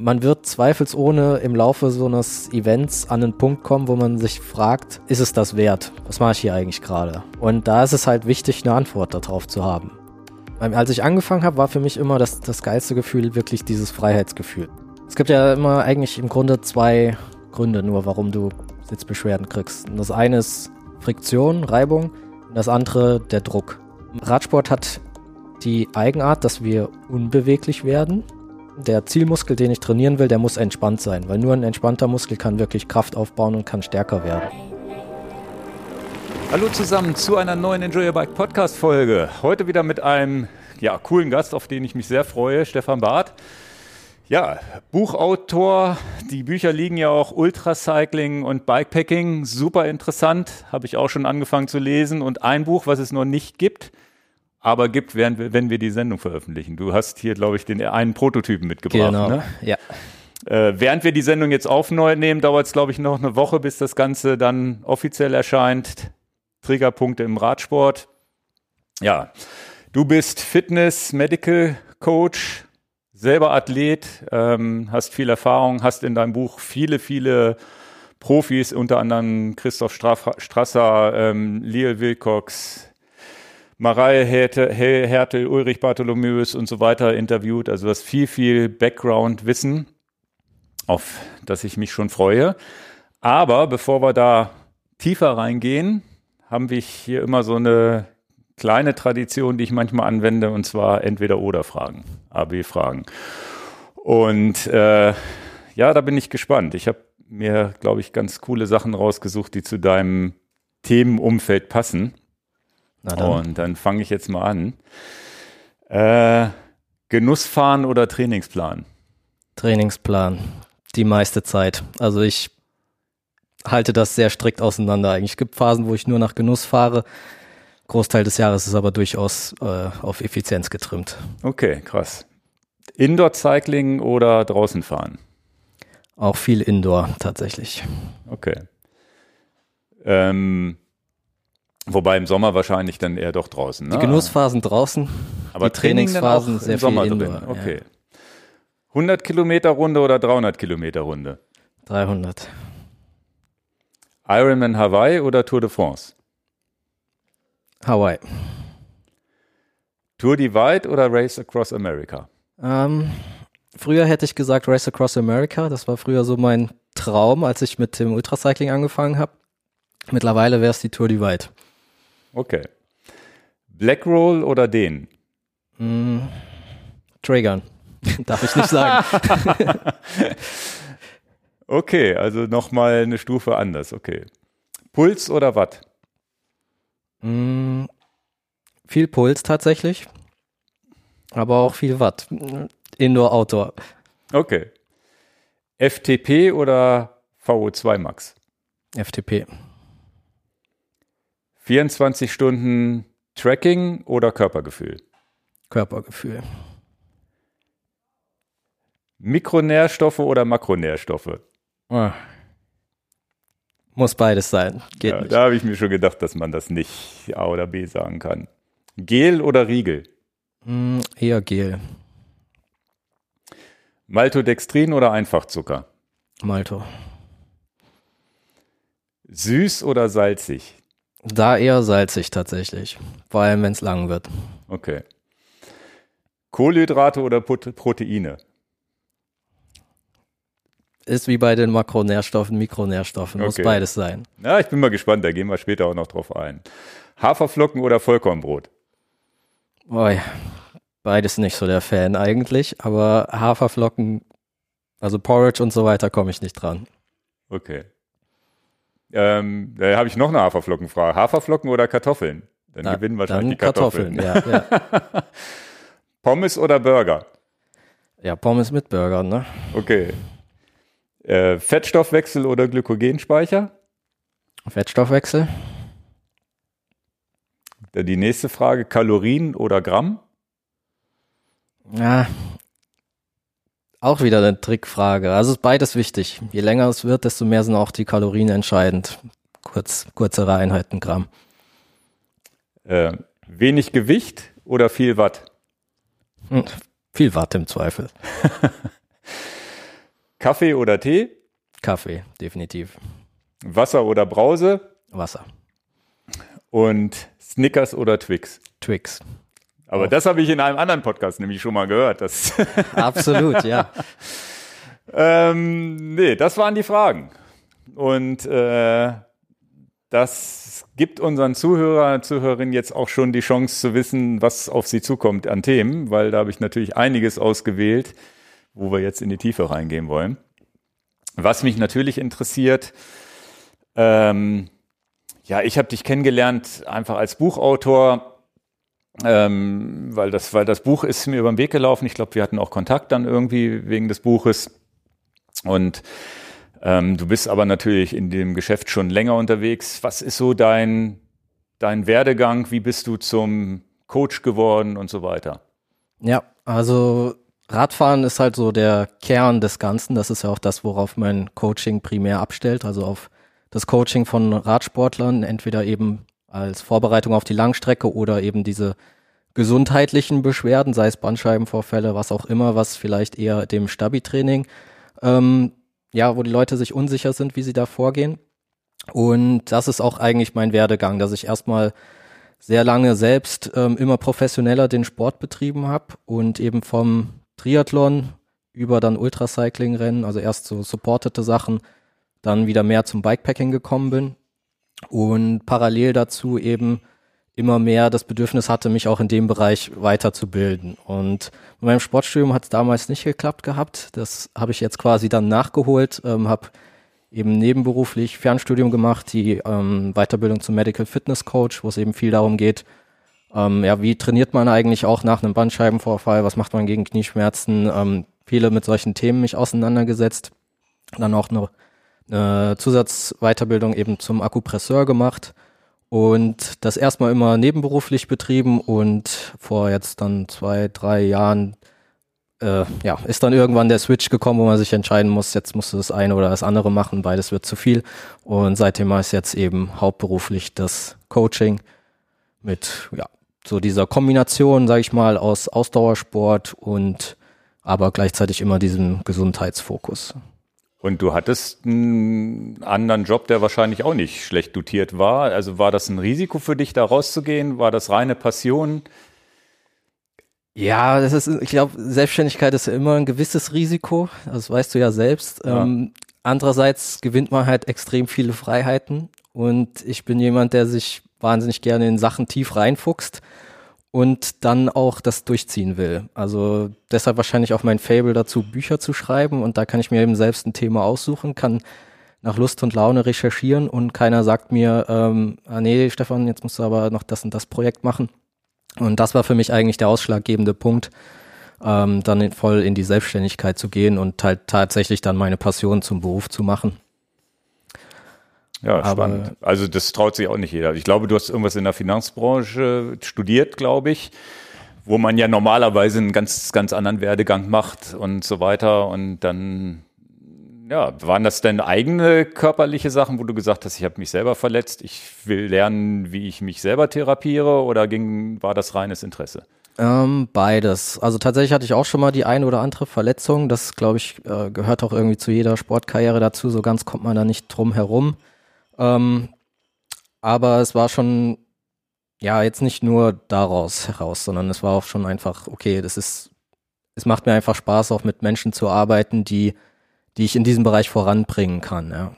Man wird zweifelsohne im Laufe so eines Events an einen Punkt kommen, wo man sich fragt, ist es das wert? Was mache ich hier eigentlich gerade? Und da ist es halt wichtig, eine Antwort darauf zu haben. Als ich angefangen habe, war für mich immer das, das geilste Gefühl wirklich dieses Freiheitsgefühl. Es gibt ja immer eigentlich im Grunde zwei Gründe nur, warum du Sitzbeschwerden kriegst. Und das eine ist Friktion, Reibung und das andere der Druck. Radsport hat die Eigenart, dass wir unbeweglich werden der Zielmuskel, den ich trainieren will, der muss entspannt sein, weil nur ein entspannter Muskel kann wirklich Kraft aufbauen und kann stärker werden. Hallo zusammen zu einer neuen Enjoy Your Bike Podcast Folge. Heute wieder mit einem ja, coolen Gast, auf den ich mich sehr freue, Stefan Barth. Ja, Buchautor. Die Bücher liegen ja auch Ultracycling und Bikepacking. Super interessant. Habe ich auch schon angefangen zu lesen. Und ein Buch, was es noch nicht gibt, aber gibt, während wir, wenn wir die Sendung veröffentlichen. Du hast hier, glaube ich, den einen Prototypen mitgebracht. Genau, ne? ja. Äh, während wir die Sendung jetzt aufnehmen, dauert es, glaube ich, noch eine Woche, bis das Ganze dann offiziell erscheint. Triggerpunkte im Radsport. Ja, du bist Fitness, Medical Coach, selber Athlet, ähm, hast viel Erfahrung, hast in deinem Buch viele, viele Profis, unter anderem Christoph Strasser, ähm, Leo Wilcox, Marei Hertel, Ulrich Bartholomäus und so weiter interviewt. Also du hast viel, viel Background-Wissen, auf das ich mich schon freue. Aber bevor wir da tiefer reingehen, haben wir hier immer so eine kleine Tradition, die ich manchmal anwende, und zwar entweder oder Fragen, AB-Fragen. Und äh, ja, da bin ich gespannt. Ich habe mir, glaube ich, ganz coole Sachen rausgesucht, die zu deinem Themenumfeld passen. Dann. Und dann fange ich jetzt mal an. Äh, Genussfahren oder Trainingsplan? Trainingsplan. Die meiste Zeit. Also ich halte das sehr strikt auseinander eigentlich. Es gibt Phasen, wo ich nur nach Genuss fahre. Großteil des Jahres ist aber durchaus äh, auf Effizienz getrimmt. Okay, krass. Indoor-Cycling oder draußen fahren? Auch viel Indoor tatsächlich. Okay. Ähm, Wobei im Sommer wahrscheinlich dann eher doch draußen. Ne? Die Genussphasen draußen, aber die Trainingsphasen sehr im Sommer viel Indoor, drin. Okay. Ja. 100 Kilometer Runde oder 300 Kilometer Runde? 300. Ironman Hawaii oder Tour de France? Hawaii. Tour Divide oder Race Across America? Ähm, früher hätte ich gesagt Race Across America. Das war früher so mein Traum, als ich mit dem Ultracycling angefangen habe. Mittlerweile wäre es die Tour Divide. Okay. Blackroll oder den? Mm, Triggern. Darf ich nicht sagen. okay, also nochmal eine Stufe anders. Okay. Puls oder Watt? Mm, viel Puls tatsächlich. Aber auch viel Watt. Indoor, Outdoor. Okay. FTP oder VO2 Max? FTP. 24 Stunden Tracking oder Körpergefühl? Körpergefühl. Mikronährstoffe oder Makronährstoffe? Oh. Muss beides sein. Geht ja, nicht. Da habe ich mir schon gedacht, dass man das nicht A oder B sagen kann. Gel oder Riegel? Mm, eher Gel. Maltodextrin oder Einfachzucker? Malto. Süß oder salzig? Da eher salzig tatsächlich. Vor allem, wenn es lang wird. Okay. Kohlenhydrate oder Proteine? Ist wie bei den Makronährstoffen, Mikronährstoffen. Muss beides sein. Ja, ich bin mal gespannt, da gehen wir später auch noch drauf ein. Haferflocken oder Vollkornbrot? Ja. Beides nicht so der Fan eigentlich, aber Haferflocken, also Porridge und so weiter, komme ich nicht dran. Okay. Ähm, da habe ich noch eine Haferflockenfrage. Haferflocken oder Kartoffeln? Dann Na, gewinnen wahrscheinlich dann die Kartoffeln. Kartoffeln ja, ja. Pommes oder Burger? Ja, Pommes mit Burger, ne? Okay. Äh, Fettstoffwechsel oder Glykogenspeicher? Fettstoffwechsel. Dann die nächste Frage: Kalorien oder Gramm? Ja, auch wieder eine Trickfrage. Also ist beides wichtig. Je länger es wird, desto mehr sind auch die Kalorien entscheidend. Kurz, kürzere Einheiten Gramm. Äh, wenig Gewicht oder viel Watt? Hm, viel Watt im Zweifel. Kaffee oder Tee? Kaffee, definitiv. Wasser oder Brause? Wasser. Und Snickers oder Twix? Twix. Aber oh. das habe ich in einem anderen Podcast nämlich schon mal gehört. Das Absolut, ja. ähm, nee, das waren die Fragen. Und äh, das gibt unseren Zuhörer, Zuhörerinnen jetzt auch schon die Chance zu wissen, was auf sie zukommt an Themen, weil da habe ich natürlich einiges ausgewählt, wo wir jetzt in die Tiefe reingehen wollen. Was mich natürlich interessiert, ähm, ja, ich habe dich kennengelernt einfach als Buchautor, ähm, weil das, weil das Buch ist mir über den Weg gelaufen. Ich glaube, wir hatten auch Kontakt dann irgendwie wegen des Buches und ähm, du bist aber natürlich in dem Geschäft schon länger unterwegs. Was ist so dein, dein Werdegang? Wie bist du zum Coach geworden und so weiter? Ja, also Radfahren ist halt so der Kern des Ganzen. Das ist ja auch das, worauf mein Coaching primär abstellt. Also auf das Coaching von Radsportlern, entweder eben als Vorbereitung auf die Langstrecke oder eben diese gesundheitlichen Beschwerden, sei es Bandscheibenvorfälle, was auch immer, was vielleicht eher dem Stabi-Training ähm, ja, wo die Leute sich unsicher sind, wie sie da vorgehen. Und das ist auch eigentlich mein Werdegang, dass ich erstmal sehr lange selbst ähm, immer professioneller den Sport betrieben habe und eben vom Triathlon über dann Ultracycling-Rennen, also erst so supportete Sachen, dann wieder mehr zum Bikepacking gekommen bin und parallel dazu eben immer mehr das Bedürfnis hatte, mich auch in dem Bereich weiterzubilden. Und mit meinem Sportstudium hat es damals nicht geklappt gehabt. Das habe ich jetzt quasi dann nachgeholt, ähm, habe eben nebenberuflich Fernstudium gemacht, die ähm, Weiterbildung zum Medical Fitness Coach, wo es eben viel darum geht, ähm, ja, wie trainiert man eigentlich auch nach einem Bandscheibenvorfall, was macht man gegen Knieschmerzen, ähm, viele mit solchen Themen mich auseinandergesetzt. Dann auch eine, eine Zusatzweiterbildung eben zum Akupresseur gemacht und das erstmal immer nebenberuflich betrieben und vor jetzt dann zwei, drei Jahren äh, ja, ist dann irgendwann der Switch gekommen, wo man sich entscheiden muss, jetzt musst du das eine oder das andere machen, beides wird zu viel. Und seitdem ist jetzt eben hauptberuflich das Coaching mit ja, so dieser Kombination, sage ich mal, aus Ausdauersport und aber gleichzeitig immer diesem Gesundheitsfokus. Und du hattest einen anderen Job, der wahrscheinlich auch nicht schlecht dotiert war. Also war das ein Risiko für dich, da rauszugehen? War das reine Passion? Ja, das ist, ich glaube, Selbstständigkeit ist ja immer ein gewisses Risiko. Das weißt du ja selbst. Ja. Ähm, andererseits gewinnt man halt extrem viele Freiheiten. Und ich bin jemand, der sich wahnsinnig gerne in Sachen tief reinfuchst und dann auch das durchziehen will. Also deshalb wahrscheinlich auch mein Fable dazu, Bücher zu schreiben und da kann ich mir eben selbst ein Thema aussuchen, kann nach Lust und Laune recherchieren und keiner sagt mir, ähm, ah nee, Stefan, jetzt musst du aber noch das und das Projekt machen. Und das war für mich eigentlich der ausschlaggebende Punkt, ähm, dann in, voll in die Selbstständigkeit zu gehen und halt tatsächlich dann meine Passion zum Beruf zu machen. Ja, Aber spannend. Also das traut sich auch nicht jeder. Ich glaube, du hast irgendwas in der Finanzbranche studiert, glaube ich, wo man ja normalerweise einen ganz, ganz anderen Werdegang macht und so weiter. Und dann, ja, waren das denn eigene körperliche Sachen, wo du gesagt hast, ich habe mich selber verletzt, ich will lernen, wie ich mich selber therapiere oder ging, war das reines Interesse? Ähm, beides. Also tatsächlich hatte ich auch schon mal die eine oder andere Verletzung. Das, glaube ich, äh, gehört auch irgendwie zu jeder Sportkarriere dazu. So ganz kommt man da nicht drum herum. Ähm, aber es war schon, ja, jetzt nicht nur daraus heraus, sondern es war auch schon einfach, okay, das ist, es macht mir einfach Spaß, auch mit Menschen zu arbeiten, die, die ich in diesem Bereich voranbringen kann, ja.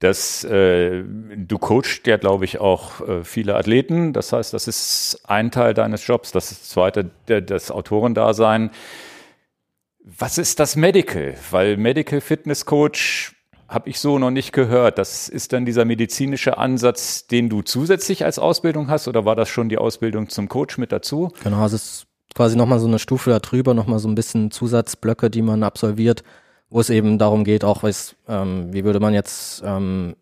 Das, äh, du coachst ja, glaube ich, auch äh, viele Athleten. Das heißt, das ist ein Teil deines Jobs. Das ist zweite, der, das Autorendasein. Was ist das Medical? Weil Medical Fitness Coach habe ich so noch nicht gehört. Das ist dann dieser medizinische Ansatz, den du zusätzlich als Ausbildung hast oder war das schon die Ausbildung zum Coach mit dazu? Genau, es ist quasi nochmal so eine Stufe darüber, nochmal so ein bisschen Zusatzblöcke, die man absolviert, wo es eben darum geht, auch was, ähm, wie würde man jetzt ähm,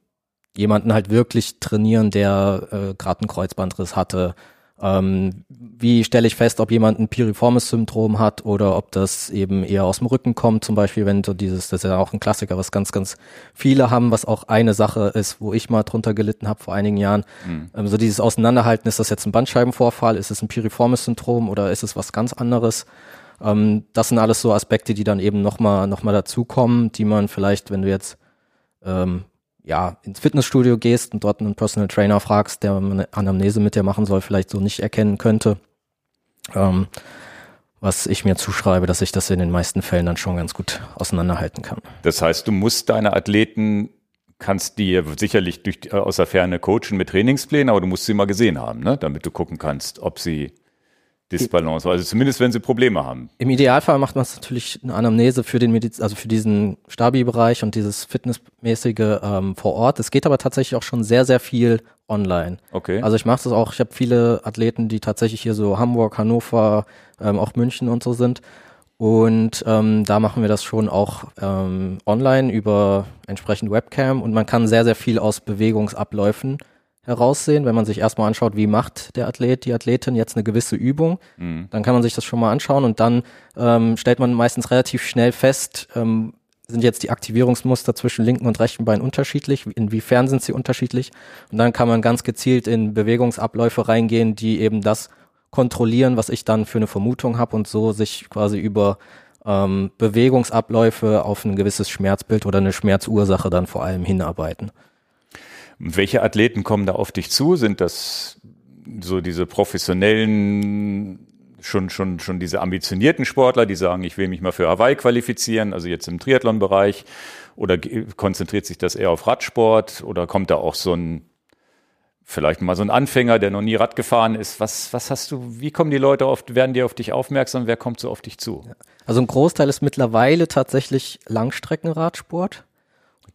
jemanden halt wirklich trainieren, der äh, gerade einen Kreuzbandriss hatte, ähm, wie stelle ich fest, ob jemand ein Piriformis-Syndrom hat oder ob das eben eher aus dem Rücken kommt, zum Beispiel, wenn so dieses, das ist ja auch ein Klassiker, was ganz, ganz viele haben, was auch eine Sache ist, wo ich mal drunter gelitten habe vor einigen Jahren. Mhm. Ähm, so dieses Auseinanderhalten, ist das jetzt ein Bandscheibenvorfall, ist es ein Piriformis-Syndrom oder ist es was ganz anderes? Ähm, das sind alles so Aspekte, die dann eben nochmal noch mal dazukommen, die man vielleicht, wenn du jetzt ähm, ja, ins Fitnessstudio gehst und dort einen Personal Trainer fragst, der eine Anamnese mit dir machen soll, vielleicht so nicht erkennen könnte. Ähm, was ich mir zuschreibe, dass ich das in den meisten Fällen dann schon ganz gut auseinanderhalten kann. Das heißt, du musst deine Athleten, kannst die sicherlich durch, äh, aus der Ferne coachen mit Trainingsplänen, aber du musst sie mal gesehen haben, ne? damit du gucken kannst, ob sie Disbalance, also zumindest wenn sie Probleme haben. Im Idealfall macht man es natürlich eine Anamnese für den Mediz also für diesen Stabi-Bereich und dieses Fitnessmäßige ähm, vor Ort. Es geht aber tatsächlich auch schon sehr, sehr viel online. Okay. Also ich mache das auch, ich habe viele Athleten, die tatsächlich hier so Hamburg, Hannover, ähm, auch München und so sind. Und ähm, da machen wir das schon auch ähm, online über entsprechend Webcam und man kann sehr, sehr viel aus Bewegungsabläufen heraussehen, wenn man sich erstmal anschaut, wie macht der Athlet, die Athletin jetzt eine gewisse Übung, mhm. dann kann man sich das schon mal anschauen und dann ähm, stellt man meistens relativ schnell fest, ähm, sind jetzt die Aktivierungsmuster zwischen linken und rechten Bein unterschiedlich, inwiefern sind sie unterschiedlich und dann kann man ganz gezielt in Bewegungsabläufe reingehen, die eben das kontrollieren, was ich dann für eine Vermutung habe und so sich quasi über ähm, Bewegungsabläufe auf ein gewisses Schmerzbild oder eine Schmerzursache dann vor allem hinarbeiten. Welche Athleten kommen da auf dich zu? Sind das so diese professionellen, schon, schon, schon diese ambitionierten Sportler, die sagen, ich will mich mal für Hawaii qualifizieren, also jetzt im Triathlon-Bereich? Oder konzentriert sich das eher auf Radsport? Oder kommt da auch so ein, vielleicht mal so ein Anfänger, der noch nie Rad gefahren ist? Was, was hast du, wie kommen die Leute oft, werden die auf dich aufmerksam? Wer kommt so auf dich zu? Also ein Großteil ist mittlerweile tatsächlich Langstreckenradsport.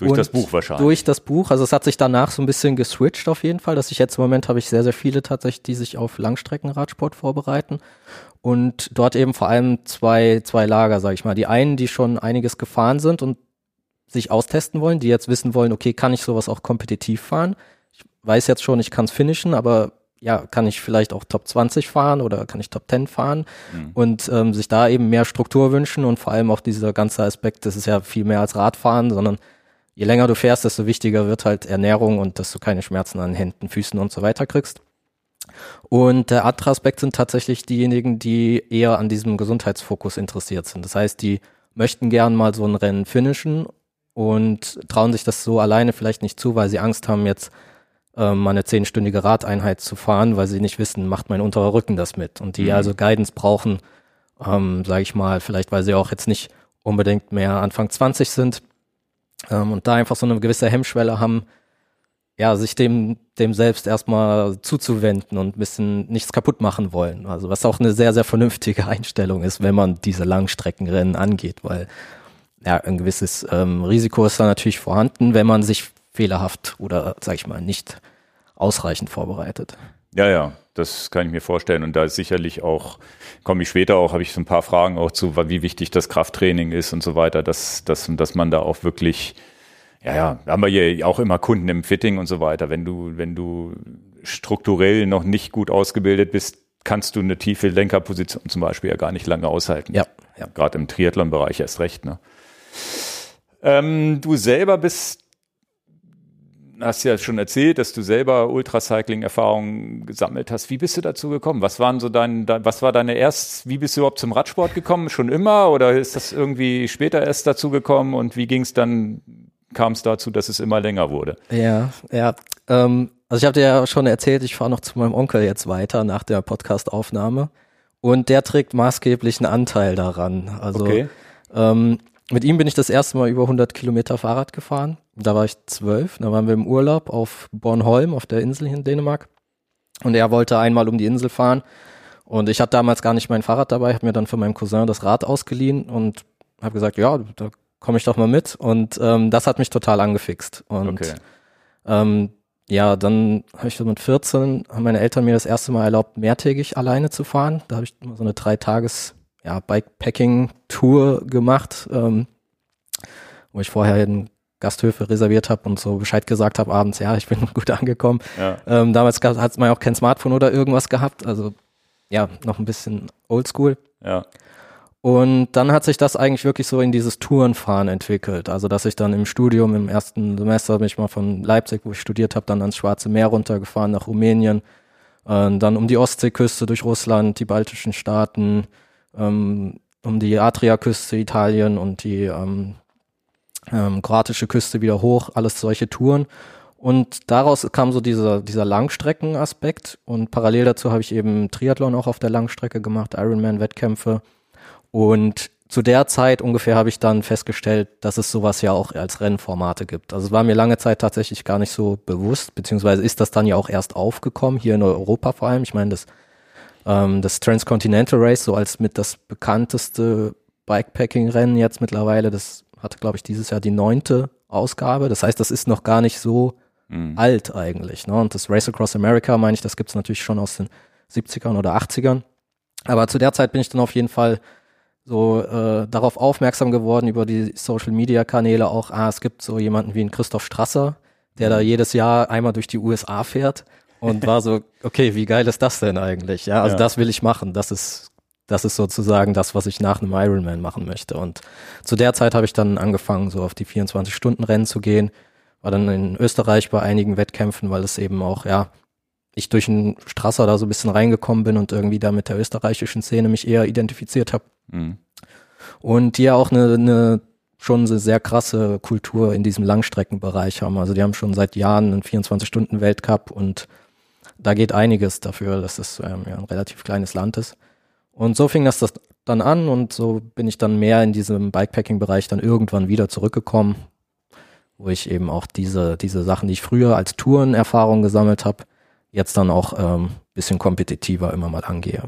Durch und das Buch wahrscheinlich. Durch das Buch. Also es hat sich danach so ein bisschen geswitcht auf jeden Fall, dass ich jetzt im Moment habe ich sehr, sehr viele tatsächlich, die sich auf Langstreckenradsport vorbereiten. Und dort eben vor allem zwei, zwei Lager, sage ich mal. Die einen, die schon einiges gefahren sind und sich austesten wollen, die jetzt wissen wollen, okay, kann ich sowas auch kompetitiv fahren? Ich weiß jetzt schon, ich kann es finishen, aber ja, kann ich vielleicht auch Top 20 fahren oder kann ich Top 10 fahren mhm. und ähm, sich da eben mehr Struktur wünschen und vor allem auch dieser ganze Aspekt, das ist ja viel mehr als Radfahren, sondern je länger du fährst, desto wichtiger wird halt Ernährung und dass du keine Schmerzen an Händen, Füßen und so weiter kriegst. Und der andere Aspekt sind tatsächlich diejenigen, die eher an diesem Gesundheitsfokus interessiert sind. Das heißt, die möchten gern mal so ein Rennen finishen und trauen sich das so alleine vielleicht nicht zu, weil sie Angst haben, jetzt ähm, mal eine zehnstündige Radeinheit zu fahren, weil sie nicht wissen, macht mein unterer Rücken das mit. Und die mhm. also Guidance brauchen, ähm, sage ich mal, vielleicht weil sie auch jetzt nicht unbedingt mehr Anfang 20 sind, ähm, und da einfach so eine gewisse Hemmschwelle haben, ja, sich dem, dem selbst erstmal zuzuwenden und ein bisschen nichts kaputt machen wollen. Also was auch eine sehr, sehr vernünftige Einstellung ist, wenn man diese Langstreckenrennen angeht, weil ja, ein gewisses ähm, Risiko ist da natürlich vorhanden, wenn man sich fehlerhaft oder, sag ich mal, nicht ausreichend vorbereitet. Ja, ja, das kann ich mir vorstellen. Und da ist sicherlich auch, komme ich später auch, habe ich so ein paar Fragen auch zu, wie wichtig das Krafttraining ist und so weiter, dass, dass, dass man da auch wirklich, ja, ja, haben wir ja auch immer Kunden im Fitting und so weiter. Wenn du, wenn du strukturell noch nicht gut ausgebildet bist, kannst du eine tiefe Lenkerposition zum Beispiel ja gar nicht lange aushalten. Ja. ja. Gerade im Triathlon-Bereich erst recht. Ne? Ähm, du selber bist hast ja schon erzählt, dass du selber Ultracycling-Erfahrungen gesammelt hast. Wie bist du dazu gekommen? Was waren so dein, was war deine erst, wie bist du überhaupt zum Radsport gekommen? Schon immer oder ist das irgendwie später erst dazu gekommen und wie ging es dann, kam es dazu, dass es immer länger wurde? Ja, ja. Ähm, also ich habe dir ja schon erzählt, ich fahre noch zu meinem Onkel jetzt weiter nach der Podcast-Aufnahme und der trägt maßgeblichen Anteil daran. Also okay. ähm, mit ihm bin ich das erste Mal über 100 Kilometer Fahrrad gefahren. Da war ich zwölf. Da waren wir im Urlaub auf Bornholm, auf der Insel in Dänemark. Und er wollte einmal um die Insel fahren. Und ich hatte damals gar nicht mein Fahrrad dabei, habe mir dann von meinem Cousin das Rad ausgeliehen und habe gesagt, ja, da komme ich doch mal mit. Und ähm, das hat mich total angefixt. Und okay. ähm, ja, dann habe ich so mit 14, haben meine Eltern mir das erste Mal erlaubt, mehrtägig alleine zu fahren. Da habe ich so eine drei Tages ja, Bikepacking-Tour gemacht, ähm, wo ich vorher in Gasthöfe reserviert habe und so Bescheid gesagt habe abends, ja, ich bin gut angekommen. Ja. Ähm, damals hat man ja auch kein Smartphone oder irgendwas gehabt, also ja, noch ein bisschen oldschool. Ja. Und dann hat sich das eigentlich wirklich so in dieses Tourenfahren entwickelt. Also dass ich dann im Studium im ersten Semester bin ich mal von Leipzig, wo ich studiert habe, dann ans Schwarze Meer runtergefahren nach Rumänien, äh, dann um die Ostseeküste durch Russland, die baltischen Staaten, ähm, um die Adriaküste Italien und die ähm, ähm, kroatische Küste wieder hoch, alles solche Touren. Und daraus kam so dieser, dieser Langstreckenaspekt und parallel dazu habe ich eben Triathlon auch auf der Langstrecke gemacht, Ironman-Wettkämpfe. Und zu der Zeit ungefähr habe ich dann festgestellt, dass es sowas ja auch als Rennformate gibt. Also es war mir lange Zeit tatsächlich gar nicht so bewusst, beziehungsweise ist das dann ja auch erst aufgekommen, hier in Europa vor allem. Ich meine, das, ähm, das Transcontinental Race, so als mit das bekannteste Bikepacking-Rennen jetzt mittlerweile, das hatte, glaube ich, dieses Jahr die neunte Ausgabe. Das heißt, das ist noch gar nicht so mhm. alt eigentlich. Ne? Und das Race Across America, meine ich, das gibt's natürlich schon aus den 70ern oder 80ern. Aber zu der Zeit bin ich dann auf jeden Fall so äh, darauf aufmerksam geworden über die Social Media Kanäle auch, ah, es gibt so jemanden wie einen Christoph Strasser, der da mhm. jedes Jahr einmal durch die USA fährt und war so, okay, wie geil ist das denn eigentlich? Ja, also ja. das will ich machen. Das ist, das ist sozusagen das, was ich nach einem Ironman machen möchte. Und zu der Zeit habe ich dann angefangen, so auf die 24-Stunden-Rennen zu gehen. War dann in Österreich bei einigen Wettkämpfen, weil es eben auch, ja, ich durch einen Strasser da so ein bisschen reingekommen bin und irgendwie da mit der österreichischen Szene mich eher identifiziert habe. Mhm. Und die ja auch eine, eine schon eine sehr krasse Kultur in diesem Langstreckenbereich haben. Also die haben schon seit Jahren einen 24-Stunden-Weltcup und da geht einiges dafür, dass es ähm, ja, ein relativ kleines Land ist. Und so fing das, das dann an und so bin ich dann mehr in diesem Bikepacking-Bereich dann irgendwann wieder zurückgekommen, wo ich eben auch diese, diese Sachen, die ich früher als Tourenerfahrung gesammelt habe, jetzt dann auch ähm, bisschen kompetitiver immer mal angehe.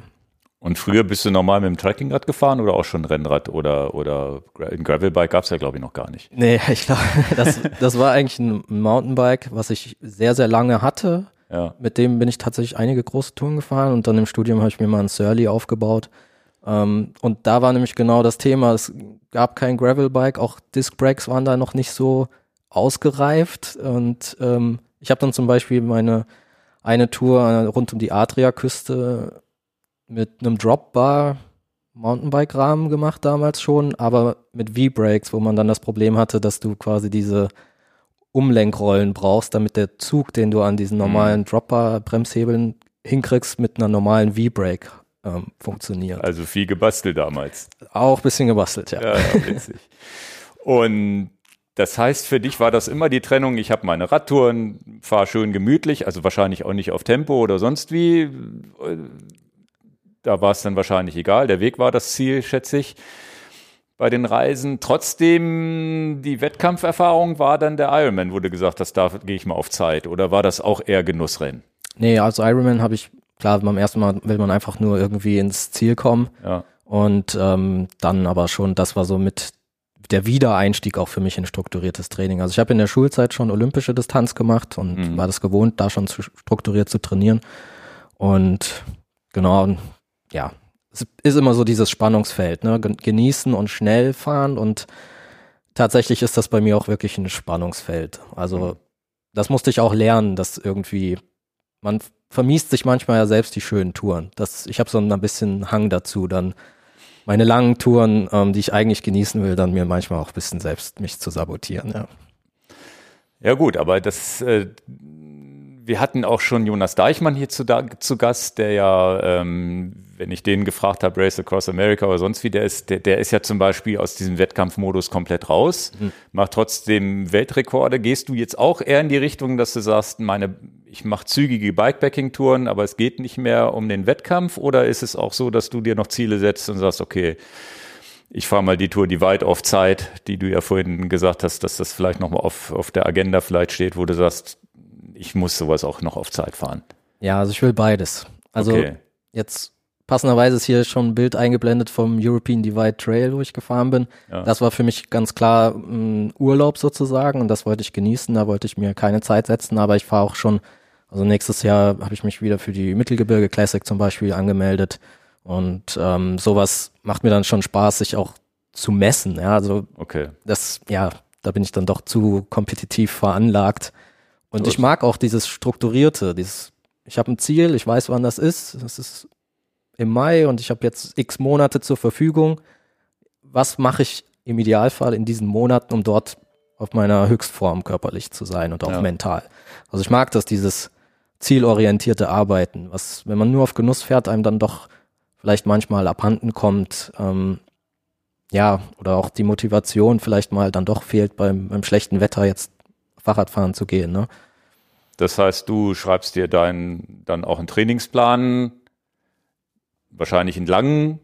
Und früher bist du normal mit dem Trekkingrad gefahren oder auch schon Rennrad oder, oder ein Gravelbike gab es ja, glaube ich, noch gar nicht. Nee, ich glaube, das, das war eigentlich ein Mountainbike, was ich sehr, sehr lange hatte. Ja. Mit dem bin ich tatsächlich einige große Touren gefahren und dann im Studium habe ich mir mal ein Surly aufgebaut. Ähm, und da war nämlich genau das Thema. Es gab kein Gravelbike, auch Disc Brakes waren da noch nicht so ausgereift. Und ähm, ich habe dann zum Beispiel meine eine Tour rund um die Adriaküste mit einem Dropbar Mountainbike-Rahmen gemacht damals schon, aber mit V-Brakes, wo man dann das Problem hatte, dass du quasi diese Umlenkrollen brauchst, damit der Zug, den du an diesen normalen mhm. Dropper-Bremshebeln hinkriegst, mit einer normalen V-Brake ähm, funktioniert. Also viel gebastelt damals. Auch ein bisschen gebastelt, ja. Ja, ja witzig. Und das heißt, für dich war das immer die Trennung, ich habe meine Radtouren, fahre schön gemütlich, also wahrscheinlich auch nicht auf Tempo oder sonst wie. Da war es dann wahrscheinlich egal. Der Weg war das Ziel, schätze ich, bei den Reisen. Trotzdem, die Wettkampferfahrung war dann der Ironman, du gesagt hast, da gehe ich mal auf Zeit. Oder war das auch eher Genussrennen? Nee, als Ironman habe ich, klar, beim ersten Mal will man einfach nur irgendwie ins Ziel kommen. Ja. Und ähm, dann aber schon, das war so mit der Wiedereinstieg auch für mich in strukturiertes Training. Also ich habe in der Schulzeit schon olympische Distanz gemacht und mhm. war das gewohnt, da schon zu, strukturiert zu trainieren. Und genau, ja, es ist immer so dieses Spannungsfeld, ne? Genießen und schnell fahren und tatsächlich ist das bei mir auch wirklich ein Spannungsfeld. Also mhm. das musste ich auch lernen, dass irgendwie man vermiest sich manchmal ja selbst die schönen Touren. Das, ich habe so ein bisschen Hang dazu, dann meine langen Touren, ähm, die ich eigentlich genießen will, dann mir manchmal auch ein bisschen selbst mich zu sabotieren. Ja, ja gut, aber das äh, wir hatten auch schon Jonas Deichmann hier zu, da, zu Gast, der ja, ähm, wenn ich den gefragt habe, Race Across America oder sonst wie, der ist, der, der ist ja zum Beispiel aus diesem Wettkampfmodus komplett raus, mhm. macht trotzdem Weltrekorde. Gehst du jetzt auch eher in die Richtung, dass du sagst, meine, ich mache zügige Bikepacking-Touren, aber es geht nicht mehr um den Wettkampf? Oder ist es auch so, dass du dir noch Ziele setzt und sagst, okay, ich fahre mal die Tour, die weit auf Zeit, die du ja vorhin gesagt hast, dass das vielleicht nochmal auf, auf der Agenda vielleicht steht, wo du sagst, ich muss sowas auch noch auf Zeit fahren. Ja, also ich will beides. Also okay. jetzt passenderweise ist hier schon ein Bild eingeblendet vom European Divide Trail, wo ich gefahren bin. Ja. Das war für mich ganz klar ein Urlaub sozusagen und das wollte ich genießen. Da wollte ich mir keine Zeit setzen, aber ich fahre auch schon, also nächstes Jahr habe ich mich wieder für die Mittelgebirge Classic zum Beispiel angemeldet. Und ähm, sowas macht mir dann schon Spaß, sich auch zu messen. Ja, also okay. das, ja, da bin ich dann doch zu kompetitiv veranlagt. Und Gut. ich mag auch dieses Strukturierte, dieses, ich habe ein Ziel, ich weiß, wann das ist. Das ist im Mai und ich habe jetzt x Monate zur Verfügung. Was mache ich im Idealfall in diesen Monaten, um dort auf meiner Höchstform körperlich zu sein und auch ja. mental? Also ich mag das, dieses zielorientierte Arbeiten, was, wenn man nur auf Genuss fährt, einem dann doch vielleicht manchmal abhanden kommt. Ähm, ja, oder auch die Motivation vielleicht mal dann doch fehlt, beim, beim schlechten Wetter jetzt Fahrradfahren zu gehen. Ne? Das heißt, du schreibst dir deinen dann auch einen Trainingsplan, wahrscheinlich einen langen,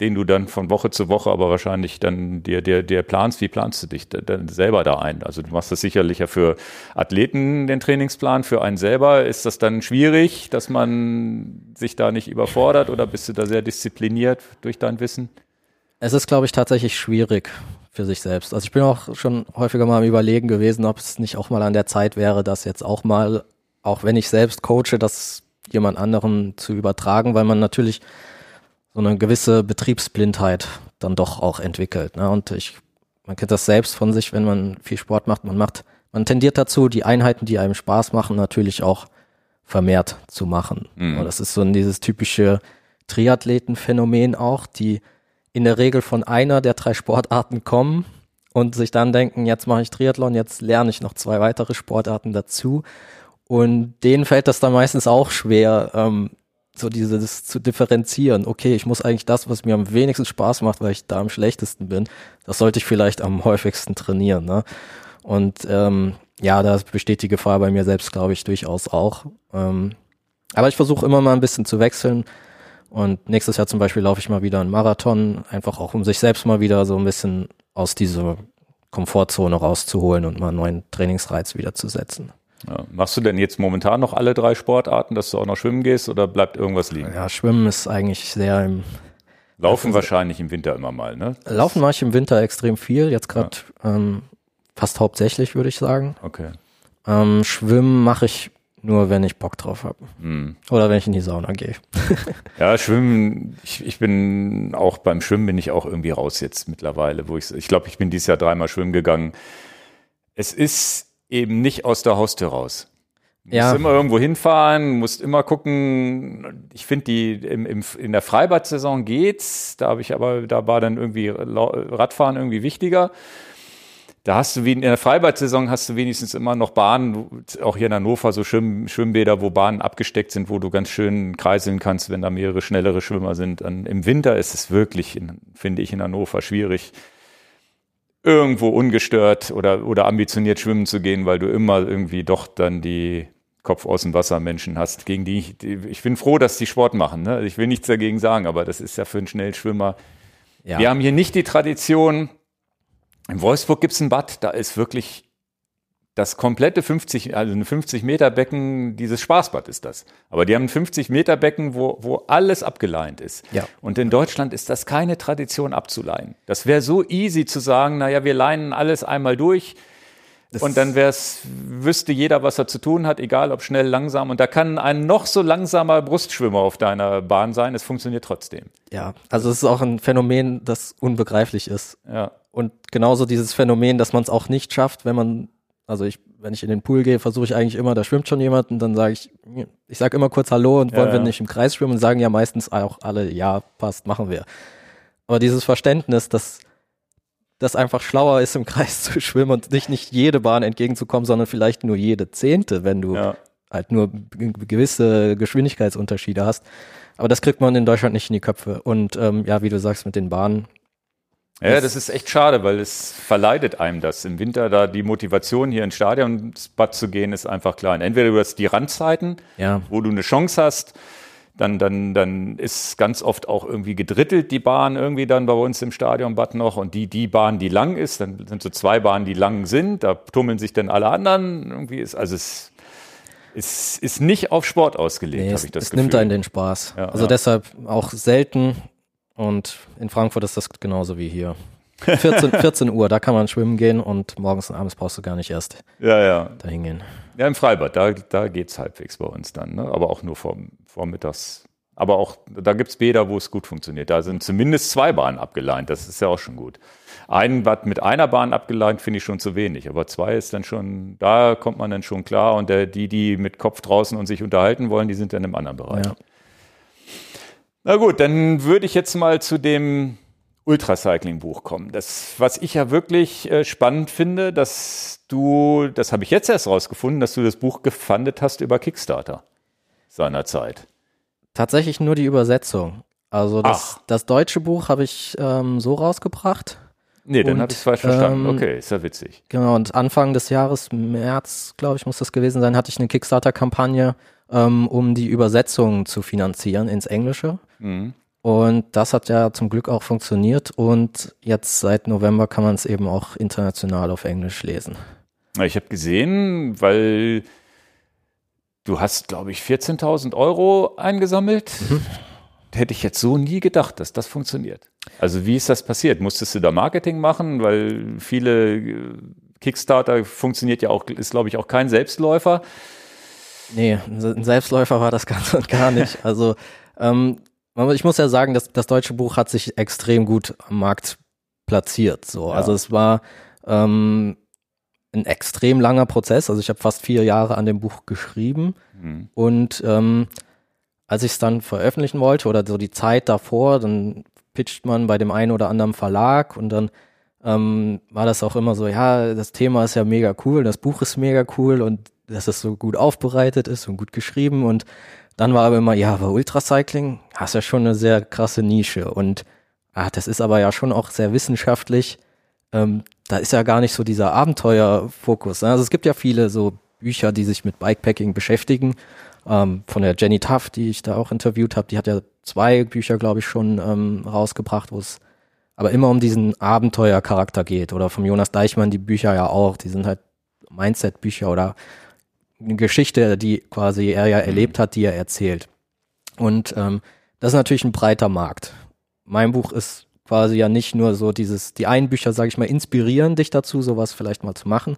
den du dann von Woche zu Woche aber wahrscheinlich dann dir, dir, dir planst. Wie planst du dich dann selber da ein? Also du machst das sicherlich ja für Athleten den Trainingsplan, für einen selber. Ist das dann schwierig, dass man sich da nicht überfordert oder bist du da sehr diszipliniert durch dein Wissen? Es ist, glaube ich, tatsächlich schwierig für sich selbst. Also ich bin auch schon häufiger mal am Überlegen gewesen, ob es nicht auch mal an der Zeit wäre, das jetzt auch mal, auch wenn ich selbst coache, das jemand anderem zu übertragen, weil man natürlich so eine gewisse Betriebsblindheit dann doch auch entwickelt. Ne? Und ich, man kennt das selbst von sich, wenn man viel Sport macht, man macht, man tendiert dazu, die Einheiten, die einem Spaß machen, natürlich auch vermehrt zu machen. Mhm. Und das ist so dieses typische Triathletenphänomen auch, die in der Regel von einer der drei Sportarten kommen und sich dann denken, jetzt mache ich Triathlon, jetzt lerne ich noch zwei weitere Sportarten dazu. Und denen fällt das dann meistens auch schwer, ähm, so dieses zu differenzieren. Okay, ich muss eigentlich das, was mir am wenigsten Spaß macht, weil ich da am schlechtesten bin, das sollte ich vielleicht am häufigsten trainieren. Ne? Und ähm, ja, da besteht die Gefahr bei mir selbst, glaube ich, durchaus auch. Ähm, aber ich versuche immer mal ein bisschen zu wechseln. Und nächstes Jahr zum Beispiel laufe ich mal wieder einen Marathon, einfach auch um sich selbst mal wieder so ein bisschen aus dieser Komfortzone rauszuholen und mal einen neuen Trainingsreiz wieder zu setzen. Ja. Machst du denn jetzt momentan noch alle drei Sportarten, dass du auch noch schwimmen gehst oder bleibt irgendwas liegen? Ja, Schwimmen ist eigentlich sehr im Laufen wahrscheinlich im Winter immer mal, ne? Laufen mache ich im Winter extrem viel, jetzt gerade ja. ähm, fast hauptsächlich, würde ich sagen. Okay. Ähm, Schwimmen mache ich nur wenn ich Bock drauf habe. Mhm. Oder wenn ich in die Sauna gehe. ja, Schwimmen, ich, ich bin auch beim Schwimmen bin ich auch irgendwie raus jetzt mittlerweile, wo ich, ich glaube, ich bin dieses Jahr dreimal schwimmen gegangen. Es ist eben nicht aus der Haustür raus. Du ja. musst immer irgendwo hinfahren, musst immer gucken. Ich finde die im, im, in der Freibad-Saison geht's. Da habe ich aber, da war dann irgendwie Radfahren irgendwie wichtiger. Da hast du wie in der Freibad-Saison hast du wenigstens immer noch Bahnen, auch hier in Hannover so Schwimm, Schwimmbäder, wo Bahnen abgesteckt sind, wo du ganz schön kreiseln kannst, wenn da mehrere schnellere Schwimmer sind. Dann Im Winter ist es wirklich, finde ich, in Hannover schwierig, irgendwo ungestört oder, oder ambitioniert schwimmen zu gehen, weil du immer irgendwie doch dann die Kopf aus dem Wasser Menschen hast, gegen die ich, die, ich bin froh, dass die Sport machen. Ne? Ich will nichts dagegen sagen, aber das ist ja für einen Schnellschwimmer. Ja. Wir haben hier nicht die Tradition, in Wolfsburg gibt es ein Bad, da ist wirklich das komplette 50, also ein 50 Meter Becken, dieses Spaßbad ist das. Aber die haben ein 50 Meter Becken, wo, wo alles abgeleint ist. Ja. Und in Deutschland ist das keine Tradition abzuleihen. Das wäre so easy zu sagen, naja, wir leinen alles einmal durch. Das und dann wär's, wüsste jeder, was er zu tun hat, egal ob schnell, langsam. Und da kann ein noch so langsamer Brustschwimmer auf deiner Bahn sein. Es funktioniert trotzdem. Ja, also es ist auch ein Phänomen, das unbegreiflich ist. Ja. Und genauso dieses Phänomen, dass man es auch nicht schafft, wenn man, also ich, wenn ich in den Pool gehe, versuche ich eigentlich immer, da schwimmt schon jemand und dann sage ich, ich sage immer kurz Hallo und wollen ja, wir nicht im Kreis schwimmen und sagen ja meistens auch alle, ja, passt, machen wir. Aber dieses Verständnis, dass das einfach schlauer ist, im Kreis zu schwimmen und nicht, nicht jede Bahn entgegenzukommen, sondern vielleicht nur jede zehnte, wenn du ja. halt nur gewisse Geschwindigkeitsunterschiede hast. Aber das kriegt man in Deutschland nicht in die Köpfe. Und ähm, ja, wie du sagst, mit den Bahnen, ja, das ist echt schade, weil es verleidet einem das. Im Winter da die Motivation, hier ins Stadion ins Bad zu gehen, ist einfach klein. Entweder du hast die Randzeiten, ja. wo du eine Chance hast, dann, dann, dann ist ganz oft auch irgendwie gedrittelt die Bahn irgendwie dann bei uns im Stadion Bad noch und die, die Bahn, die lang ist, dann sind so zwei Bahnen, die lang sind, da tummeln sich dann alle anderen irgendwie ist, also es ist, ist nicht auf Sport ausgelegt, nee, habe ich das es Gefühl. nimmt einen den Spaß. Ja, also ja. deshalb auch selten und in Frankfurt ist das genauso wie hier. 14, 14 Uhr, da kann man schwimmen gehen und morgens und abends brauchst du gar nicht erst ja, ja. dahin gehen. Ja, im Freibad, da, da geht's halbwegs bei uns dann, ne? aber auch nur vor, vormittags. Aber auch, da gibt's Bäder, wo es gut funktioniert. Da sind zumindest zwei Bahnen abgeleint, das ist ja auch schon gut. Ein Watt mit einer Bahn abgeleint finde ich schon zu wenig, aber zwei ist dann schon, da kommt man dann schon klar und der, die, die mit Kopf draußen und sich unterhalten wollen, die sind dann im anderen Bereich. Ja. Na gut, dann würde ich jetzt mal zu dem Ultracycling-Buch kommen. Das, was ich ja wirklich äh, spannend finde, dass du, das habe ich jetzt erst rausgefunden, dass du das Buch gefundet hast über Kickstarter seinerzeit. Tatsächlich nur die Übersetzung. Also das, das deutsche Buch habe ich ähm, so rausgebracht. Nee, dann habe ich es falsch verstanden. ähm, okay, ist ja witzig. Genau, und Anfang des Jahres, März, glaube ich, muss das gewesen sein, hatte ich eine Kickstarter-Kampagne, ähm, um die Übersetzung zu finanzieren ins Englische. Mhm. Und das hat ja zum Glück auch funktioniert. Und jetzt seit November kann man es eben auch international auf Englisch lesen. Ich habe gesehen, weil du hast, glaube ich, 14.000 Euro eingesammelt. Mhm. Hätte ich jetzt so nie gedacht, dass das funktioniert. Also wie ist das passiert? Musstest du da Marketing machen? Weil viele äh, Kickstarter funktioniert ja auch, ist glaube ich auch kein Selbstläufer. Nee, ein Selbstläufer war das ganz und gar nicht. Also ähm, ich muss ja sagen, dass das deutsche Buch hat sich extrem gut am Markt platziert. So, Ja. also es war ähm, ein extrem langer Prozess. Also ich habe fast vier Jahre an dem Buch geschrieben Hm. und ähm, als ich es dann veröffentlichen wollte oder so die Zeit davor, dann pitcht man bei dem einen oder anderen Verlag und dann ähm, war das auch immer so, ja, das Thema ist ja mega cool, das Buch ist mega cool und dass es so gut aufbereitet ist und gut geschrieben und dann war aber immer, ja, aber Ultracycling, hast ja schon eine sehr krasse Nische und ah, das ist aber ja schon auch sehr wissenschaftlich. Ähm, da ist ja gar nicht so dieser Abenteuerfokus. ne? Also es gibt ja viele so Bücher, die sich mit Bikepacking beschäftigen. Ähm, von der Jenny Tuff, die ich da auch interviewt habe, die hat ja zwei Bücher, glaube ich, schon ähm, rausgebracht, wo es aber immer um diesen Abenteuercharakter geht. Oder vom Jonas Deichmann die Bücher ja auch. Die sind halt Mindset-Bücher oder eine Geschichte, die quasi er ja erlebt hat, die er erzählt. Und ähm, das ist natürlich ein breiter Markt. Mein Buch ist quasi ja nicht nur so dieses, die einen Bücher, sage ich mal, inspirieren dich dazu, sowas vielleicht mal zu machen.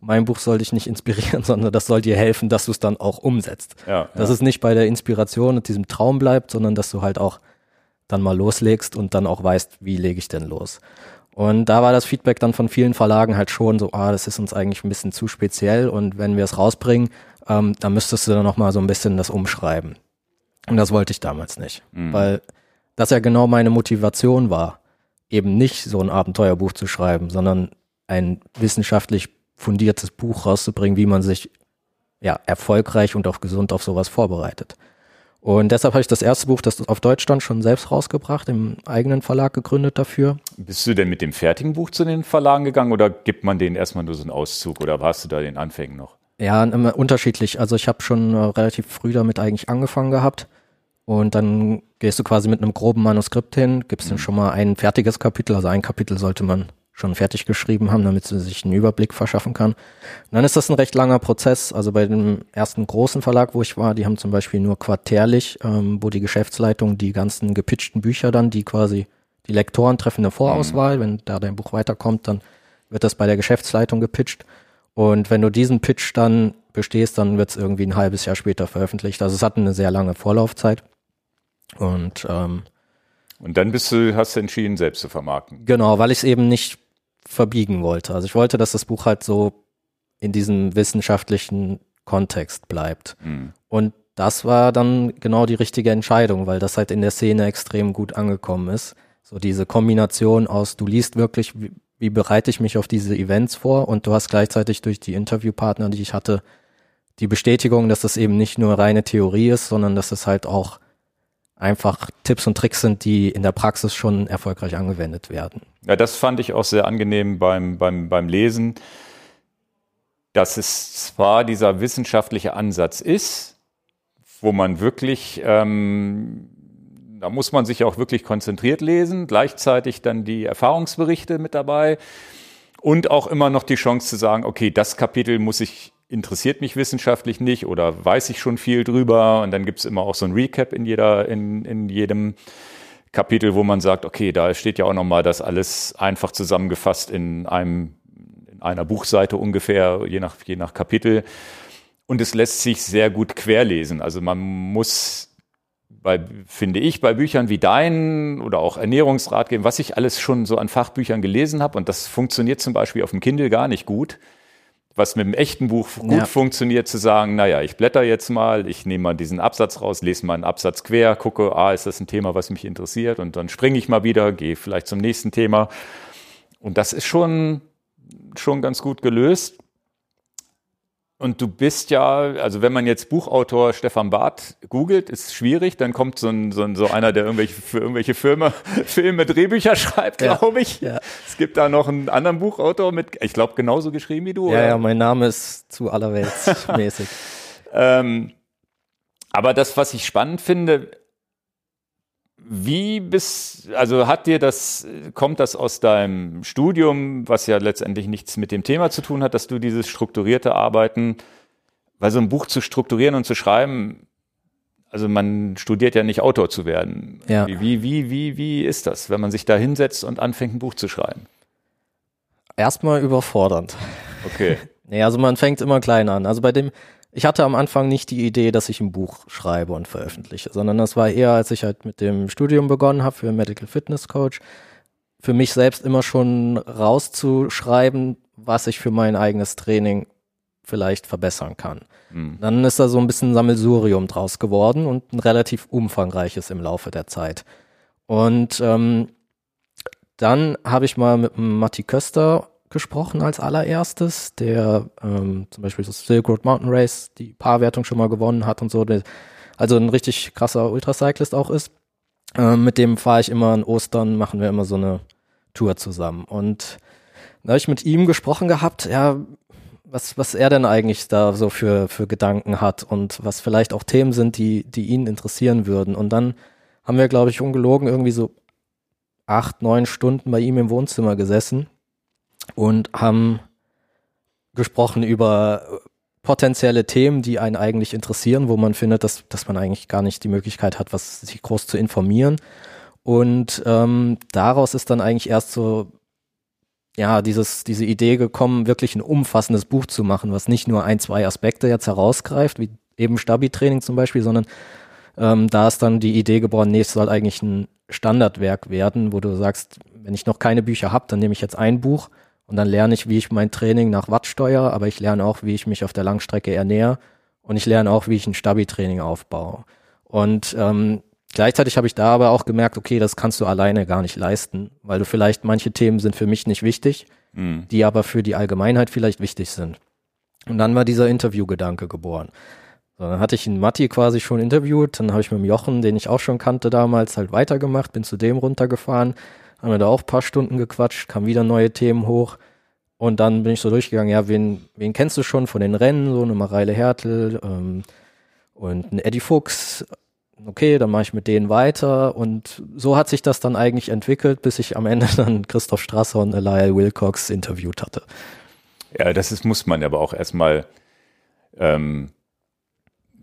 Mein Buch soll dich nicht inspirieren, sondern das soll dir helfen, dass du es dann auch umsetzt. Ja, Dass ja. es nicht bei der Inspiration und diesem Traum bleibt, sondern dass du halt auch dann mal loslegst und dann auch weißt, wie lege ich denn los. Und da war das Feedback dann von vielen Verlagen halt schon so, ah, das ist uns eigentlich ein bisschen zu speziell und wenn wir es rausbringen, ähm, dann müsstest du dann noch mal so ein bisschen das umschreiben. Und das wollte ich damals nicht, Mhm. weil das ja genau meine Motivation war, eben nicht so ein Abenteuerbuch zu schreiben, sondern ein wissenschaftlich fundiertes Buch rauszubringen, wie man sich ja erfolgreich und auch gesund auf sowas vorbereitet. Und deshalb habe ich das erste Buch, das auf Deutsch stand, schon selbst rausgebracht, im eigenen Verlag gegründet dafür. Bist du denn mit dem fertigen Buch zu den Verlagen gegangen oder gibt man denen erstmal nur so einen Auszug oder warst du da den Anfängen noch? Ja, immer unterschiedlich. Also ich habe schon äh, relativ früh damit eigentlich angefangen gehabt. Und dann gehst du quasi mit einem groben Manuskript hin, gibst dann schon mal ein fertiges Kapitel, also ein Kapitel sollte man schon fertig geschrieben haben, damit sie sich einen Überblick verschaffen kann. Und dann ist das ein recht langer Prozess. Also bei dem ersten großen Verlag, wo ich war, die haben zum Beispiel nur quartärlich, ähm, wo die Geschäftsleitung die ganzen gepitchten Bücher dann, die quasi die Lektoren treffen eine Vorauswahl. Wenn da dein Buch weiterkommt, dann wird das bei der Geschäftsleitung gepitcht. Und wenn du diesen Pitch dann bestehst, dann wird es irgendwie ein halbes Jahr später veröffentlicht. Also es hat eine sehr lange Vorlaufzeit. Und ähm, Und dann bist du, hast du entschieden, selbst zu vermarkten. genau, weil ich es eben nicht verbiegen wollte. Also ich wollte, dass das Buch halt so in diesem wissenschaftlichen Kontext bleibt. Mhm. Und das war dann genau die richtige Entscheidung, weil das halt in der Szene extrem gut angekommen ist. So diese Kombination aus, du liest wirklich, wie, wie bereite ich mich auf diese Events vor und du hast gleichzeitig durch die Interviewpartner, die ich hatte, die Bestätigung, dass das eben nicht nur reine Theorie ist, sondern dass es halt auch einfach Tipps und Tricks sind, die in der Praxis schon erfolgreich angewendet werden. Ja, das fand ich auch sehr angenehm beim, beim, beim Lesen, dass es zwar dieser wissenschaftliche Ansatz ist, wo man wirklich, ähm, da muss man sich auch wirklich konzentriert lesen, gleichzeitig dann die Erfahrungsberichte mit dabei und auch immer noch die Chance zu sagen, okay, das Kapitel muss ich, interessiert mich wissenschaftlich nicht oder weiß ich schon viel drüber und dann gibt's immer auch so ein Recap in jeder, in, in jedem Kapitel, wo man sagt, okay, da steht ja auch nochmal das alles einfach zusammengefasst in einem, in einer Buchseite ungefähr, je nach, je nach Kapitel. Und es lässt sich sehr gut querlesen. Also man muss bei, finde ich, bei Büchern wie deinen oder auch Ernährungsratgeber, was ich alles schon so an Fachbüchern gelesen habe, und das funktioniert zum Beispiel auf dem Kindle gar nicht gut, was mit dem echten Buch gut Ja. funktioniert, zu sagen, naja, ich blätter jetzt mal, ich nehme mal diesen Absatz raus, lese mal einen Absatz quer, gucke, ah, ist das ein Thema, was mich interessiert, und dann springe ich mal wieder, gehe vielleicht zum nächsten Thema. Und das ist schon, schon ganz gut gelöst. Und du bist ja, also wenn man jetzt Buchautor Stefan Barth googelt, ist schwierig, dann kommt so, ein, so, ein, so einer, der irgendwelche, für irgendwelche Filme, Filme, Drehbücher schreibt, Ja. glaube ich. Ja. Es gibt da noch einen anderen Buchautor mit, ich glaube, genauso geschrieben wie du. Ja, oder? ja, mein Name ist zu allerwelts mäßig. Ähm, aber das, was ich spannend finde, wie bis, also hat dir das, kommt das aus deinem Studium, was ja letztendlich nichts mit dem Thema zu tun hat, dass du dieses strukturierte Arbeiten, weil so ein Buch zu strukturieren und zu schreiben, also man studiert ja nicht Autor zu werden. Ja. Wie, wie, wie, wie, ist das, wenn man sich da hinsetzt und anfängt, ein Buch zu schreiben? Erstmal überfordernd. Okay. Nee, also man fängt immer klein an. Also bei dem, ich hatte am Anfang nicht die Idee, dass ich ein Buch schreibe und veröffentliche, sondern das war eher, als ich halt mit dem Studium begonnen habe für Medical Fitness Coach, für mich selbst immer schon rauszuschreiben, was ich für mein eigenes Training vielleicht verbessern kann. Hm. Dann ist da so ein bisschen Sammelsurium draus geworden und ein relativ umfangreiches im Laufe der Zeit. Und ähm, dann habe ich mal mit Matti Köster gesprochen als allererstes, der ähm, zum Beispiel das Silk Road Mountain Race, die Paarwertung schon mal gewonnen hat und so, der, also ein richtig krasser Ultracyclist auch ist. Ähm, mit dem fahre ich immer an Ostern, machen wir immer so eine Tour zusammen. Und da habe ich mit ihm gesprochen gehabt, ja, was, was er denn eigentlich da so für, für Gedanken hat und was vielleicht auch Themen sind, die, die ihn interessieren würden. Und dann haben wir, glaube ich, ungelogen irgendwie so acht, neun Stunden bei ihm im Wohnzimmer gesessen und haben gesprochen über potenzielle Themen, die einen eigentlich interessieren, wo man findet, dass, dass man eigentlich gar nicht die Möglichkeit hat, was sich groß zu informieren. Und ähm, daraus ist dann eigentlich erst so, ja, dieses, diese Idee gekommen, wirklich ein umfassendes Buch zu machen, was nicht nur ein, zwei Aspekte jetzt herausgreift, wie eben Stabi-Training zum Beispiel, sondern ähm, da ist dann die Idee geboren, nee, es soll eigentlich ein Standardwerk werden, wo du sagst, wenn ich noch keine Bücher habe, dann nehme ich jetzt ein Buch und dann lerne ich, wie ich mein Training nach Watt steuere, aber ich lerne auch, wie ich mich auf der Langstrecke ernähre und ich lerne auch, wie ich ein Stabi-Training aufbaue. Und ähm, gleichzeitig habe ich da aber auch gemerkt, okay, das kannst du alleine gar nicht leisten, weil du vielleicht manche Themen sind für mich nicht wichtig, Hm. die aber für die Allgemeinheit vielleicht wichtig sind. Und dann war dieser Interviewgedanke geboren. So, dann hatte ich einen Matti quasi schon interviewt, dann habe ich mit dem Jochen, den ich auch schon kannte damals, halt weitergemacht, bin zu dem runtergefahren, haben wir da auch ein paar Stunden gequatscht, kamen wieder neue Themen hoch. Und dann bin ich so durchgegangen, ja, wen, wen kennst du schon von den Rennen, so eine Mareile Hertel ähm, und ein Eddie Fuchs, okay, dann mache ich mit denen weiter. Und so hat sich das dann eigentlich entwickelt, bis ich am Ende dann Christoph Strasser und Lyle Wilcox interviewt hatte. Ja, das ist, muss man aber auch erstmal ähm,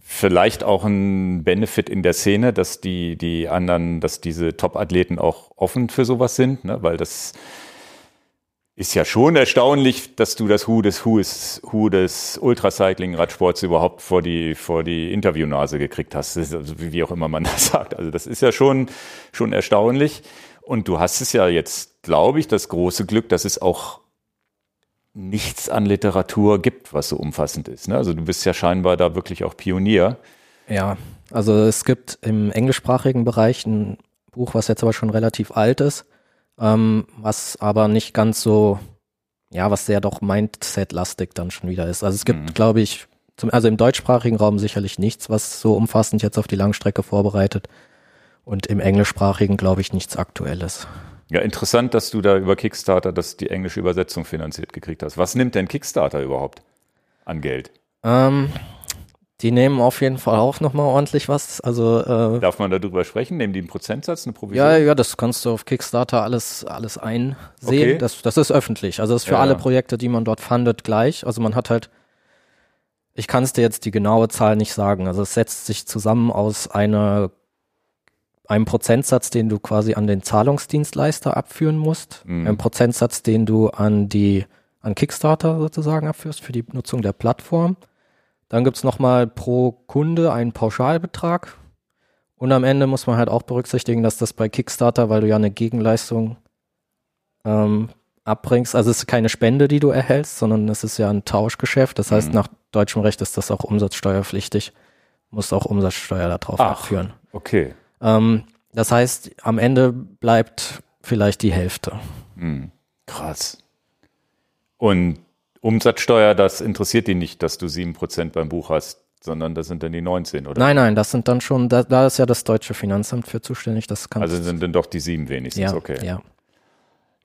vielleicht auch ein Benefit in der Szene, dass die, die anderen, dass diese Top-Athleten auch offen für sowas sind, ne? weil das ist ja schon erstaunlich, dass du das Hu des Hu des, Hu des Ultracycling-Radsports überhaupt vor die, vor die Interviewnase gekriegt hast, also wie wie auch immer man das sagt. Also das ist ja schon, schon erstaunlich. Und du hast es ja jetzt, glaube ich, das große Glück, dass es auch nichts an Literatur gibt, was so umfassend ist. Ne? Also du bist ja scheinbar da wirklich auch Pionier. Ja, also es gibt im englischsprachigen Bereich ein Buch, was jetzt aber schon relativ alt ist, ähm, was aber nicht ganz so, ja, was sehr doch Mindset-lastig dann schon wieder ist. Also es gibt, Mhm. glaube ich, zum, also im deutschsprachigen Raum sicherlich nichts, was so umfassend jetzt auf die Langstrecke vorbereitet. Und im englischsprachigen, glaube ich, nichts Aktuelles. Ja, interessant, dass du da über Kickstarter das, die englische Übersetzung finanziert gekriegt hast. Was nimmt denn Kickstarter überhaupt an Geld? Ähm, die nehmen auf jeden Fall auch nochmal ordentlich was. Also äh, Darf man darüber sprechen? Nehmen die einen Prozentsatz, eine Provision? Ja, ja, das kannst du auf Kickstarter alles, alles einsehen. Okay. Das, das ist öffentlich. Also das ist für Ja, alle. Projekte, die man dort fundet, gleich. Also man hat halt, ich kann es dir jetzt die genaue Zahl nicht sagen. Also es setzt sich zusammen aus einer, einem Prozentsatz, den du quasi an den Zahlungsdienstleister abführen musst, Mhm. einem Prozentsatz, den du an die, an Kickstarter sozusagen abführst für die Nutzung der Plattform. Dann gibt's noch nochmal pro Kunde einen Pauschalbetrag. Und am Ende muss man halt auch berücksichtigen, dass das bei Kickstarter, weil du ja eine Gegenleistung ähm, abbringst, also es ist keine Spende, die du erhältst, sondern es ist ja ein Tauschgeschäft. Das heißt, Mhm. nach deutschem Recht ist das auch umsatzsteuerpflichtig. Musst auch Umsatzsteuer darauf Ach. abführen. Okay. Ähm, das heißt, am Ende bleibt vielleicht die Hälfte. Hm. Krass. Und Umsatzsteuer, das interessiert die nicht, dass du 7% beim Buch hast, sondern das sind dann die 19, oder? Nein, nein, das sind dann schon, da, da ist ja das deutsche Finanzamt für zuständig. Das kann also sind dann doch die 7 wenigstens, ja, okay. Ja.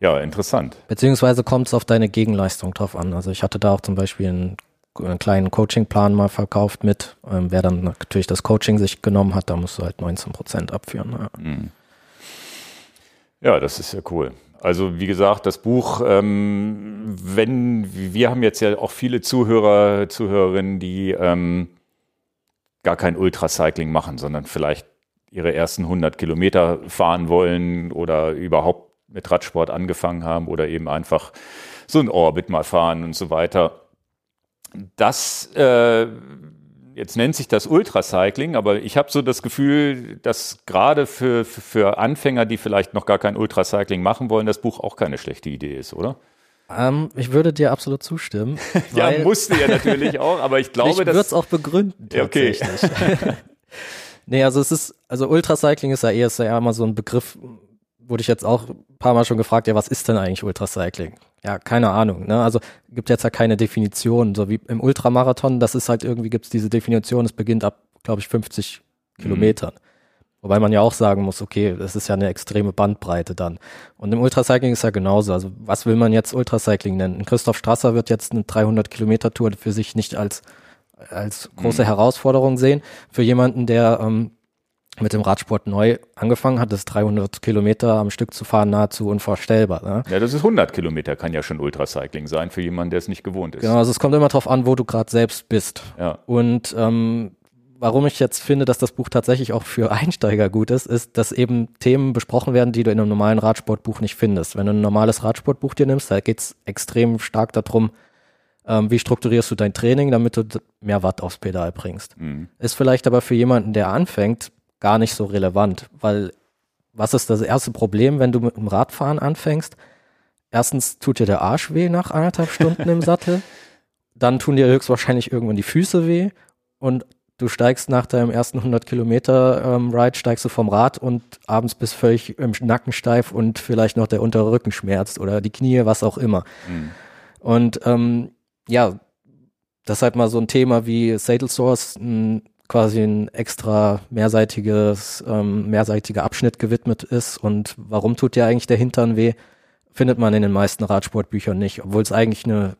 ja, interessant. Beziehungsweise kommt es auf deine Gegenleistung drauf an. Also ich hatte da auch zum Beispiel einen kleinen Coachingplan mal verkauft mit. Ähm, wer dann natürlich das Coaching sich genommen hat, da musst du halt 19% abführen. Ja. Mhm. Ja, das ist ja cool. Also wie gesagt, das Buch, ähm, wenn wir haben jetzt ja auch viele Zuhörer, Zuhörerinnen, die ähm, gar kein Ultracycling machen, sondern vielleicht ihre ersten 100 Kilometer fahren wollen oder überhaupt mit Radsport angefangen haben oder eben einfach so ein Orbit mal fahren und so weiter. Das äh, jetzt nennt sich das Ultracycling, aber ich habe so das Gefühl, dass gerade für, für Anfänger, die vielleicht noch gar kein Ultracycling machen wollen, das Buch auch keine schlechte Idee ist, oder? Ähm, ich würde dir absolut zustimmen. ja, musste ja natürlich auch, aber ich glaube, ich würde es auch begründen. Okay. nee, also es ist, also Ultracycling ist ja eher, ist ja immer so ein Begriff, wurde ich jetzt auch ein paar Mal schon gefragt, ja, was ist denn eigentlich Ultracycling? Ja, keine Ahnung. Ne? Also gibt jetzt ja keine Definition, so wie im Ultramarathon, das ist halt irgendwie, gibt es diese Definition, es beginnt ab, glaube ich, 50 mhm. Kilometern. Wobei man ja auch sagen muss, okay, das ist ja eine extreme Bandbreite dann. Und im Ultracycling ist ja genauso. Also was will man jetzt Ultracycling nennen? Christoph Strasser wird jetzt eine 300 Kilometer Tour für sich nicht als als große mhm. Herausforderung sehen. Für jemanden, der ähm, mit dem Radsport neu angefangen hat, das 300 Kilometer am Stück zu fahren, nahezu unvorstellbar. Ne? Ja, das ist 100 Kilometer, kann ja schon Ultracycling sein für jemanden, der es nicht gewohnt ist. Genau, also es kommt immer darauf an, wo du gerade selbst bist. Ja. Und ähm, warum ich jetzt finde, dass das Buch tatsächlich auch für Einsteiger gut ist, ist, dass eben Themen besprochen werden, die du in einem normalen Radsportbuch nicht findest. Wenn du ein normales Radsportbuch dir nimmst, da geht es extrem stark darum, ähm, wie strukturierst du dein Training, damit du mehr Watt aufs Pedal bringst. Mhm. Ist vielleicht aber für jemanden, der anfängt, gar nicht so relevant, weil was ist das erste Problem, wenn du mit dem Radfahren anfängst? Erstens tut dir der Arsch weh nach anderthalb Stunden im Sattel, dann tun dir höchstwahrscheinlich irgendwann die Füße weh und du steigst nach deinem ersten 100 Kilometer ähm, Ride, steigst du vom Rad und abends bist völlig im Nacken steif und vielleicht noch der untere Rücken schmerzt oder die Knie, was auch immer. Mhm. Und ähm, ja, das ist halt mal so ein Thema wie Saddle Source, ein quasi ein extra mehrseitiges, ähm, mehrseitiger Abschnitt gewidmet ist. Und warum tut dir eigentlich der Hintern weh? Findet man in den meisten Radsportbüchern nicht, obwohl es eigentlich eine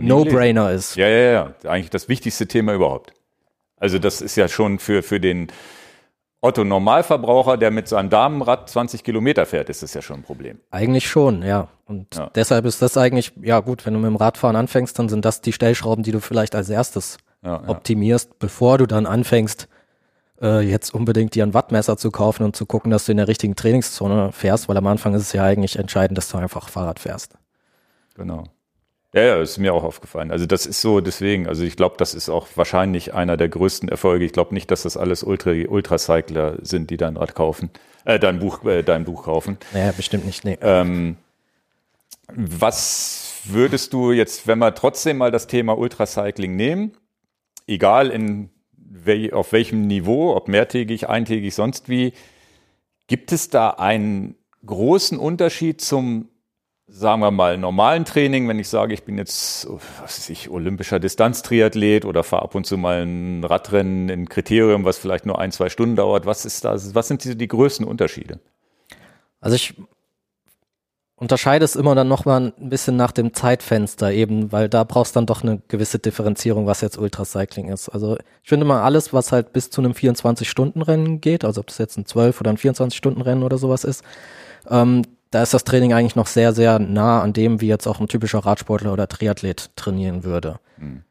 No-Brainer ist. Ja, ja, ja. Eigentlich das wichtigste Thema überhaupt. Also das ist ja schon für, für den Otto Normalverbraucher, der mit seinem Damenrad 20 Kilometer fährt, ist das ja schon ein Problem. Eigentlich schon, ja. Und ja. deshalb ist das eigentlich, ja gut, wenn du mit dem Radfahren anfängst, dann sind das die Stellschrauben, die du vielleicht als erstes ja, optimierst, bevor du dann anfängst, äh, jetzt unbedingt dir ein Wattmesser zu kaufen und zu gucken, dass du in der richtigen Trainingszone fährst, weil am Anfang ist es ja eigentlich entscheidend, dass du einfach Fahrrad fährst. Genau. Ja, ja, ist mir auch aufgefallen. Also das ist so, deswegen, also ich glaube, das ist auch wahrscheinlich einer der größten Erfolge. Ich glaube nicht, dass das alles Ultra, Ultracycler sind, die dein Rad kaufen, äh, dein Buch, äh, dein Buch kaufen. Naja, bestimmt nicht, nee. Ähm, was würdest du jetzt, wenn wir trotzdem mal das Thema Ultracycling nehmen, egal in wel, auf welchem Niveau, ob mehrtägig, eintägig, sonst wie, gibt es da einen großen Unterschied zum, sagen wir mal, normalen Training, wenn ich sage, ich bin jetzt, was weiß ich, olympischer Distanztriathlet oder fahre ab und zu mal ein Radrennen in Kriterium, was vielleicht nur ein, zwei Stunden dauert. Was ist da, was sind die, die größten Unterschiede? Also ich unterscheide es immer dann nochmal ein bisschen nach dem Zeitfenster eben, weil da brauchst du dann doch eine gewisse Differenzierung, was jetzt Ultracycling ist. Also ich finde mal alles, was halt bis zu einem 24-Stunden-Rennen geht, also ob das jetzt ein 12 oder ein 24-Stunden-Rennen oder sowas ist, ähm, da ist das Training eigentlich noch sehr, sehr nah an dem, wie jetzt auch ein typischer Radsportler oder Triathlet trainieren würde. Mhm.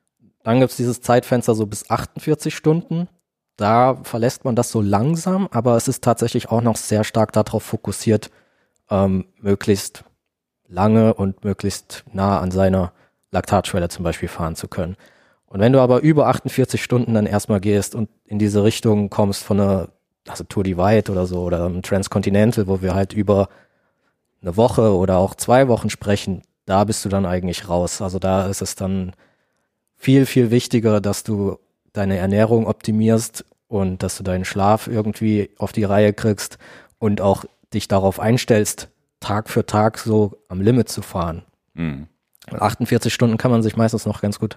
Dann gibt's dieses Zeitfenster so bis 48 Stunden. Da verlässt man das so langsam, aber es ist tatsächlich auch noch sehr stark darauf fokussiert, ähm, möglichst lange und möglichst nah an seiner Laktatschwelle zum Beispiel fahren zu können. Und wenn du aber über 48 Stunden dann erstmal gehst und in diese Richtung kommst von einer, also Tour Divide oder so oder einem Transcontinental, wo wir halt über eine Woche oder auch zwei Wochen sprechen, da bist du dann eigentlich raus. Also da ist es dann viel, viel wichtiger, dass du deine Ernährung optimierst und dass du deinen Schlaf irgendwie auf die Reihe kriegst und auch dich darauf einstellst, Tag für Tag so am Limit zu fahren. Mhm. 48 Stunden kann man sich meistens noch ganz gut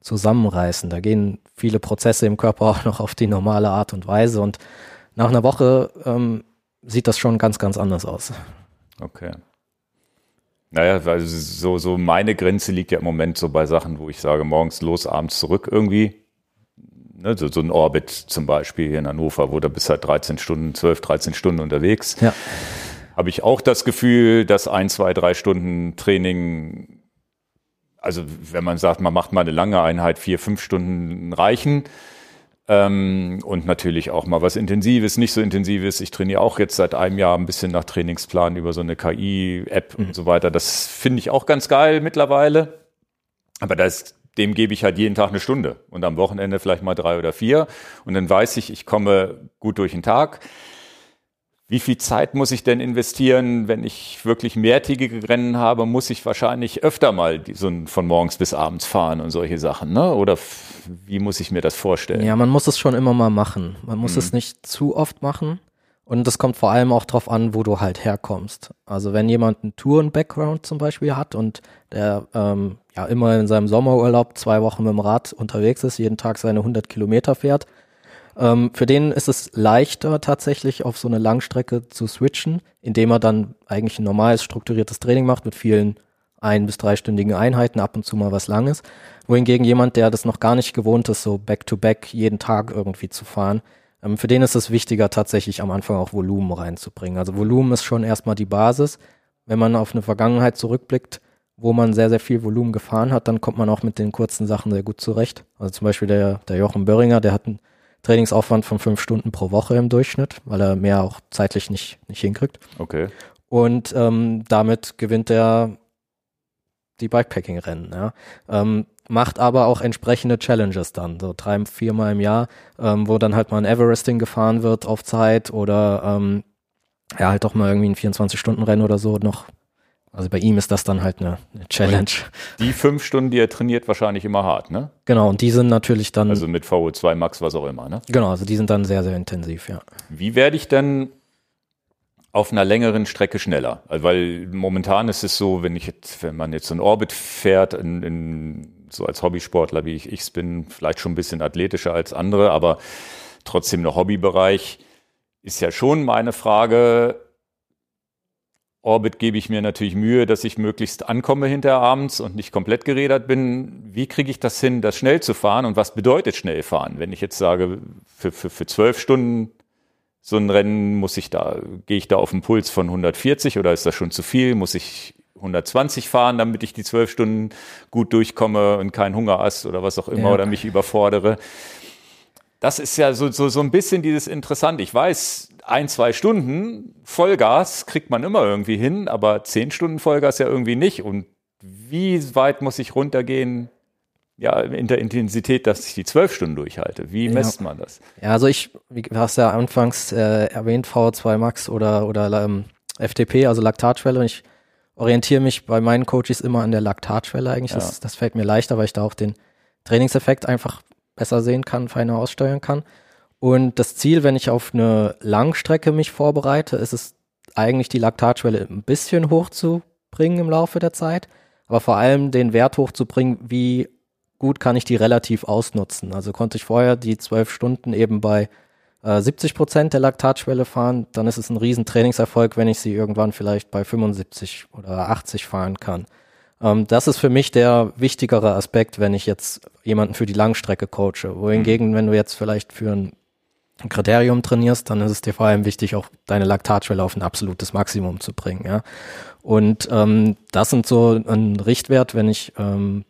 zusammenreißen. Da gehen viele Prozesse im Körper auch noch auf die normale Art und Weise und nach einer Woche ähm, sieht das schon ganz, ganz anders aus. Okay. Naja, weil so, so meine Grenze liegt ja im Moment so bei Sachen, wo ich sage, morgens los, abends zurück irgendwie. Ne, so, so ein Orbit zum Beispiel hier in Hannover, wo du bist halt 13 Stunden, 12, 13 Stunden unterwegs. Ja. Habe ich auch das Gefühl, dass ein, zwei, drei Stunden Training, also wenn man sagt, man macht mal eine lange Einheit, vier, fünf Stunden reichen. Ähm, und natürlich auch mal was Intensives, nicht so Intensives. Ich trainiere auch jetzt seit einem Jahr ein bisschen nach Trainingsplan über so eine KI-App mhm. und so weiter. Das finde ich auch ganz geil mittlerweile. Aber das, dem gebe ich halt jeden Tag eine Stunde und am Wochenende vielleicht mal drei oder vier. Und dann weiß ich, ich komme gut durch den Tag wie viel Zeit muss ich denn investieren, wenn ich wirklich mehrtägige Rennen habe, muss ich wahrscheinlich öfter mal so von morgens bis abends fahren und solche Sachen, ne? Oder wie muss ich mir das vorstellen? Ja, man muss es schon immer mal machen. Man muss mhm. es nicht zu oft machen. Und das kommt vor allem auch drauf an, wo du halt herkommst. Also wenn jemand einen Touren-Background zum Beispiel hat und der ähm, ja immer in seinem Sommerurlaub zwei Wochen mit dem Rad unterwegs ist, jeden Tag seine 100 Kilometer fährt, ähm, für den ist es leichter tatsächlich auf so eine Langstrecke zu switchen, indem er dann eigentlich ein normales strukturiertes Training macht mit vielen ein- bis dreistündigen Einheiten, ab und zu mal was Langes. Wohingegen jemand, der das noch gar nicht gewohnt ist, so back-to-back -back jeden Tag irgendwie zu fahren, ähm, für den ist es wichtiger, tatsächlich am Anfang auch Volumen reinzubringen. Also Volumen ist schon erstmal die Basis. Wenn man auf eine Vergangenheit zurückblickt, wo man sehr, sehr viel Volumen gefahren hat, dann kommt man auch mit den kurzen Sachen sehr gut zurecht. Also zum Beispiel der, der Jochen Böhringer, der hat ein Trainingsaufwand von fünf Stunden pro Woche im Durchschnitt, weil er mehr auch zeitlich nicht, nicht hinkriegt. Okay. Und ähm, damit gewinnt er die Bikepacking-Rennen. Ja. Ähm, macht aber auch entsprechende Challenges dann, so drei, viermal im Jahr, ähm, wo dann halt mal ein Everesting gefahren wird auf Zeit oder ähm, ja, halt doch mal irgendwie ein 24-Stunden-Rennen oder so noch also bei ihm ist das dann halt eine, eine Challenge. Und die fünf Stunden, die er trainiert, wahrscheinlich immer hart, ne? Genau, und die sind natürlich dann. Also mit VO2 Max, was auch immer, ne? Genau, also die sind dann sehr, sehr intensiv, ja. Wie werde ich denn auf einer längeren Strecke schneller? Also weil momentan ist es so, wenn ich jetzt, wenn man jetzt einen Orbit fährt, in, in, so als Hobbysportler, wie ich es bin, vielleicht schon ein bisschen athletischer als andere, aber trotzdem noch Hobbybereich, ist ja schon meine Frage, Orbit gebe ich mir natürlich Mühe, dass ich möglichst ankomme hinter abends und nicht komplett gerädert bin. Wie kriege ich das hin, das schnell zu fahren und was bedeutet schnell fahren? Wenn ich jetzt sage, für, für, für zwölf Stunden so ein Rennen muss ich da, gehe ich da auf einen Puls von 140 oder ist das schon zu viel? Muss ich 120 fahren, damit ich die zwölf Stunden gut durchkomme und keinen Hunger hast oder was auch immer ja. oder mich überfordere? Das ist ja so, so, so ein bisschen dieses Interessante. Ich weiß, ein, zwei Stunden Vollgas kriegt man immer irgendwie hin, aber zehn Stunden Vollgas ja irgendwie nicht. Und wie weit muss ich runtergehen, ja, in der Intensität, dass ich die zwölf Stunden durchhalte? Wie messt man das? Ja, also ich, wie du hast ja anfangs äh, erwähnt, VO2 Max oder, oder ähm, FTP, also Laktatschwelle. Und ich orientiere mich bei meinen Coaches immer an der Laktatschwelle eigentlich. Ja. Das, das fällt mir leichter, weil ich da auch den Trainingseffekt einfach besser sehen kann, feiner aussteuern kann. Und das Ziel, wenn ich auf eine Langstrecke mich vorbereite, ist es eigentlich die Laktatschwelle ein bisschen hochzubringen im Laufe der Zeit, aber vor allem den Wert hochzubringen, wie gut kann ich die relativ ausnutzen. Also konnte ich vorher die zwölf Stunden eben bei äh, 70 Prozent der Laktatschwelle fahren, dann ist es ein riesen Trainingserfolg, wenn ich sie irgendwann vielleicht bei 75 oder 80 fahren kann. Ähm, das ist für mich der wichtigere Aspekt, wenn ich jetzt jemanden für die Langstrecke coache. Wohingegen, mhm. wenn du jetzt vielleicht für ein Kriterium trainierst, dann ist es dir vor allem wichtig, auch deine Laktatschwelle auf ein absolutes Maximum zu bringen. Ja? Und ähm, das sind so ein Richtwert, wenn ich ähm,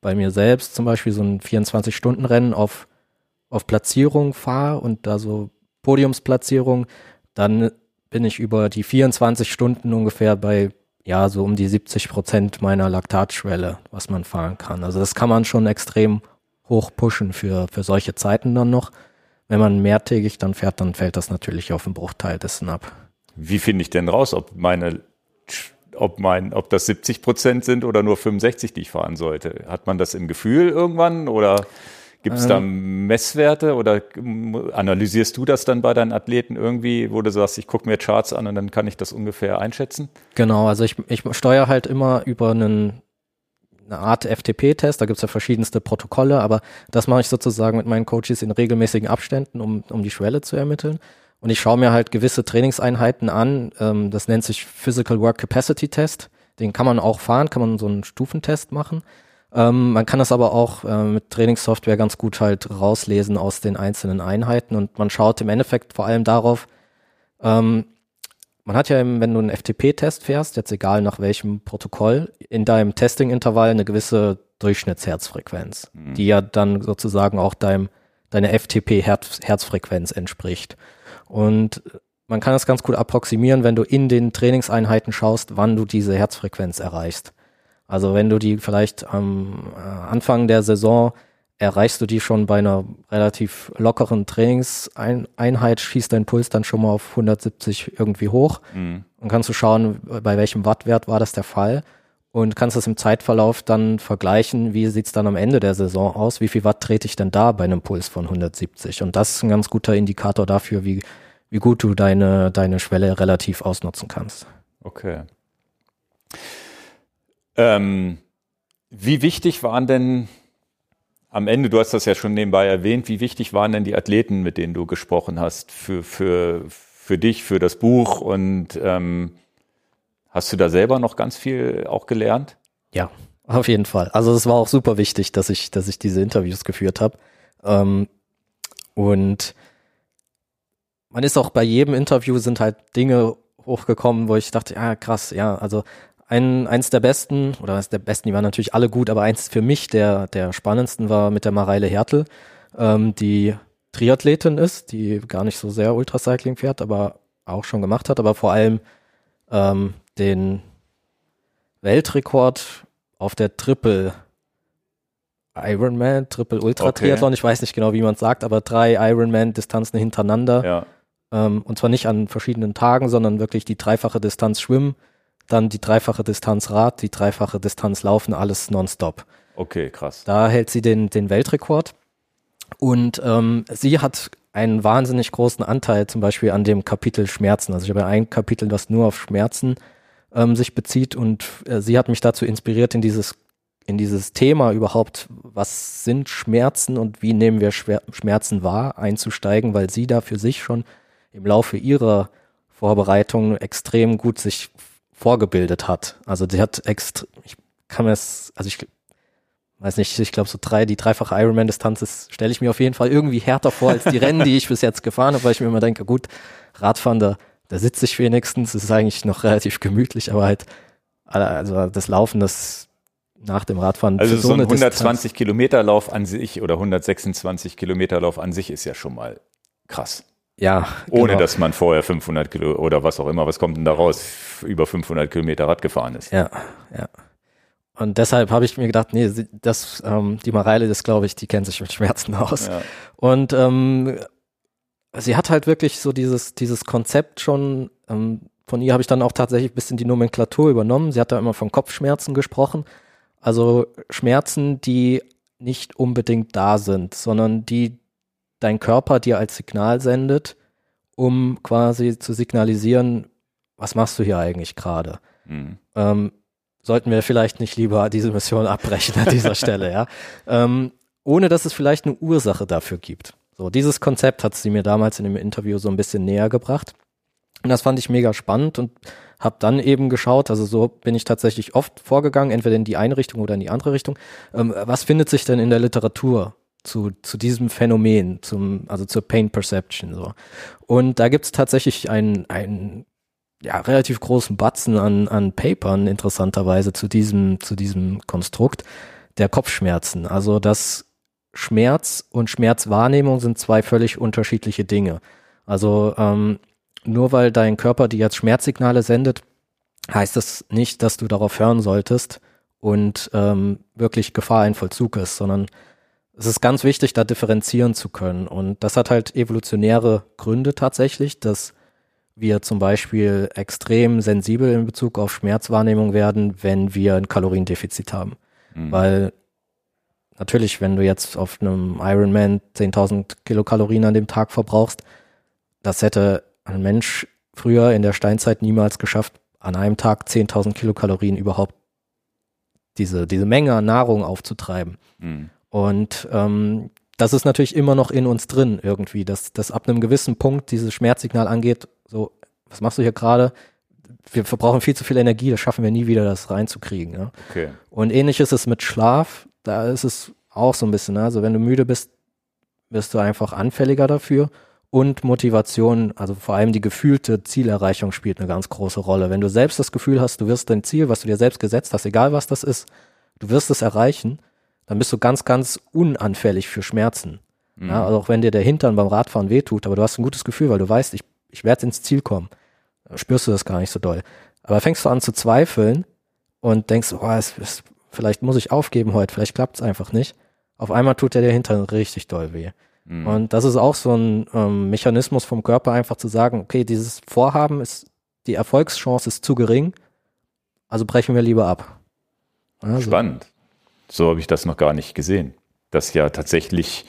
bei mir selbst zum Beispiel so ein 24-Stunden-Rennen auf, auf Platzierung fahre und da so Podiumsplatzierung, dann bin ich über die 24 Stunden ungefähr bei ja so um die 70 Prozent meiner Laktatschwelle, was man fahren kann. Also das kann man schon extrem hoch pushen für, für solche Zeiten dann noch. Wenn man mehrtägig dann fährt, dann fällt das natürlich auf einen Bruchteil dessen ab. Wie finde ich denn raus, ob meine, ob mein, ob das 70 Prozent sind oder nur 65, die ich fahren sollte? Hat man das im Gefühl irgendwann oder gibt es da ähm. Messwerte oder analysierst du das dann bei deinen Athleten irgendwie, wo du sagst, ich gucke mir Charts an und dann kann ich das ungefähr einschätzen? Genau, also ich, ich steuere halt immer über einen eine Art FTP-Test, da gibt's ja verschiedenste Protokolle, aber das mache ich sozusagen mit meinen Coaches in regelmäßigen Abständen, um, um die Schwelle zu ermitteln. Und ich schaue mir halt gewisse Trainingseinheiten an, ähm, das nennt sich Physical Work Capacity Test. Den kann man auch fahren, kann man so einen Stufentest machen. Ähm, man kann das aber auch äh, mit Trainingssoftware ganz gut halt rauslesen aus den einzelnen Einheiten und man schaut im Endeffekt vor allem darauf, ähm, man hat ja, eben, wenn du einen FTP-Test fährst, jetzt egal nach welchem Protokoll, in deinem Testing-Intervall eine gewisse Durchschnittsherzfrequenz, mhm. die ja dann sozusagen auch deinem, deine FTP-Herzfrequenz entspricht. Und man kann das ganz gut approximieren, wenn du in den Trainingseinheiten schaust, wann du diese Herzfrequenz erreichst. Also wenn du die vielleicht am äh, Anfang der Saison erreichst du die schon bei einer relativ lockeren Trainingseinheit, schießt dein Puls dann schon mal auf 170 irgendwie hoch mhm. und kannst du schauen, bei welchem Wattwert war das der Fall und kannst das im Zeitverlauf dann vergleichen, wie sieht's dann am Ende der Saison aus, wie viel Watt trete ich denn da bei einem Puls von 170 und das ist ein ganz guter Indikator dafür, wie, wie gut du deine, deine Schwelle relativ ausnutzen kannst. Okay. Ähm, wie wichtig waren denn am Ende, du hast das ja schon nebenbei erwähnt, wie wichtig waren denn die Athleten, mit denen du gesprochen hast, für, für, für dich, für das Buch und ähm, hast du da selber noch ganz viel auch gelernt? Ja, auf jeden Fall. Also es war auch super wichtig, dass ich, dass ich diese Interviews geführt habe. Ähm, und man ist auch bei jedem Interview sind halt Dinge hochgekommen, wo ich dachte, ja krass, ja, also ein, eins der besten, oder eins der besten, die waren natürlich alle gut, aber eins für mich der, der spannendsten war mit der Mareile Hertel, ähm, die Triathletin ist, die gar nicht so sehr Ultracycling fährt, aber auch schon gemacht hat, aber vor allem ähm, den Weltrekord auf der Triple Ironman, Triple Ultra okay. Triathlon, ich weiß nicht genau, wie man es sagt, aber drei Ironman-Distanzen hintereinander. Ja. Ähm, und zwar nicht an verschiedenen Tagen, sondern wirklich die dreifache Distanz schwimmen, dann die dreifache Distanz Rad, die dreifache Distanz Laufen, alles nonstop. Okay, krass. Da hält sie den, den Weltrekord. Und ähm, sie hat einen wahnsinnig großen Anteil zum Beispiel an dem Kapitel Schmerzen. Also ich habe ein Kapitel, das nur auf Schmerzen ähm, sich bezieht und äh, sie hat mich dazu inspiriert, in dieses, in dieses Thema überhaupt, was sind Schmerzen und wie nehmen wir Schwer Schmerzen wahr, einzusteigen, weil sie da für sich schon im Laufe ihrer Vorbereitung extrem gut sich vorgebildet hat. Also sie hat extra, ich kann mir das, also ich weiß nicht, ich glaube so drei, die dreifache Ironman-Distanz stelle ich mir auf jeden Fall irgendwie härter vor als die Rennen, die ich bis jetzt gefahren habe, weil ich mir immer denke, gut, Radfahren, da, da sitze ich wenigstens, es ist eigentlich noch relativ gemütlich, aber halt, also das Laufen, das nach dem Radfahren. Also so, so ein 120 Kilometer Lauf an sich oder 126 Kilometer Lauf an sich ist ja schon mal krass. Ja. Ohne genau. dass man vorher 500 Kilo oder was auch immer, was kommt denn da raus, über 500 Kilometer Rad gefahren ist. Ja, ja. Und deshalb habe ich mir gedacht, nee, das, ähm, die Mareile, das glaube ich, die kennt sich mit Schmerzen aus. Ja. Und ähm, sie hat halt wirklich so dieses, dieses Konzept schon, ähm, von ihr habe ich dann auch tatsächlich ein bisschen die Nomenklatur übernommen. Sie hat da immer von Kopfschmerzen gesprochen. Also Schmerzen, die nicht unbedingt da sind, sondern die dein Körper dir als Signal sendet, um quasi zu signalisieren, was machst du hier eigentlich gerade? Mhm. Ähm, sollten wir vielleicht nicht lieber diese Mission abbrechen an dieser Stelle, ja? Ähm, ohne dass es vielleicht eine Ursache dafür gibt. So, dieses Konzept hat sie mir damals in dem Interview so ein bisschen näher gebracht. Und das fand ich mega spannend und habe dann eben geschaut, also so bin ich tatsächlich oft vorgegangen, entweder in die eine Richtung oder in die andere Richtung. Ähm, was findet sich denn in der Literatur zu, zu diesem Phänomen, zum, also zur Pain Perception. So. Und da gibt's tatsächlich einen, einen ja, relativ großen Batzen an, an Papern, interessanterweise, zu diesem, zu diesem Konstrukt der Kopfschmerzen. Also das Schmerz und Schmerzwahrnehmung sind zwei völlig unterschiedliche Dinge. Also ähm, nur weil dein Körper dir jetzt Schmerzsignale sendet, heißt das nicht, dass du darauf hören solltest und ähm, wirklich Gefahr in Vollzug ist, sondern es ist ganz wichtig, da differenzieren zu können. Und das hat halt evolutionäre Gründe tatsächlich, dass wir zum Beispiel extrem sensibel in Bezug auf Schmerzwahrnehmung werden, wenn wir ein Kaloriendefizit haben. Mhm. Weil natürlich, wenn du jetzt auf einem Ironman 10.000 Kilokalorien an dem Tag verbrauchst, das hätte ein Mensch früher in der Steinzeit niemals geschafft, an einem Tag 10.000 Kilokalorien überhaupt diese, diese Menge an Nahrung aufzutreiben. Mhm. Und ähm, das ist natürlich immer noch in uns drin irgendwie, dass, dass ab einem gewissen Punkt dieses Schmerzsignal angeht, so, was machst du hier gerade? Wir verbrauchen viel zu viel Energie, das schaffen wir nie wieder, das reinzukriegen. Ja? Okay. Und ähnlich ist es mit Schlaf, da ist es auch so ein bisschen, ne? also wenn du müde bist, wirst du einfach anfälliger dafür. Und Motivation, also vor allem die gefühlte Zielerreichung spielt eine ganz große Rolle. Wenn du selbst das Gefühl hast, du wirst dein Ziel, was du dir selbst gesetzt hast, egal was das ist, du wirst es erreichen, dann bist du ganz, ganz unanfällig für Schmerzen. Mhm. Ja, also auch wenn dir der Hintern beim Radfahren wehtut, aber du hast ein gutes Gefühl, weil du weißt, ich, ich werde ins Ziel kommen, dann spürst du das gar nicht so doll. Aber fängst du an zu zweifeln und denkst, oh, es, es, vielleicht muss ich aufgeben heute, vielleicht klappt es einfach nicht. Auf einmal tut dir der Hintern richtig doll weh. Mhm. Und das ist auch so ein ähm, Mechanismus vom Körper, einfach zu sagen, okay, dieses Vorhaben ist, die Erfolgschance ist zu gering, also brechen wir lieber ab. Also, Spannend. So habe ich das noch gar nicht gesehen. Das ja tatsächlich,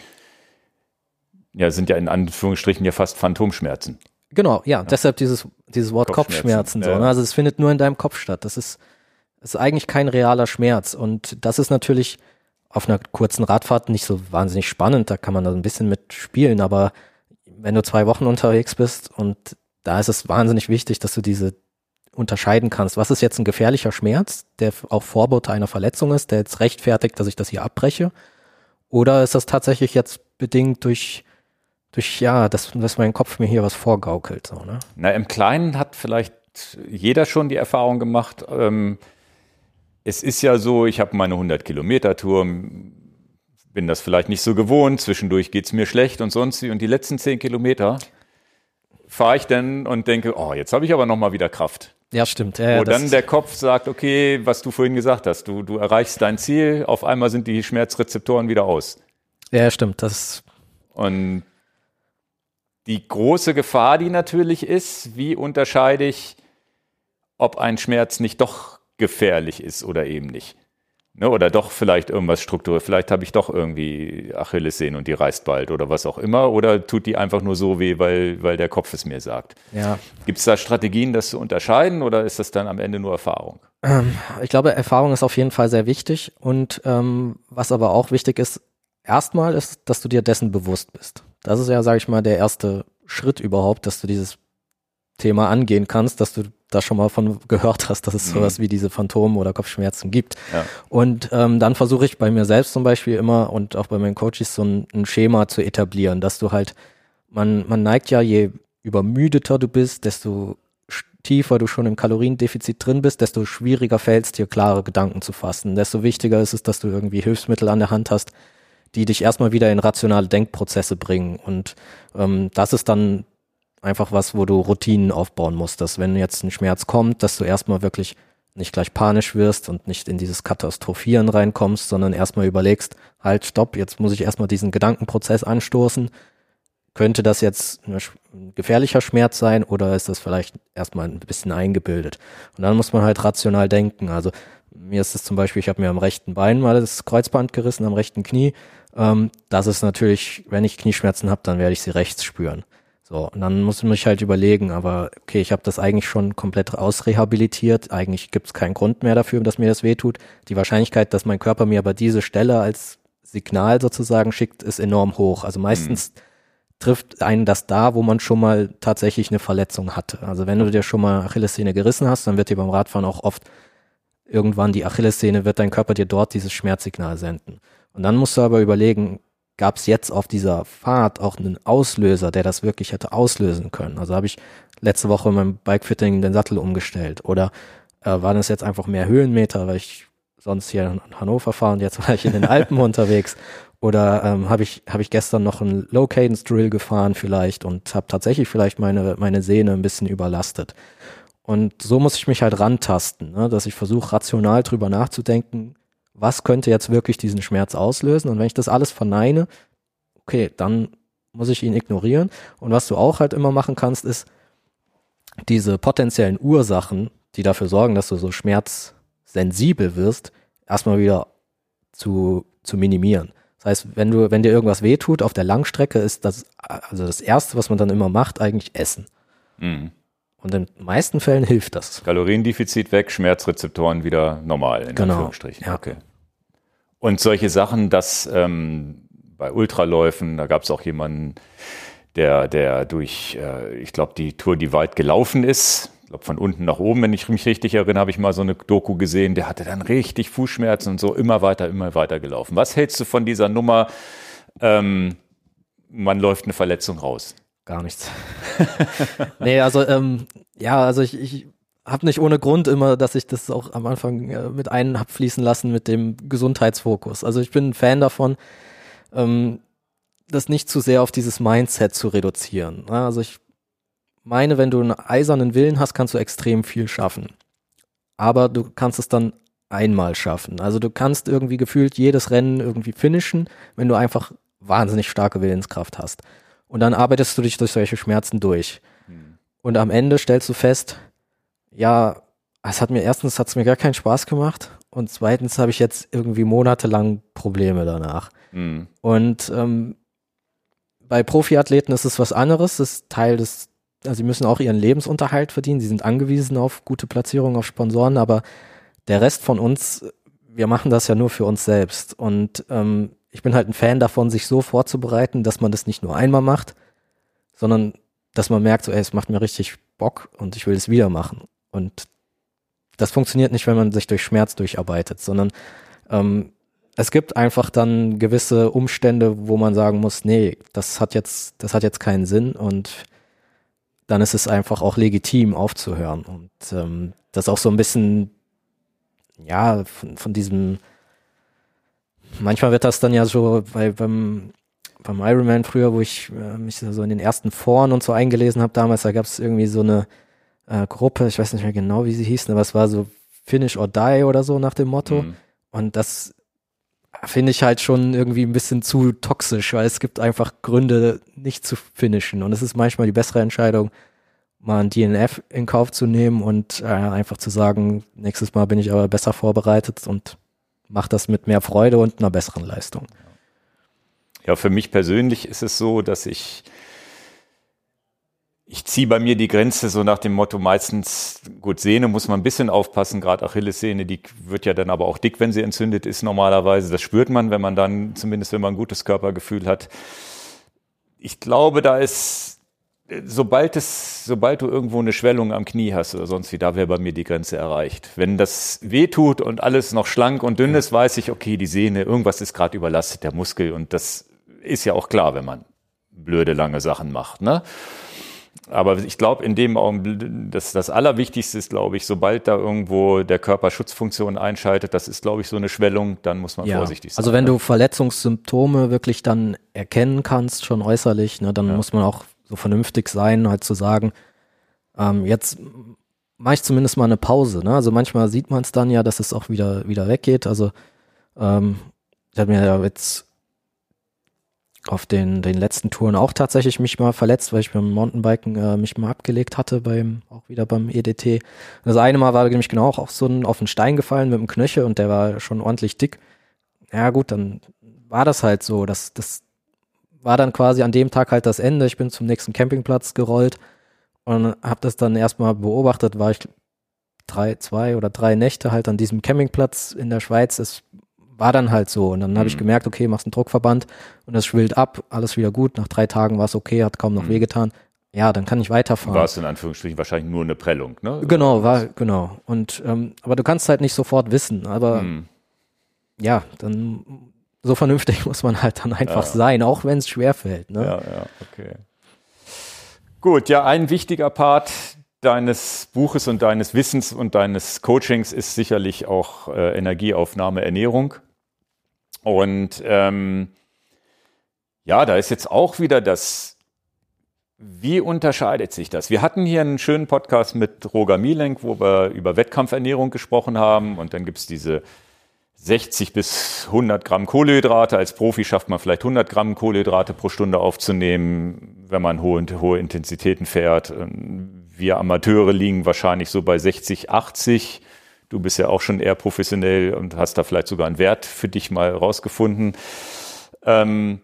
ja, sind ja in Anführungsstrichen ja fast Phantomschmerzen. Genau, ja, deshalb dieses, dieses Wort Kopfschmerzen, Kopfschmerzen. so, ja. ne? Also es findet nur in deinem Kopf statt. Das ist, ist eigentlich kein realer Schmerz. Und das ist natürlich auf einer kurzen Radfahrt nicht so wahnsinnig spannend. Da kann man da ein bisschen mit spielen. Aber wenn du zwei Wochen unterwegs bist und da ist es wahnsinnig wichtig, dass du diese unterscheiden kannst. Was ist jetzt ein gefährlicher Schmerz, der auch Vorbote einer Verletzung ist, der jetzt rechtfertigt, dass ich das hier abbreche? Oder ist das tatsächlich jetzt bedingt durch, durch ja, dass, dass mein Kopf mir hier was vorgaukelt, so, ne? Na, im Kleinen hat vielleicht jeder schon die Erfahrung gemacht. Ähm, es ist ja so, ich habe meine 100 Kilometer Tour, bin das vielleicht nicht so gewohnt, zwischendurch geht's mir schlecht und sonst wie. Und die letzten 10 Kilometer fahre ich dann und denke, oh, jetzt habe ich aber noch mal wieder Kraft. Ja, stimmt. Ja, Wo dann der Kopf sagt, okay, was du vorhin gesagt hast, du, du erreichst dein Ziel, auf einmal sind die Schmerzrezeptoren wieder aus. ja, stimmt. Das, Und die große Gefahr, die natürlich ist, wie unterscheide ich, ob ein Schmerz nicht doch gefährlich ist oder eben nicht. Ne, oder doch vielleicht irgendwas strukturell, vielleicht habe ich doch irgendwie Achillessehnen und die reißt bald oder was auch immer, oder tut die einfach nur so weh, weil, weil der Kopf es mir sagt. ja. Gibt es da Strategien, das zu unterscheiden oder ist das dann am Ende nur Erfahrung? Ich glaube, Erfahrung ist auf jeden Fall sehr wichtig. Und ähm, was aber auch wichtig ist, erstmal ist, dass du dir dessen bewusst bist. Das ist ja, sage ich mal, der erste Schritt überhaupt, dass du dieses Thema angehen kannst, dass du da schon mal von gehört hast, dass es Mhm. sowas wie diese Phantom- oder Kopfschmerzen gibt. Ja. Und ähm, dann versuche ich bei mir selbst zum Beispiel immer und auch bei meinen Coaches so ein, ein Schema zu etablieren, dass du halt, man, man neigt ja, je übermüdeter du bist, desto tiefer du schon im Kaloriendefizit drin bist, desto schwieriger fällt es dir, klare Gedanken zu fassen. Desto wichtiger ist es, dass du irgendwie Hilfsmittel an der Hand hast, die dich erstmal wieder in rationale Denkprozesse bringen. Und ähm, das ist dann einfach was, wo du Routinen aufbauen musst, dass wenn jetzt ein Schmerz kommt, dass du erstmal wirklich nicht gleich panisch wirst und nicht in dieses Katastrophieren reinkommst, sondern erstmal überlegst, halt, stopp, jetzt muss ich erstmal diesen Gedankenprozess anstoßen. Könnte das jetzt ein gefährlicher Schmerz sein oder ist das vielleicht erstmal ein bisschen eingebildet? Und dann muss man halt rational denken. Also mir ist es zum Beispiel, ich habe mir am rechten Bein mal das Kreuzband gerissen, am rechten Knie. Ähm, das ist natürlich, wenn ich Knieschmerzen habe, dann werde ich sie rechts spüren. So, und dann muss ich mich halt überlegen, aber okay, ich habe das eigentlich schon komplett ausrehabilitiert. Eigentlich gibt es keinen Grund mehr dafür, dass mir das wehtut. Die Wahrscheinlichkeit, dass mein Körper mir aber diese Stelle als Signal sozusagen schickt, ist enorm hoch. Also meistens trifft einen das da, wo man schon mal tatsächlich eine Verletzung hatte. Also wenn du dir schon mal Achillessehne gerissen hast, dann wird dir beim Radfahren auch oft irgendwann die Achillessehne, wird dein Körper dir dort dieses Schmerzsignal senden. Und dann musst du aber überlegen, gab es jetzt auf dieser Fahrt auch einen Auslöser, der das wirklich hätte auslösen können? Also habe ich letzte Woche in meinem Bikefitting den Sattel umgestellt oder äh, waren es jetzt einfach mehr Höhenmeter, weil ich sonst hier in Hannover fahre und jetzt war ich in den Alpen unterwegs oder ähm, habe ich habe ich gestern noch einen Low Cadence Drill gefahren vielleicht und habe tatsächlich vielleicht meine meine Sehne ein bisschen überlastet. Und so muss ich mich halt rantasten, ne? dass ich versuche rational drüber nachzudenken, was könnte jetzt wirklich diesen Schmerz auslösen und wenn ich das alles verneine, okay, dann muss ich ihn ignorieren und was du auch halt immer machen kannst, ist diese potenziellen Ursachen, die dafür sorgen, dass du so schmerzsensibel wirst, erstmal wieder zu, zu minimieren. Das heißt, wenn du, wenn dir irgendwas wehtut auf der Langstrecke, ist das, also das erste, was man dann immer macht, eigentlich Essen. Mhm. Und in den meisten Fällen hilft das. Kaloriendefizit weg, Schmerzrezeptoren wieder normal, in Genau, Anführungsstrichen. ja. Okay. Und solche Sachen, dass ähm, bei Ultraläufen, da gab es auch jemanden, der, der durch, äh, ich glaube, die Tour, die weit gelaufen ist, ich glaube von unten nach oben, wenn ich mich richtig erinnere, habe ich mal so eine Doku gesehen, der hatte dann richtig Fußschmerzen und so immer weiter, immer weiter gelaufen. Was hältst du von dieser Nummer? Ähm, man läuft eine Verletzung raus. Gar nichts. nee, also ähm, ja, also ich, ich habe nicht ohne Grund immer, dass ich das auch am Anfang äh, mit ein hab fließen lassen mit dem Gesundheitsfokus. Also ich bin ein Fan davon, ähm, das nicht zu sehr auf dieses Mindset zu reduzieren. Ja, also ich meine, wenn du einen eisernen Willen hast, kannst du extrem viel schaffen. Aber du kannst es dann einmal schaffen. Also du kannst irgendwie gefühlt jedes Rennen irgendwie finishen, wenn du einfach wahnsinnig starke Willenskraft hast. Und dann arbeitest du dich durch solche Schmerzen durch. Und am Ende stellst du fest, ja, es hat mir erstens hat's mir gar keinen Spaß gemacht und zweitens habe ich jetzt irgendwie monatelang Probleme danach. Mhm. Und ähm, bei Profiathleten ist es was anderes. Das ist Teil des, also sie müssen auch ihren Lebensunterhalt verdienen. Sie sind angewiesen auf gute Platzierungen, auf Sponsoren, aber der Rest von uns, wir machen das ja nur für uns selbst. Und ähm, ich bin halt ein Fan davon, sich so vorzubereiten, dass man das nicht nur einmal macht, sondern dass man merkt, so, ey, es macht mir richtig Bock und ich will es wieder machen. Und das funktioniert nicht, wenn man sich durch Schmerz durcharbeitet, sondern ähm, es gibt einfach dann gewisse Umstände, wo man sagen muss, nee, das hat jetzt, das hat jetzt keinen Sinn und dann ist es einfach auch legitim aufzuhören. Und ähm, das auch so ein bisschen, ja, von, von diesem, manchmal wird das dann ja so bei, beim, beim Ironman früher, wo ich äh, mich so in den ersten Foren und so eingelesen habe damals, da gab es irgendwie so eine äh, Gruppe, ich weiß nicht mehr genau, wie sie hießen, aber es war so Finish or Die oder so nach dem Motto. Mhm. Und das finde ich halt schon irgendwie ein bisschen zu toxisch, weil es gibt einfach Gründe, nicht zu finishen. Und es ist manchmal die bessere Entscheidung, mal ein DNF in Kauf zu nehmen und äh, einfach zu sagen, nächstes Mal bin ich aber besser vorbereitet und mach das mit mehr Freude und einer besseren Leistung. Ja, für mich persönlich ist es so, dass ich ich ziehe bei mir die Grenze so nach dem Motto meistens, gut, Sehne muss man ein bisschen aufpassen, gerade Achillessehne, die wird ja dann aber auch dick, wenn sie entzündet ist normalerweise. Das spürt man, wenn man dann, zumindest wenn man ein gutes Körpergefühl hat. Ich glaube, da ist, sobald es, sobald du irgendwo eine Schwellung am Knie hast oder sonst wie, da wäre bei mir die Grenze erreicht. Wenn das weh tut und alles noch schlank und dünn ist, weiß ich, okay, die Sehne, irgendwas ist gerade überlastet, der Muskel und das ist ja auch klar, wenn man blöde lange Sachen macht, ne? Aber ich glaube, in dem Augenblick, das, das Allerwichtigste ist, glaube ich, sobald da irgendwo der Körper Schutzfunktion einschaltet, das ist, glaube ich, so eine Schwellung, dann muss man vorsichtig sein. Also wenn ne? du Verletzungssymptome wirklich dann erkennen kannst, schon äußerlich, ne, dann Ja. muss man auch vernünftig sein, halt zu sagen, ähm, jetzt mache ich zumindest mal eine Pause. Ne? Also manchmal sieht man es dann ja, dass es auch wieder wieder weggeht. Also ähm, ich habe mir ja jetzt auf den, den letzten Touren auch tatsächlich mich mal verletzt, weil ich beim Mountainbiken äh, mich mal abgelegt hatte, beim, auch wieder beim EDT. Das eine Mal war nämlich genau auch so ein, auf einen Stein gefallen mit dem Knöchel und der war schon ordentlich dick. Ja gut, dann war das halt so. Das, das war dann quasi an dem Tag halt das Ende. Ich bin zum nächsten Campingplatz gerollt und habe das dann erstmal beobachtet, war ich drei, zwei oder drei Nächte halt an diesem Campingplatz in der Schweiz. Es war dann halt so. Und dann habe ich Mhm. gemerkt, okay, machst einen Druckverband und es schwillt ab, alles wieder gut. Nach drei Tagen war es okay, hat kaum noch Mhm. wehgetan. Ja, dann kann ich weiterfahren. war es in Anführungsstrichen wahrscheinlich nur eine Prellung, ne? Genau, war, genau. Und ähm, aber du kannst halt nicht sofort wissen. Aber Hm. ja, dann so vernünftig muss man halt dann einfach Ja. sein, auch wenn es schwerfällt. Ne? Ja, ja, okay. Gut, ja, ein wichtiger Part deines Buches und deines Wissens und deines Coachings ist sicherlich auch äh, Energieaufnahme, Ernährung. Und ähm, ja, da ist jetzt auch wieder das, wie unterscheidet sich das? Wir hatten hier einen schönen Podcast mit Roger Mielenk, wo wir über Wettkampfernährung gesprochen haben und dann gibt's diese 60 bis 100 Gramm Kohlenhydrate. Als Profi schafft man vielleicht 100 Gramm Kohlenhydrate pro Stunde aufzunehmen, wenn man hohe, hohe Intensitäten fährt. Wir Amateure liegen wahrscheinlich so bei 60, 80. Du bist ja auch schon eher professionell und hast da vielleicht sogar einen Wert für dich mal rausgefunden. Ähm,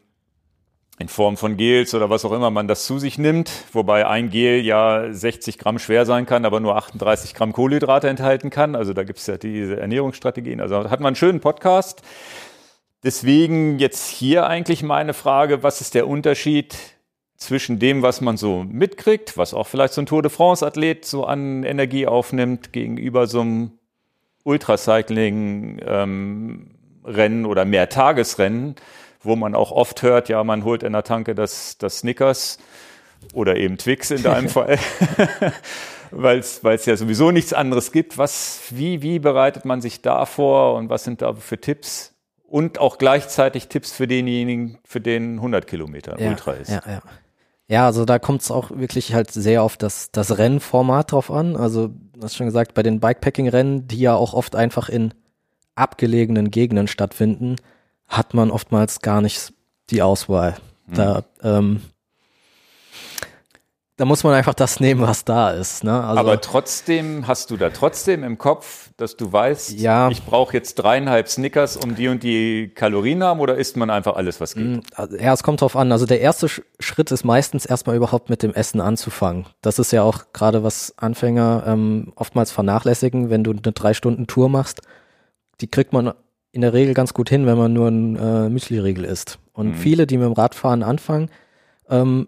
in Form von Gels oder was auch immer man das zu sich nimmt, wobei ein Gel ja 60 Gramm schwer sein kann, aber nur 38 Gramm Kohlenhydrate enthalten kann. Also da gibt es ja diese Ernährungsstrategien. Also hat man einen schönen Podcast. Deswegen jetzt hier eigentlich meine Frage, was ist der Unterschied zwischen dem, was man so mitkriegt, was auch vielleicht so ein Tour de France-Athlet so an Energie aufnimmt, gegenüber so einem Ultracycling-Rennen ähm, oder Mehrtagesrennen, wo man auch oft hört, ja, man holt in der Tanke das, das Snickers oder eben Twix in deinem Fall, weil es ja sowieso nichts anderes gibt. Was, wie, wie bereitet man sich da vor und was sind da für Tipps? Und auch gleichzeitig Tipps für denjenigen, für den 100 Kilometer ja, Ultra ist. Ja, ja. Ja, also da kommt es auch wirklich halt sehr auf das, das Rennformat drauf an. Also, du hast schon gesagt, bei den Bikepacking-Rennen, die ja auch oft einfach in abgelegenen Gegenden stattfinden, hat man oftmals gar nicht die Auswahl. Mhm. Da ähm, da muss man einfach das nehmen, was da ist. Ne? Also, Aber trotzdem hast du da trotzdem im Kopf, dass du weißt, ja, ich brauche jetzt dreieinhalb Snickers, um die und die Kalorien haben, oder isst man einfach alles, was geht? Mm, also, ja, es kommt drauf an. Also der erste Schritt ist meistens erstmal überhaupt mit dem Essen anzufangen. Das ist ja auch gerade was Anfänger ähm, oftmals vernachlässigen, wenn du eine drei Stunden Tour machst. Die kriegt man in der Regel ganz gut hin, wenn man nur ein äh, Müsli-Riegel isst. Und mhm. viele, die mit dem Radfahren anfangen, ähm,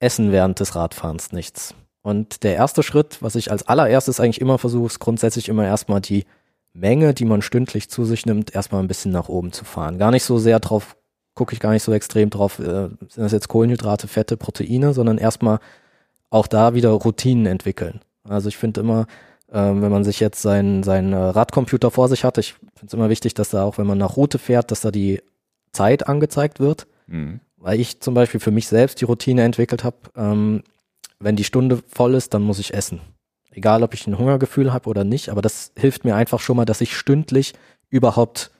essen während des Radfahrens nichts. Und der erste Schritt, was ich als allererstes eigentlich immer versuche, ist grundsätzlich immer erstmal die Menge, die man stündlich zu sich nimmt, erstmal ein bisschen nach oben zu fahren. Gar nicht so sehr drauf, gucke ich gar nicht so extrem drauf, äh, sind das jetzt Kohlenhydrate, Fette, Proteine, sondern erstmal auch da wieder Routinen entwickeln. Also ich finde immer, äh, wenn man sich jetzt seinen sein äh, Radcomputer vor sich hat, ich finde es immer wichtig, dass da auch, wenn man nach Route fährt, dass da die Zeit angezeigt wird. Mhm weil ich zum Beispiel für mich selbst die Routine entwickelt habe, ähm, wenn die Stunde voll ist, dann muss ich essen. Egal, ob ich ein Hungergefühl habe oder nicht, aber das hilft mir einfach schon mal, dass ich stündlich überhaupt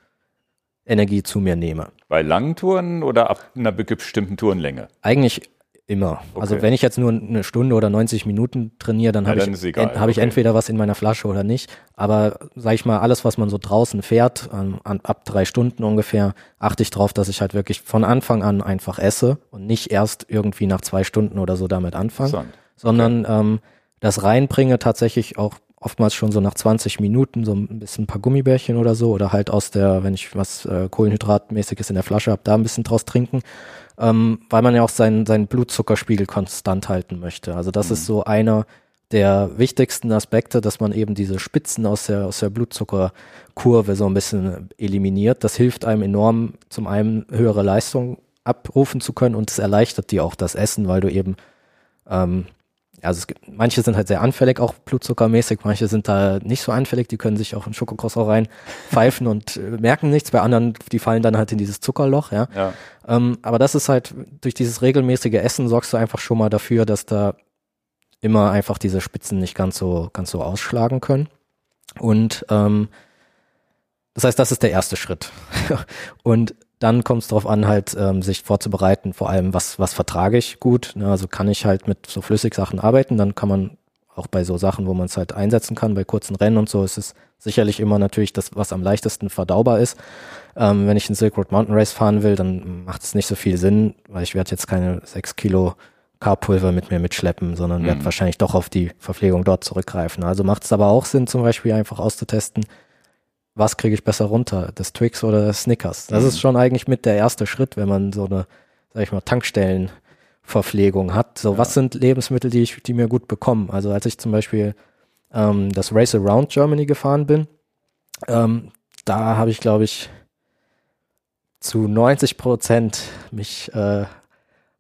Energie zu mir nehme. Bei langen Touren oder ab einer bestimmten Tourenlänge? Eigentlich Immer. Also okay. Also wenn ich jetzt nur eine Stunde oder 90 Minuten trainiere, dann habe ja, ich, en, hab ich entweder was in meiner Flasche oder nicht. Aber sag ich mal, alles, was man so draußen fährt, an, an, ab drei Stunden ungefähr, achte ich drauf, dass ich halt wirklich von Anfang an einfach esse und nicht erst irgendwie nach zwei Stunden oder so damit anfange, sondern okay. ähm, das reinbringe tatsächlich auch oftmals schon so nach 20 Minuten so ein bisschen ein paar Gummibärchen oder so oder halt aus der, wenn ich was äh, Kohlenhydratmäßiges in der Flasche habe, da ein bisschen draus trinken ähm, weil man ja auch seinen, seinen Blutzuckerspiegel konstant halten möchte. Also das mhm. ist so einer der wichtigsten Aspekte, dass man eben diese Spitzen aus der, aus der Blutzuckerkurve so ein bisschen eliminiert. Das hilft einem enorm, zum einen höhere Leistung abrufen zu können und es erleichtert dir auch das Essen, weil du eben ähm, also es gibt, manche sind halt sehr anfällig, auch blutzuckermäßig, manche sind da nicht so anfällig, die können sich auch in Schokokrossau rein pfeifen und äh, merken nichts, bei anderen, die fallen dann halt in dieses Zuckerloch, ja. ja. Ähm, aber das ist halt, durch dieses regelmäßige Essen sorgst du einfach schon mal dafür, dass da immer einfach diese Spitzen nicht ganz so, ganz so ausschlagen können. Und ähm, das heißt, das ist der erste Schritt. und dann kommt es darauf an, halt ähm, sich vorzubereiten, vor allem, was, was vertrage ich gut. Ne? Also kann ich halt mit so Flüssigsachen arbeiten, dann kann man auch bei so Sachen, wo man es halt einsetzen kann, bei kurzen Rennen und so, ist es sicherlich immer natürlich das, was am leichtesten verdaubar ist. Ähm, wenn ich einen Silk Road Mountain Race fahren will, dann macht es nicht so viel Sinn, weil ich werde jetzt keine sechs Kilo Carpulver mit mir mitschleppen, sondern mhm. werde wahrscheinlich doch auf die Verpflegung dort zurückgreifen. Also macht es aber auch Sinn, zum Beispiel einfach auszutesten, was kriege ich besser runter, das Twix oder das Snickers. Das mhm. ist schon eigentlich mit der erste Schritt, wenn man so eine, sag ich mal, Tankstellenverpflegung hat. So, ja. was sind Lebensmittel, die ich, die mir gut bekommen? Also als ich zum Beispiel ähm, das Race Around Germany gefahren bin, ähm, da habe ich, glaube ich, zu 90 Prozent mich äh,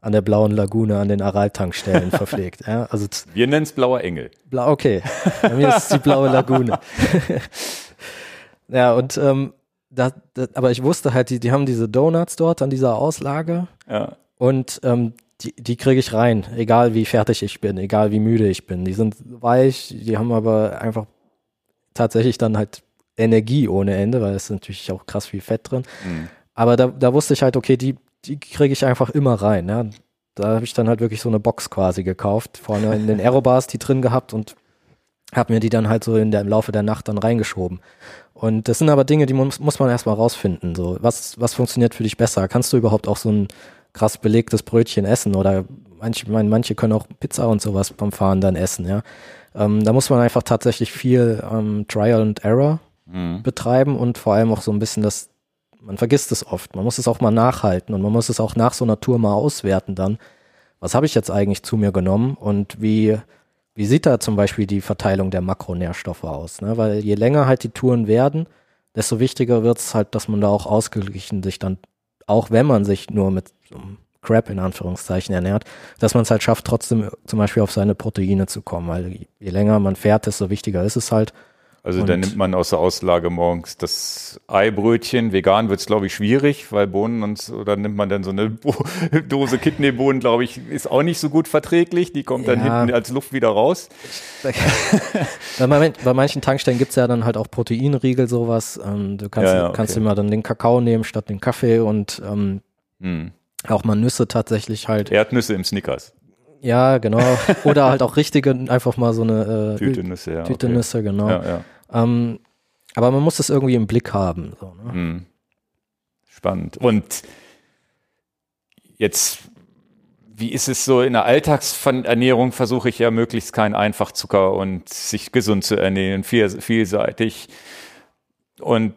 an der blauen Lagune an den Aral-Tankstellen verpflegt. Ja, also Wir nennen es blauer Engel. Blau, okay. Bei mir ist es die blaue Lagune. Ja, und ähm, da, da, aber ich wusste halt, die, die haben diese Donuts dort an dieser Auslage. Ja. Und ähm, die, die kriege ich rein, egal wie fertig ich bin, egal wie müde ich bin. Die sind weich, die haben aber einfach tatsächlich dann halt Energie ohne Ende, weil es ist natürlich auch krass viel Fett drin. Mhm. Aber da, da wusste ich halt, okay, die, die kriege ich einfach immer rein. Ja. Da habe ich dann halt wirklich so eine Box quasi gekauft, vorne in den Aerobars die drin gehabt und habe mir die dann halt so in der, im Laufe der Nacht dann reingeschoben. Und das sind aber Dinge, die muss, muss man erstmal rausfinden. So, was, was funktioniert für dich besser? Kannst du überhaupt auch so ein krass belegtes Brötchen essen oder manche, meine, manche können auch Pizza und sowas beim Fahren dann essen, ja. Ähm, da muss man einfach tatsächlich viel ähm, Trial and Error mhm. betreiben und vor allem auch so ein bisschen das, man vergisst es oft. Man muss es auch mal nachhalten und man muss es auch nach so einer Tour mal auswerten dann. Was habe ich jetzt eigentlich zu mir genommen und wie, wie sieht da zum Beispiel die Verteilung der Makronährstoffe aus? Ne? Weil je länger halt die Touren werden, desto wichtiger wird es halt, dass man da auch ausgeglichen sich dann, auch wenn man sich nur mit so Crap in Anführungszeichen ernährt, dass man es halt schafft, trotzdem zum Beispiel auf seine Proteine zu kommen. Weil je länger man fährt, desto wichtiger ist es halt. Also da nimmt man aus der Auslage morgens das Eibrötchen. Vegan wird es, glaube ich, schwierig, weil Bohnen und oder nimmt man dann so eine Bo Dose Kidneybohnen, glaube ich, ist auch nicht so gut verträglich. Die kommt ja. dann hinten als Luft wieder raus. bei, manchen Tankstellen gibt es ja dann halt auch Proteinriegel, sowas. Ähm, du kannst, ja, ja, okay. kannst immer dann den Kakao nehmen statt den Kaffee und ähm, hm. auch mal Nüsse tatsächlich halt. Erdnüsse im Snickers. Ja, genau. Oder halt auch richtige, einfach mal so eine äh, Tüte Nüsse, ja. Tüte okay. Nüsse, genau. Ja, ja. Ähm, aber man muss das irgendwie im Blick haben. So, ne? hm. Spannend. Und jetzt, wie ist es so in der Alltagsernährung? Versuche ich ja möglichst keinen Einfachzucker und sich gesund zu ernähren, viel, vielseitig. Und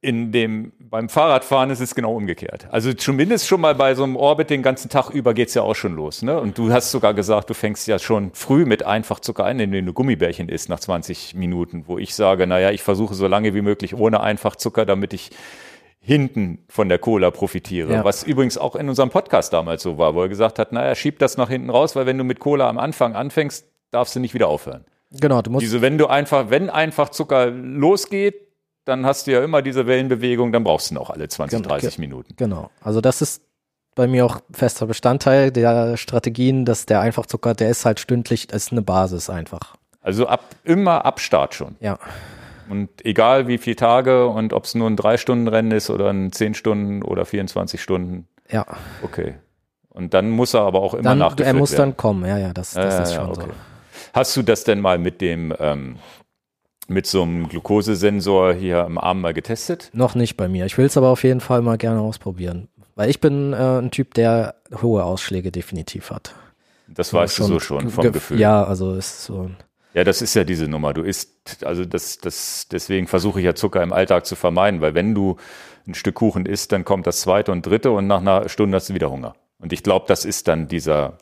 in dem, beim Fahrradfahren ist es genau umgekehrt. Also zumindest schon mal bei so einem Orbit den ganzen Tag über geht's ja auch schon los. Ne? Und du hast sogar gesagt, du fängst ja schon früh mit Einfachzucker an, indem du Gummibärchen isst nach 20 Minuten, wo ich sage, naja, ich versuche so lange wie möglich ohne Einfachzucker, damit ich hinten von der Cola profitiere. Ja. Was übrigens auch in unserem Podcast damals so war, wo er gesagt hat, naja, schieb das nach hinten raus, weil wenn du mit Cola am Anfang anfängst, darfst du nicht wieder aufhören. Genau, du musst. Diese, wenn du einfach, wenn einfach Zucker losgeht, dann hast du ja immer diese Wellenbewegung, dann brauchst du noch alle 20, genau, 30 Minuten. Genau. Also das ist bei mir auch fester Bestandteil der Strategien, dass der Einfachzucker, der ist halt stündlich, ist eine Basis einfach. Also ab, immer ab Start schon. Ja. Und egal wie viele Tage und ob es nur ein 3-Stunden-Rennen ist oder ein 10 Stunden oder 24 Stunden. Ja. Okay. Und dann muss er aber auch immer dann, nachgefüllt Er muss werden. dann kommen, ja, ja, das, das ja, ist schon okay. so. Hast du das denn mal mit dem ähm, mit so einem Glukosesensor hier am Arm mal getestet? Noch nicht bei mir. Ich will es aber auf jeden Fall mal gerne ausprobieren. Weil ich bin äh, ein Typ, der hohe Ausschläge definitiv hat. Das weißt schon, du so schon vom Gefühl. Ja, also ist so. Ja, das ist ja diese Nummer. Du isst, also das, das, deswegen versuche ich ja Zucker im Alltag zu vermeiden, weil wenn du ein Stück Kuchen isst, dann kommt das zweite und dritte und nach einer Stunde hast du wieder Hunger. Und ich glaube, das ist dann dieser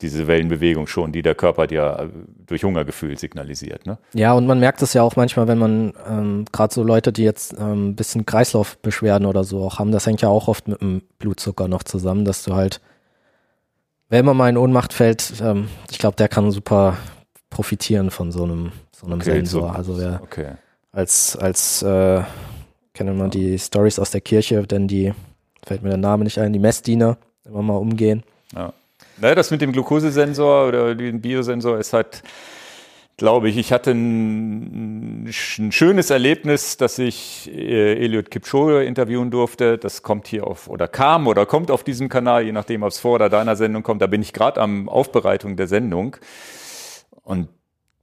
diese Wellenbewegung schon, die der Körper dir äh, durch Hungergefühl signalisiert. Ne? Ja, und man merkt es ja auch manchmal, wenn man ähm, gerade so Leute, die jetzt ähm, bisschen Kreislaufbeschwerden oder so auch haben, das hängt ja auch oft mit dem Blutzucker noch zusammen, dass du halt, wenn man mal in Ohnmacht fällt, ähm, ich glaube, der kann super profitieren von so einem, so einem okay, Sensor. So, also wer okay. als, als äh, kennen wir die Stories aus der Kirche, denn die, fällt mir der Name nicht ein, die Messdiener, immer mal umgehen. Ja. Naja, das mit dem Glukosesensor oder dem Biosensor ist halt, glaube ich, ich hatte ein, ein schönes Erlebnis, dass ich äh, Eliot Kipchoge interviewen durfte. Das kommt hier auf oder kam oder kommt auf diesem Kanal, je nachdem, ob es vor oder deiner Sendung kommt. Da bin ich gerade am Aufbereitung der Sendung. Und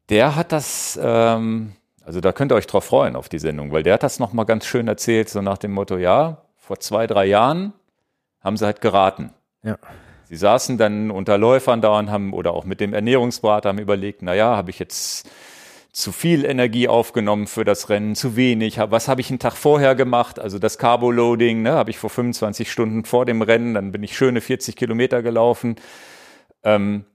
der hat das, ähm, also da könnt ihr euch drauf freuen auf die Sendung, weil der hat das nochmal ganz schön erzählt, so nach dem Motto, ja, vor zwei, drei Jahren haben sie halt geraten. Ja. Sie saßen dann unter Läufern da und haben oder auch mit dem Ernährungsberater haben überlegt, na ja, habe ich jetzt zu viel Energie aufgenommen für das Rennen, zu wenig. Was habe ich einen Tag vorher gemacht? Also das Carbo-Loading ne, habe ich vor 25 Stunden vor dem Rennen, dann bin ich schöne 40 Kilometer gelaufen. Ähm,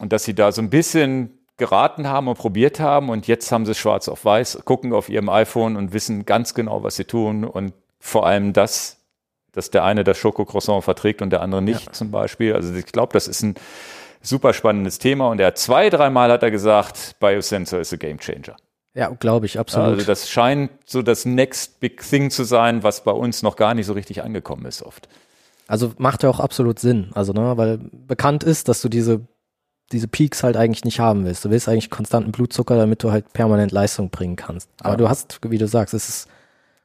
und dass sie da so ein bisschen geraten haben und probiert haben und jetzt haben sie schwarz auf weiß, gucken auf ihrem iPhone und wissen ganz genau, was sie tun und vor allem das dass der eine das Schokocroissant verträgt und der andere nicht ja. zum Beispiel. Also ich glaube, das ist ein super spannendes Thema und er zwei, dreimal hat er gesagt, Biosensor ist a game changer. Ja, glaube ich, absolut. Also das scheint so das next big thing zu sein, was bei uns noch gar nicht so richtig angekommen ist oft. Also macht ja auch absolut Sinn. Also, ne, weil bekannt ist, dass du diese, diese Peaks halt eigentlich nicht haben willst. Du willst eigentlich konstanten Blutzucker, damit du halt permanent Leistung bringen kannst. Aber ja. du hast, wie du sagst, es ist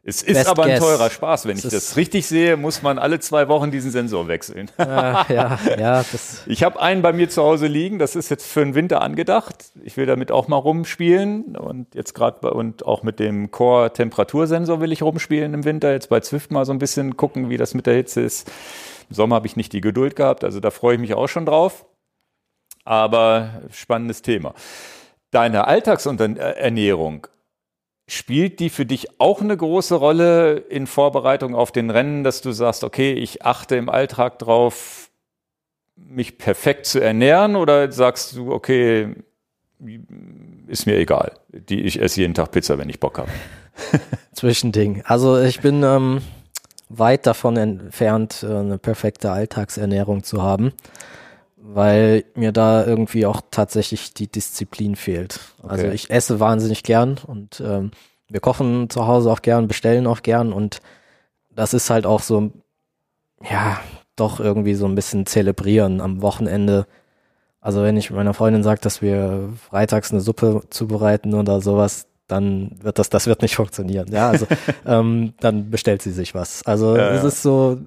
es ist Best aber ein guess. teurer Spaß. Wenn es ich das richtig sehe, muss man alle zwei Wochen diesen Sensor wechseln. Äh, ja, ja, ich habe einen bei mir zu Hause liegen. Das ist jetzt für den Winter angedacht. Ich will damit auch mal rumspielen und jetzt gerade und auch mit dem Core Temperatursensor will ich rumspielen im Winter. Jetzt bei Zwift mal so ein bisschen gucken, wie das mit der Hitze ist. Im Sommer habe ich nicht die Geduld gehabt, also da freue ich mich auch schon drauf. Aber spannendes Thema. Deine Alltagsernährung, spielt die für dich auch eine große Rolle in Vorbereitung auf den Rennen, dass du sagst, okay, ich achte im Alltag drauf, mich perfekt zu ernähren oder sagst du, okay, ist mir egal. Die, ich esse jeden Tag Pizza, wenn ich Bock habe. Zwischending. Also ich bin ähm, weit davon entfernt, äh, eine perfekte Alltagsernährung zu haben, weil mir da irgendwie auch tatsächlich die Disziplin fehlt. Also okay. Also ich esse wahnsinnig gern und ähm, wir kochen zu Hause auch gern, bestellen auch gern und das ist halt auch so, ja, doch irgendwie so ein bisschen zelebrieren am Wochenende also wenn ich meiner Freundin sage, dass wir freitags eine Suppe zubereiten oder sowas, dann wird das, das wird nicht funktionieren. Ja, also ähm, dann bestellt sie sich was. Also ja, es ja. ist so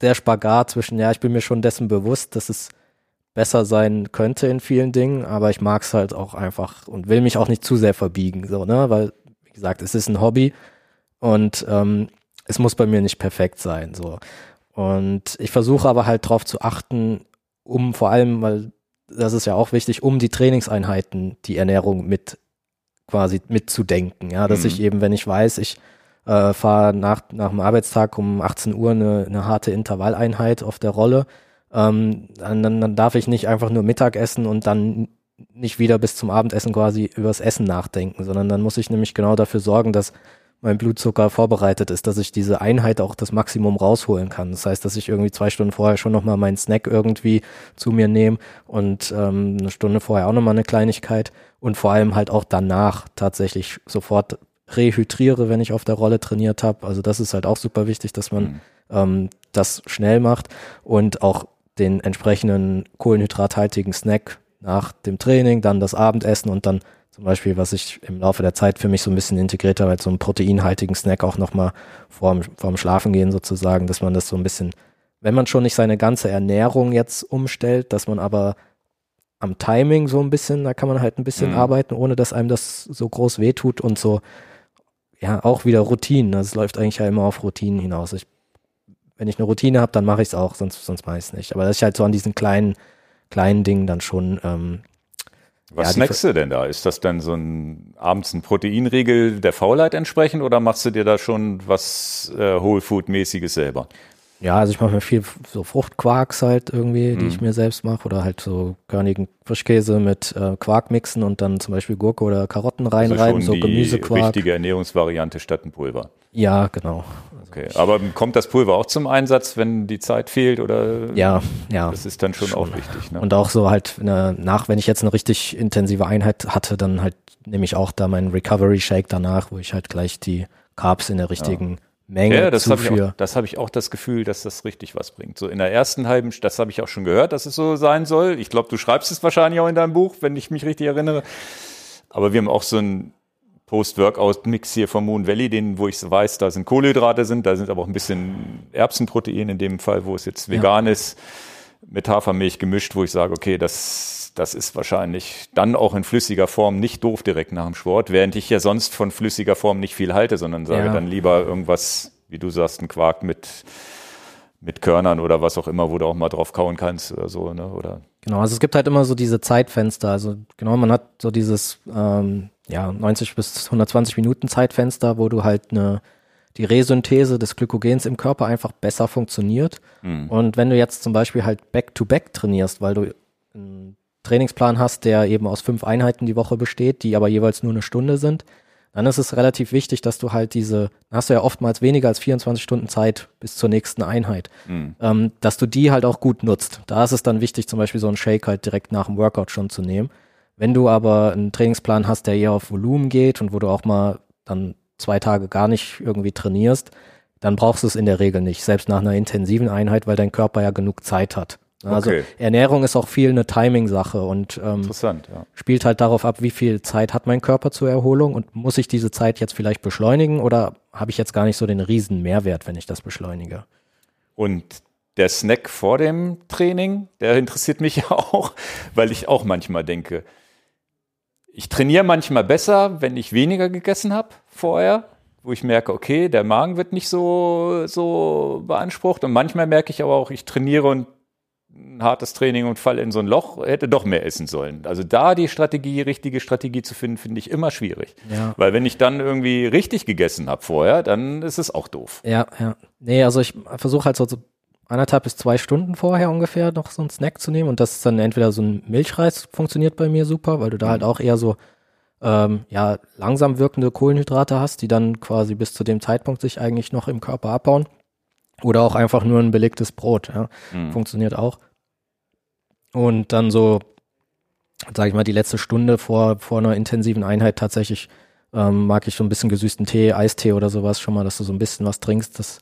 der Spagat zwischen, ja, ich bin mir schon dessen bewusst, dass es besser sein könnte in vielen Dingen, aber ich mag es halt auch einfach und will mich auch nicht zu sehr verbiegen, so, ne? Weil, wie gesagt, es ist ein Hobby und ähm, es muss bei mir nicht perfekt sein. so. Und ich versuche aber halt drauf zu achten, um vor allem, weil das ist ja auch wichtig, um die Trainingseinheiten, die Ernährung mit quasi mitzudenken. Ja, dass mhm. ich eben, wenn ich weiß, ich äh, fahre nach, nach dem Arbeitstag um 18 Uhr eine, eine harte Intervalleinheit auf der Rolle, ähm, dann, dann darf ich nicht einfach nur Mittag essen und dann nicht wieder bis zum Abendessen quasi übers Essen nachdenken, sondern dann muss ich nämlich genau dafür sorgen, dass mein Blutzucker vorbereitet ist, dass ich diese Einheit auch das Maximum rausholen kann. Das heißt, dass ich irgendwie zwei Stunden vorher schon nochmal meinen Snack irgendwie zu mir nehme und ähm, eine Stunde vorher auch nochmal eine Kleinigkeit und vor allem halt auch danach tatsächlich sofort rehydriere, wenn ich auf der Rolle trainiert habe. Also das ist halt auch super wichtig, dass man mhm. ähm, das schnell macht und auch den entsprechenden kohlenhydrathaltigen Snack nach dem Training, dann das Abendessen und dann zum Beispiel, was ich im Laufe der Zeit für mich so ein bisschen integriert habe, als so einen proteinhaltigen Snack auch nochmal vorm, vorm Schlafengehen sozusagen, dass man das so ein bisschen, wenn man schon nicht seine ganze Ernährung jetzt umstellt, dass man aber am Timing so ein bisschen, da kann man halt ein bisschen mhm. arbeiten, ohne dass einem das so groß wehtut und so, ja, auch wieder Routinen. Das läuft eigentlich ja immer auf Routinen hinaus. Ich, wenn ich eine Routine habe, dann mache ich es auch, sonst, sonst mache ich es nicht. Aber dass ich halt so an diesen kleinen, kleinen Dingen dann schon ähm, was ja, snackst du denn da? Ist das dann so ein abends ein Proteinregel der Faulheit entsprechend oder machst du dir da schon was äh, Whole Food mäßiges selber? Ja, also ich mache mir viel so Fruchtquarks halt irgendwie, die mm. ich mir selbst mache oder halt so körnigen Frischkäse mit äh, Quark mixen und dann zum Beispiel Gurke oder Karotten reinreiben, also so Gemüsequark. Richtige Ernährungsvariante statt ein Pulver. Ja, genau. Okay, aber kommt das Pulver auch zum Einsatz, wenn die Zeit fehlt oder? Ja, ja. Das ist dann schon, schon. auch wichtig. Ne? Und auch so halt eine, nach, wenn ich jetzt eine richtig intensive Einheit hatte, dann halt nehme ich auch da meinen Recovery Shake danach, wo ich halt gleich die Carbs in der richtigen ja. Menge ja, das zuführe. Hab auch, das habe ich auch das Gefühl, dass das richtig was bringt. So in der ersten halben, das habe ich auch schon gehört, dass es so sein soll. Ich glaube, du schreibst es wahrscheinlich auch in deinem Buch, wenn ich mich richtig erinnere. Aber wir haben auch so ein Post-Workout-Mix hier vom Moon Valley, den, wo ich weiß, da sind Kohlenhydrate sind, da sind aber auch ein bisschen Erbsenprotein in dem Fall, wo es jetzt vegan ja. ist, mit Hafermilch gemischt, wo ich sage, okay, das, das ist wahrscheinlich dann auch in flüssiger Form nicht doof direkt nach dem Sport, während ich ja sonst von flüssiger Form nicht viel halte, sondern sage ja. dann lieber irgendwas, wie du sagst, ein Quark mit mit Körnern oder was auch immer, wo du auch mal drauf kauen kannst oder so, ne? Oder genau, also es gibt halt immer so diese Zeitfenster. Also genau, man hat so dieses ähm, ja 90 bis 120 Minuten Zeitfenster, wo du halt eine die Resynthese des Glykogens im Körper einfach besser funktioniert. Mhm. Und wenn du jetzt zum Beispiel halt Back-to-Back -back trainierst, weil du Trainingsplan hast, der eben aus fünf Einheiten die Woche besteht, die aber jeweils nur eine Stunde sind, dann ist es relativ wichtig, dass du halt diese, hast du ja oftmals weniger als 24 Stunden Zeit bis zur nächsten Einheit, mhm. ähm, dass du die halt auch gut nutzt. Da ist es dann wichtig, zum Beispiel so einen Shake halt direkt nach dem Workout schon zu nehmen. Wenn du aber einen Trainingsplan hast, der eher auf Volumen geht und wo du auch mal dann zwei Tage gar nicht irgendwie trainierst, dann brauchst du es in der Regel nicht, selbst nach einer intensiven Einheit, weil dein Körper ja genug Zeit hat. Also okay. Ernährung ist auch viel eine Timing-Sache und ähm, ja. spielt halt darauf ab, wie viel Zeit hat mein Körper zur Erholung und muss ich diese Zeit jetzt vielleicht beschleunigen oder habe ich jetzt gar nicht so den riesen Mehrwert, wenn ich das beschleunige? Und der Snack vor dem Training, der interessiert mich ja auch, weil ich auch manchmal denke, ich trainiere manchmal besser, wenn ich weniger gegessen habe vorher, wo ich merke, okay, der Magen wird nicht so, so beansprucht. Und manchmal merke ich aber auch, ich trainiere und ein hartes Training und falle in so ein Loch, hätte doch mehr essen sollen. Also da die Strategie, richtige Strategie zu finden, finde ich immer schwierig. Ja. Weil wenn ich dann irgendwie richtig gegessen habe vorher, dann ist es auch doof. Ja, ja. Nee, also ich versuche halt so, so anderthalb bis zwei Stunden vorher ungefähr noch so einen Snack zu nehmen und das ist dann entweder so ein Milchreis, funktioniert bei mir super, weil du da halt mhm. auch eher so ähm, ja, langsam wirkende Kohlenhydrate hast, die dann quasi bis zu dem Zeitpunkt sich eigentlich noch im Körper abbauen. Oder auch einfach nur ein belegtes Brot, ja. Mhm. Funktioniert auch. Und dann so, sage ich mal, die letzte Stunde vor, vor einer intensiven Einheit tatsächlich ähm, mag ich so ein bisschen gesüßten Tee, Eistee oder sowas schon mal, dass du so ein bisschen was trinkst. Das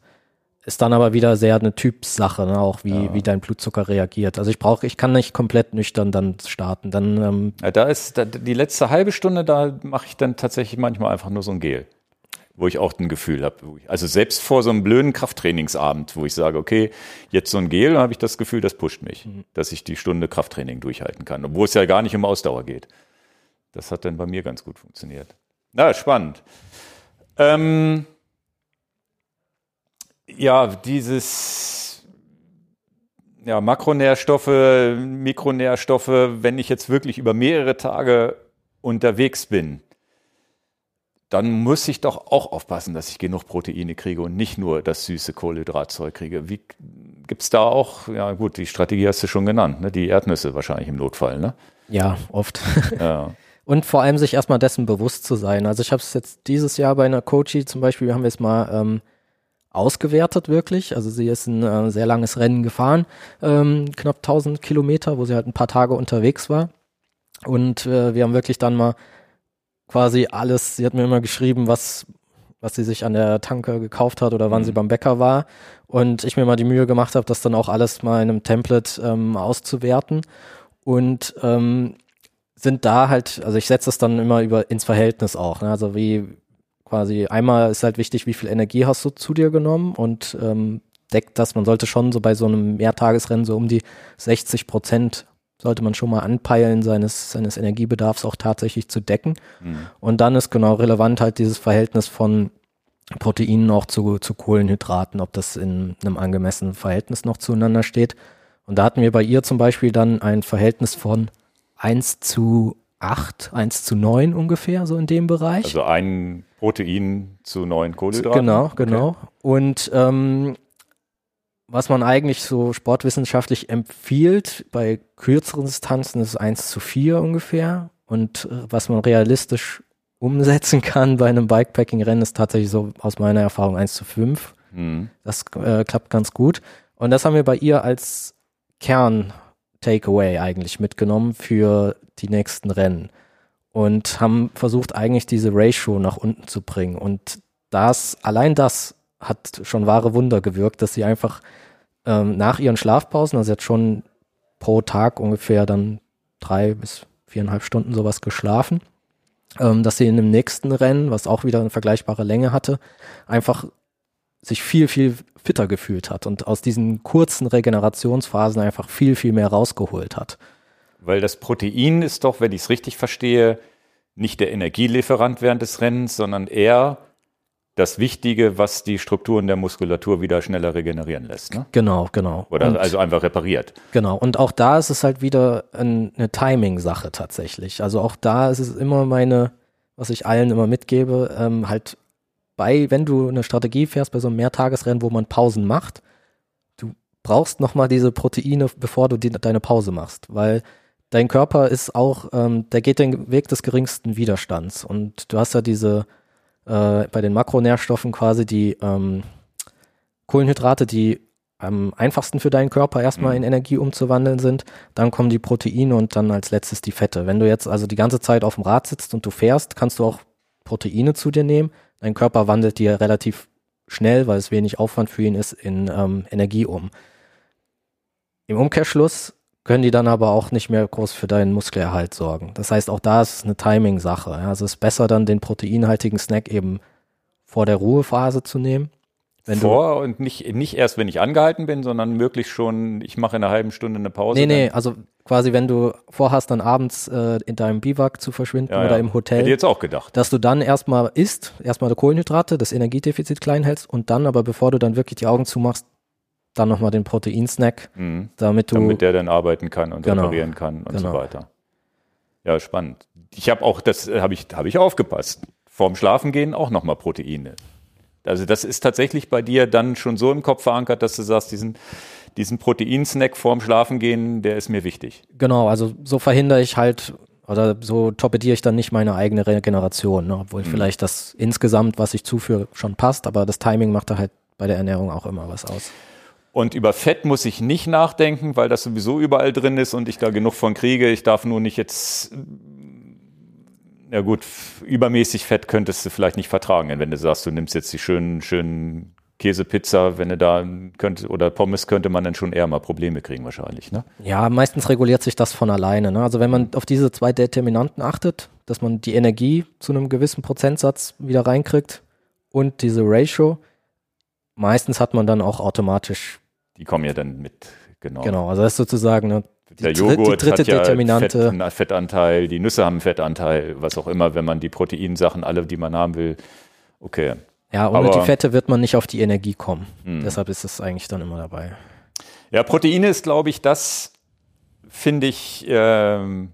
ist dann aber wieder sehr eine Typsache, ne? auch wie, ja. wie dein Blutzucker reagiert. Also ich brauche, ich kann nicht komplett nüchtern dann starten. Dann, ähm, ja, da ist da, die letzte halbe Stunde, da mache ich dann tatsächlich manchmal einfach nur so ein Gel, wo ich auch ein Gefühl habe. Also selbst vor so einem blöden Krafttrainingsabend, wo ich sage, okay, jetzt so ein Gel, habe ich das Gefühl, das pusht mich, mhm. dass ich die Stunde Krafttraining durchhalten kann, obwohl es ja gar nicht um Ausdauer geht. Das hat dann bei mir ganz gut funktioniert. Na, spannend. Ähm, ja, dieses ja, Makronährstoffe, Mikronährstoffe, wenn ich jetzt wirklich über mehrere Tage unterwegs bin, dann muss ich doch auch aufpassen, dass ich genug Proteine kriege und nicht nur das süße Kohlenhydratzeug kriege. Wie gibt's da auch, ja gut, die Strategie hast du schon genannt, ne? die Erdnüsse wahrscheinlich im Notfall, ne? Ja, oft. Ja. und vor allem sich erstmal dessen bewusst zu sein. Also ich habe es jetzt dieses Jahr bei einer Coachie zum Beispiel, haben wir es mal ähm, ausgewertet wirklich. Also sie ist ein äh, sehr langes Rennen gefahren, ähm, knapp 1000 Kilometer, wo sie halt ein paar Tage unterwegs war. Und äh, wir haben wirklich dann mal quasi alles, sie hat mir immer geschrieben, was, was sie sich an der Tanke gekauft hat oder wann mhm. sie beim Bäcker war. Und ich mir mal die Mühe gemacht habe, das dann auch alles mal in einem Template ähm, auszuwerten. Und ähm, sind da halt, also ich setze das dann immer über ins Verhältnis auch. Ne? Also wie, quasi einmal ist halt wichtig, wie viel Energie hast du zu dir genommen und ähm, deckt das, man sollte schon so bei so einem Mehrtagesrennen so um die 60 Prozent sollte man schon mal anpeilen, seines, seines Energiebedarfs auch tatsächlich zu decken. Mhm. Und dann ist genau relevant halt dieses Verhältnis von Proteinen auch zu, zu Kohlenhydraten, ob das in einem angemessenen Verhältnis noch zueinander steht. Und da hatten wir bei ihr zum Beispiel dann ein Verhältnis von 1 zu 8, 1 zu 9 ungefähr, so in dem Bereich. Also ein Protein zu neun Kohlenhydraten. Genau, genau. Okay. Und ähm, was man eigentlich so sportwissenschaftlich empfiehlt, bei kürzeren Distanzen ist 1 zu 4 ungefähr. Und äh, was man realistisch umsetzen kann bei einem Bikepacking-Rennen ist tatsächlich so aus meiner Erfahrung 1 zu 5. Mhm. Das äh, klappt ganz gut. Und das haben wir bei ihr als Kern-Takeaway eigentlich mitgenommen für die nächsten Rennen und haben versucht, eigentlich diese Ratio nach unten zu bringen. Und das, allein das hat schon wahre Wunder gewirkt, dass sie einfach ähm, nach ihren Schlafpausen, also hat schon pro Tag ungefähr dann drei bis viereinhalb Stunden sowas geschlafen, ähm, dass sie in dem nächsten Rennen, was auch wieder eine vergleichbare Länge hatte, einfach sich viel, viel fitter gefühlt hat und aus diesen kurzen Regenerationsphasen einfach viel, viel mehr rausgeholt hat. Weil das Protein ist doch, wenn ich es richtig verstehe, nicht der Energielieferant während des Rennens, sondern eher das Wichtige, was die Strukturen der Muskulatur wieder schneller regenerieren lässt. Ne? Genau, genau. Oder und, also einfach repariert. Genau. Und auch da ist es halt wieder ein, eine Timing-Sache tatsächlich. Also auch da ist es immer meine, was ich allen immer mitgebe, ähm, halt bei, wenn du eine Strategie fährst bei so einem Mehrtagesrennen, wo man Pausen macht, du brauchst nochmal diese Proteine, bevor du die, deine Pause machst, weil dein Körper ist auch, ähm, der geht den Weg des geringsten Widerstands. Und du hast ja diese, äh, bei den Makronährstoffen quasi die ähm, Kohlenhydrate, die am einfachsten für deinen Körper erstmal mhm. in Energie umzuwandeln sind. Dann kommen die Proteine und dann als letztes die Fette. Wenn du jetzt also die ganze Zeit auf dem Rad sitzt und du fährst, kannst du auch Proteine zu dir nehmen. Dein Körper wandelt dir relativ schnell, weil es wenig Aufwand für ihn ist, in ähm, Energie um. Im Umkehrschluss können die dann aber auch nicht mehr groß für deinen Muskelerhalt sorgen. Das heißt, auch da ist es eine Timing-Sache. Also es ist besser dann den proteinhaltigen Snack eben vor der Ruhephase zu nehmen. Wenn vor und nicht, nicht erst, wenn ich angehalten bin, sondern möglichst schon, ich mache in einer halben Stunde eine Pause. Nee, nee, also quasi, wenn du vorhast, dann abends äh, in deinem Biwak zu verschwinden Ja, oder ja. im Hotel, Hätte ich jetzt auch gedacht. dass du dann erstmal isst, erstmal die Kohlenhydrate, das Energiedefizit klein hältst und dann aber, bevor du dann wirklich die Augen zumachst, dann nochmal den Proteinsnack, Mhm. damit du, Damit der dann arbeiten kann und Genau. reparieren kann und so Genau. weiter. Ja, spannend. Ich habe auch, das habe ich, habe ich aufgepasst. Vorm Schlafengehen auch nochmal Proteine. Also das ist tatsächlich bei dir dann schon so im Kopf verankert, dass du sagst, diesen, diesen Proteinsnack vorm Schlafengehen, der ist mir wichtig. genau, also so verhindere ich halt, oder so torpediere ich dann nicht meine eigene Regeneration, ne? Mhm. obwohl vielleicht das insgesamt, was ich zuführe, schon passt, aber das Timing macht da halt bei der Ernährung auch immer was aus. Und über Fett muss ich nicht nachdenken, weil das sowieso überall drin ist und ich da genug von kriege. Ich darf nur nicht jetzt, ja gut, übermäßig Fett könntest du vielleicht nicht vertragen, wenn du sagst, du nimmst jetzt die schönen, schönen Käsepizza, wenn du da könnte, oder Pommes könnte man dann schon eher mal Probleme kriegen wahrscheinlich, ne? Ja, meistens reguliert sich das von alleine. Ne? Also wenn man auf diese zwei Determinanten achtet, dass man die Energie zu einem gewissen Prozentsatz wieder reinkriegt und diese Ratio, meistens hat man dann auch automatisch, Die kommen ja dann mit, genau. genau, also das ist sozusagen ne, die, Der Joghurt die dritte hat ja Determinante. Fett, Fettanteil, die Nüsse haben einen Fettanteil, was auch immer, wenn man die Proteinsachen alle, die man haben will, okay. Ja, ohne aber- die Fette wird man nicht auf die Energie kommen. Hm. Deshalb ist es eigentlich dann immer dabei. Ja, Proteine ist, glaube ich, das finde ich ähm,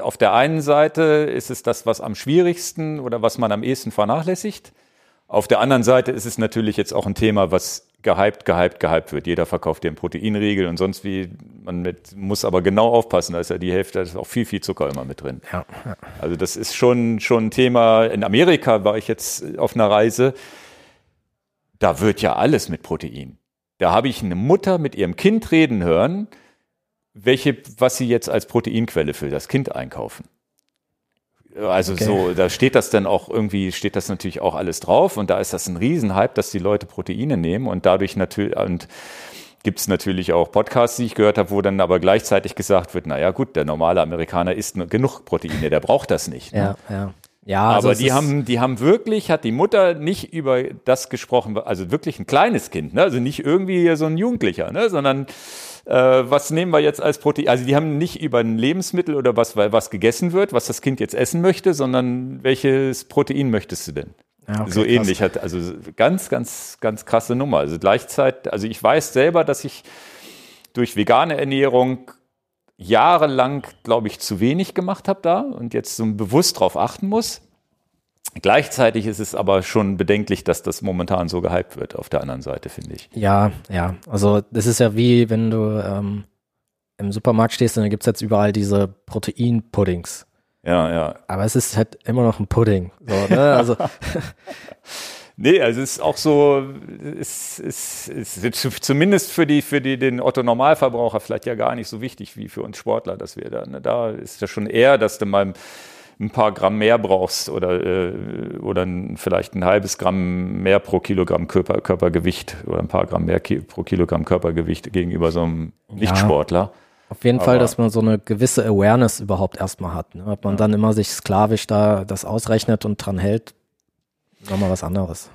auf der einen Seite ist es das, was am schwierigsten oder was man am ehesten vernachlässigt. Auf der anderen Seite ist es natürlich jetzt auch ein Thema, was gehypt, gehypt, gehypt wird. Jeder verkauft dir einen Proteinriegel und sonst wie. Man mit, muss aber genau aufpassen, da ist ja die Hälfte, da ist auch viel, viel Zucker immer mit drin. Ja, ja. Also das ist schon, schon ein Thema. In Amerika war ich jetzt auf einer Reise. Da wird ja alles mit Protein. Da habe ich eine Mutter mit ihrem Kind reden hören, welche, was sie jetzt als Proteinquelle für das Kind einkaufen. Also Okay. so, da steht das dann auch irgendwie, steht das natürlich auch alles drauf und da ist das ein Riesenhype, dass die Leute Proteine nehmen und dadurch natürlich, und gibt es natürlich auch Podcasts, die ich gehört habe, wo dann aber gleichzeitig gesagt wird, naja gut, der normale Amerikaner isst genug Proteine, der braucht das nicht. ne? ja, ja. Ja, also Aber es die haben, die haben wirklich, hat die Mutter nicht über das gesprochen, also wirklich ein kleines Kind, ne? also nicht irgendwie hier so ein Jugendlicher, ne? sondern äh, was nehmen wir jetzt als Protein? Also die haben nicht über ein Lebensmittel oder was, was gegessen wird, was das Kind jetzt essen möchte, sondern welches Protein möchtest du denn? Ja, okay, so krass. ähnlich hat, also ganz, ganz, ganz krasse Nummer. Also gleichzeitig, also ich weiß selber, dass ich durch vegane Ernährung jahrelang, glaube ich, zu wenig gemacht habe da und jetzt so bewusst drauf achten muss. Gleichzeitig ist es aber schon bedenklich, dass das momentan so gehypt wird auf der anderen Seite, finde ich. Ja, ja. Also das ist ja wie, wenn du ähm, im Supermarkt stehst und dann gibt's jetzt überall diese Proteinpuddings. Ja, ja. Aber es ist halt immer noch ein Pudding. So, ne? Also Nee, also es ist auch so, es ist, es ist zumindest für die, für die, den Otto Normalverbraucher vielleicht ja gar nicht so wichtig wie für uns Sportler, dass wir da, ne, da ist ja schon eher, dass du mal ein paar Gramm mehr brauchst oder, äh, oder vielleicht ein halbes Gramm mehr pro Kilogramm Körper, Körpergewicht oder ein paar Gramm mehr ki pro Kilogramm Körpergewicht gegenüber so einem Nichtsportler. auf jeden Fall, Aber- dass man so eine gewisse Awareness überhaupt erstmal hat. Ne? Ob man dann immer sich sklavisch da das ausrechnet und dran hält, nochmal was anderes.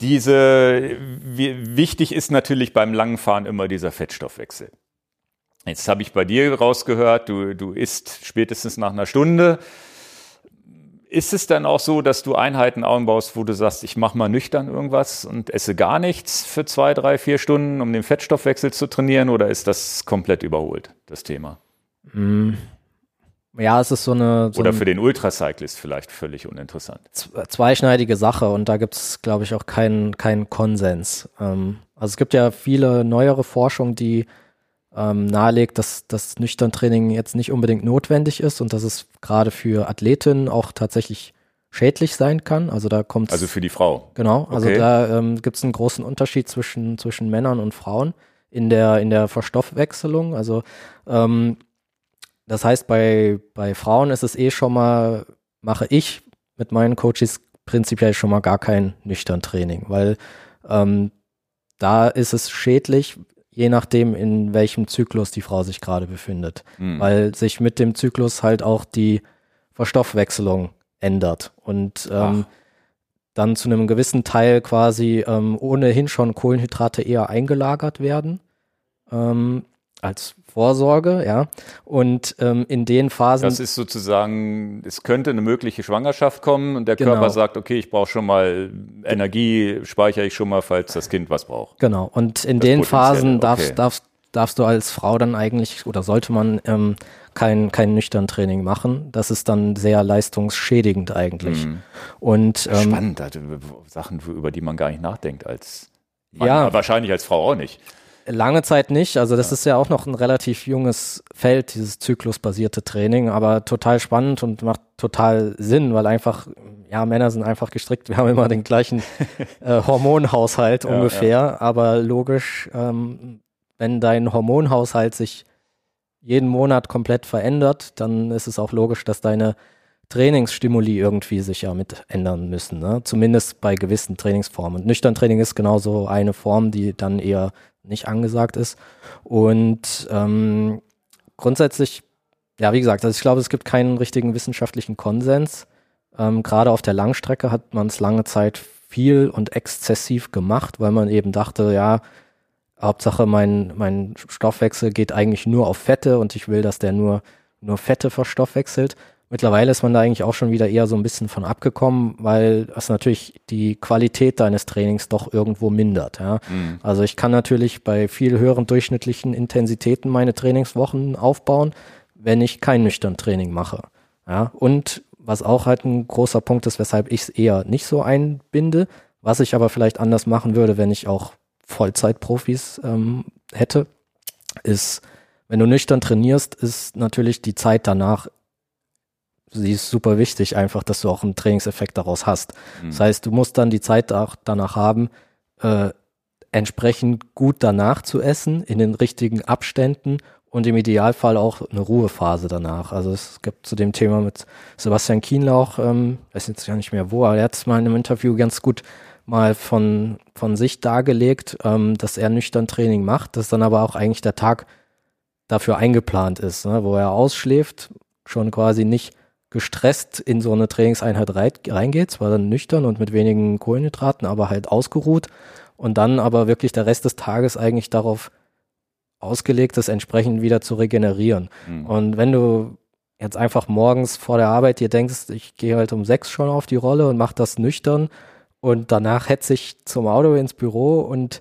Diese, wie, wichtig ist natürlich beim langen Fahren immer dieser Fettstoffwechsel. Jetzt habe ich bei dir rausgehört, du, du isst spätestens nach einer Stunde. Ist es dann auch so, dass du Einheiten einbaust, wo du sagst, ich mache mal nüchtern irgendwas und esse gar nichts für zwei, drei, vier Stunden, um den Fettstoffwechsel zu trainieren? Oder ist das komplett überholt, das Thema? Mm. Ja, es ist so eine, so Oder für den Ultracyclist vielleicht völlig uninteressant. zweischneidige Sache und da gibt's, glaube ich, auch keinen keinen Konsens. Ähm, also es gibt ja viele neuere Forschung, die ähm, nahelegt, dass das Nüchtern-Training jetzt nicht unbedingt notwendig ist und dass es gerade für Athletinnen auch tatsächlich schädlich sein kann. Also da kommt Also für die Frau. Genau, also Okay. da ähm, gibt es einen großen Unterschied zwischen, zwischen Männern und Frauen in der, in der Verstoffwechselung. Also ähm, das heißt, bei, bei Frauen ist es eh schon mal, mache ich mit meinen Coaches prinzipiell schon mal gar kein nüchtern Training, weil ähm, da ist es schädlich, je nachdem, in welchem Zyklus die Frau sich gerade befindet Hm. weil sich mit dem Zyklus halt auch die Verstoffwechselung ändert. Und ähm, dann zu einem gewissen Teil quasi ähm, ohnehin schon Kohlenhydrate eher eingelagert werden ähm, als Vorsorge, ja. Und ähm, in den Phasen. Das ist sozusagen, es könnte eine mögliche Schwangerschaft kommen und der genau. Körper sagt, okay, ich brauche schon mal Energie, speichere ich schon mal, falls das Kind was braucht. Genau. Und in das den Phasen darfst, okay. darfst, darfst du als Frau dann eigentlich oder sollte man ähm, kein, kein nüchtern Training machen. Das ist dann sehr leistungsschädigend eigentlich. Mhm. Und ähm, spannend, also Sachen, über die man gar nicht nachdenkt als Mann, ja, wahrscheinlich als Frau auch nicht. Lange Zeit nicht. Also das ja. ist ja auch noch ein relativ junges Feld, dieses zyklusbasierte Training, aber total spannend und macht total Sinn, weil einfach, ja, Männer sind einfach gestrickt. Wir haben immer den gleichen äh, Hormonhaushalt ja, ungefähr, ja. aber logisch, ähm, wenn dein Hormonhaushalt sich jeden Monat komplett verändert, dann ist es auch logisch, dass deine Trainingsstimuli irgendwie sich ja mit ändern müssen, ne? zumindest bei gewissen Trainingsformen. Und nüchtern Training ist genauso eine Form, die dann eher nicht angesagt ist. Und ähm, grundsätzlich, ja, wie gesagt, also ich glaube, es gibt keinen richtigen wissenschaftlichen Konsens. Ähm, Gerade auf der Langstrecke hat man es lange Zeit viel und exzessiv gemacht, weil man eben dachte, ja, Hauptsache mein, mein Stoffwechsel geht eigentlich nur auf Fette und ich will, dass der nur, nur Fette verstoffwechselt. Mittlerweile ist man da eigentlich auch schon wieder eher so ein bisschen von abgekommen, weil das natürlich die Qualität deines Trainings doch irgendwo mindert. Ja? Mhm. Also ich kann natürlich bei viel höheren durchschnittlichen Intensitäten meine Trainingswochen aufbauen, wenn ich kein nüchtern Training mache. Ja? Und was auch halt ein großer Punkt ist, weshalb ich es eher nicht so einbinde, was ich aber vielleicht anders machen würde, wenn ich auch Vollzeitprofis ähm, hätte, ist, wenn du nüchtern trainierst, ist natürlich die Zeit danach sie ist super wichtig, einfach, dass du auch einen Trainingseffekt daraus hast. Mhm. Das heißt, du musst dann die Zeit auch danach haben, äh, entsprechend gut danach zu essen, in den richtigen Abständen und im Idealfall auch eine Ruhephase danach. Also es gibt zu dem Thema mit Sebastian Kienlauch, ähm, weiß jetzt gar nicht mehr wo, aber er hat es mal in einem Interview ganz gut mal von, von sich dargelegt, ähm, dass er nüchtern Training macht, dass dann aber auch eigentlich der Tag dafür eingeplant ist, ne, wo er ausschläft, schon quasi nicht gestresst in so eine Trainingseinheit reingeht, zwar dann nüchtern und mit wenigen Kohlenhydraten, aber halt ausgeruht und dann aber wirklich der Rest des Tages eigentlich darauf ausgelegt ist, entsprechend wieder zu regenerieren. Mhm. Und wenn du jetzt einfach morgens vor der Arbeit dir denkst, ich gehe halt um sechs schon auf die Rolle und mach das nüchtern und danach hetze ich zum Auto ins Büro und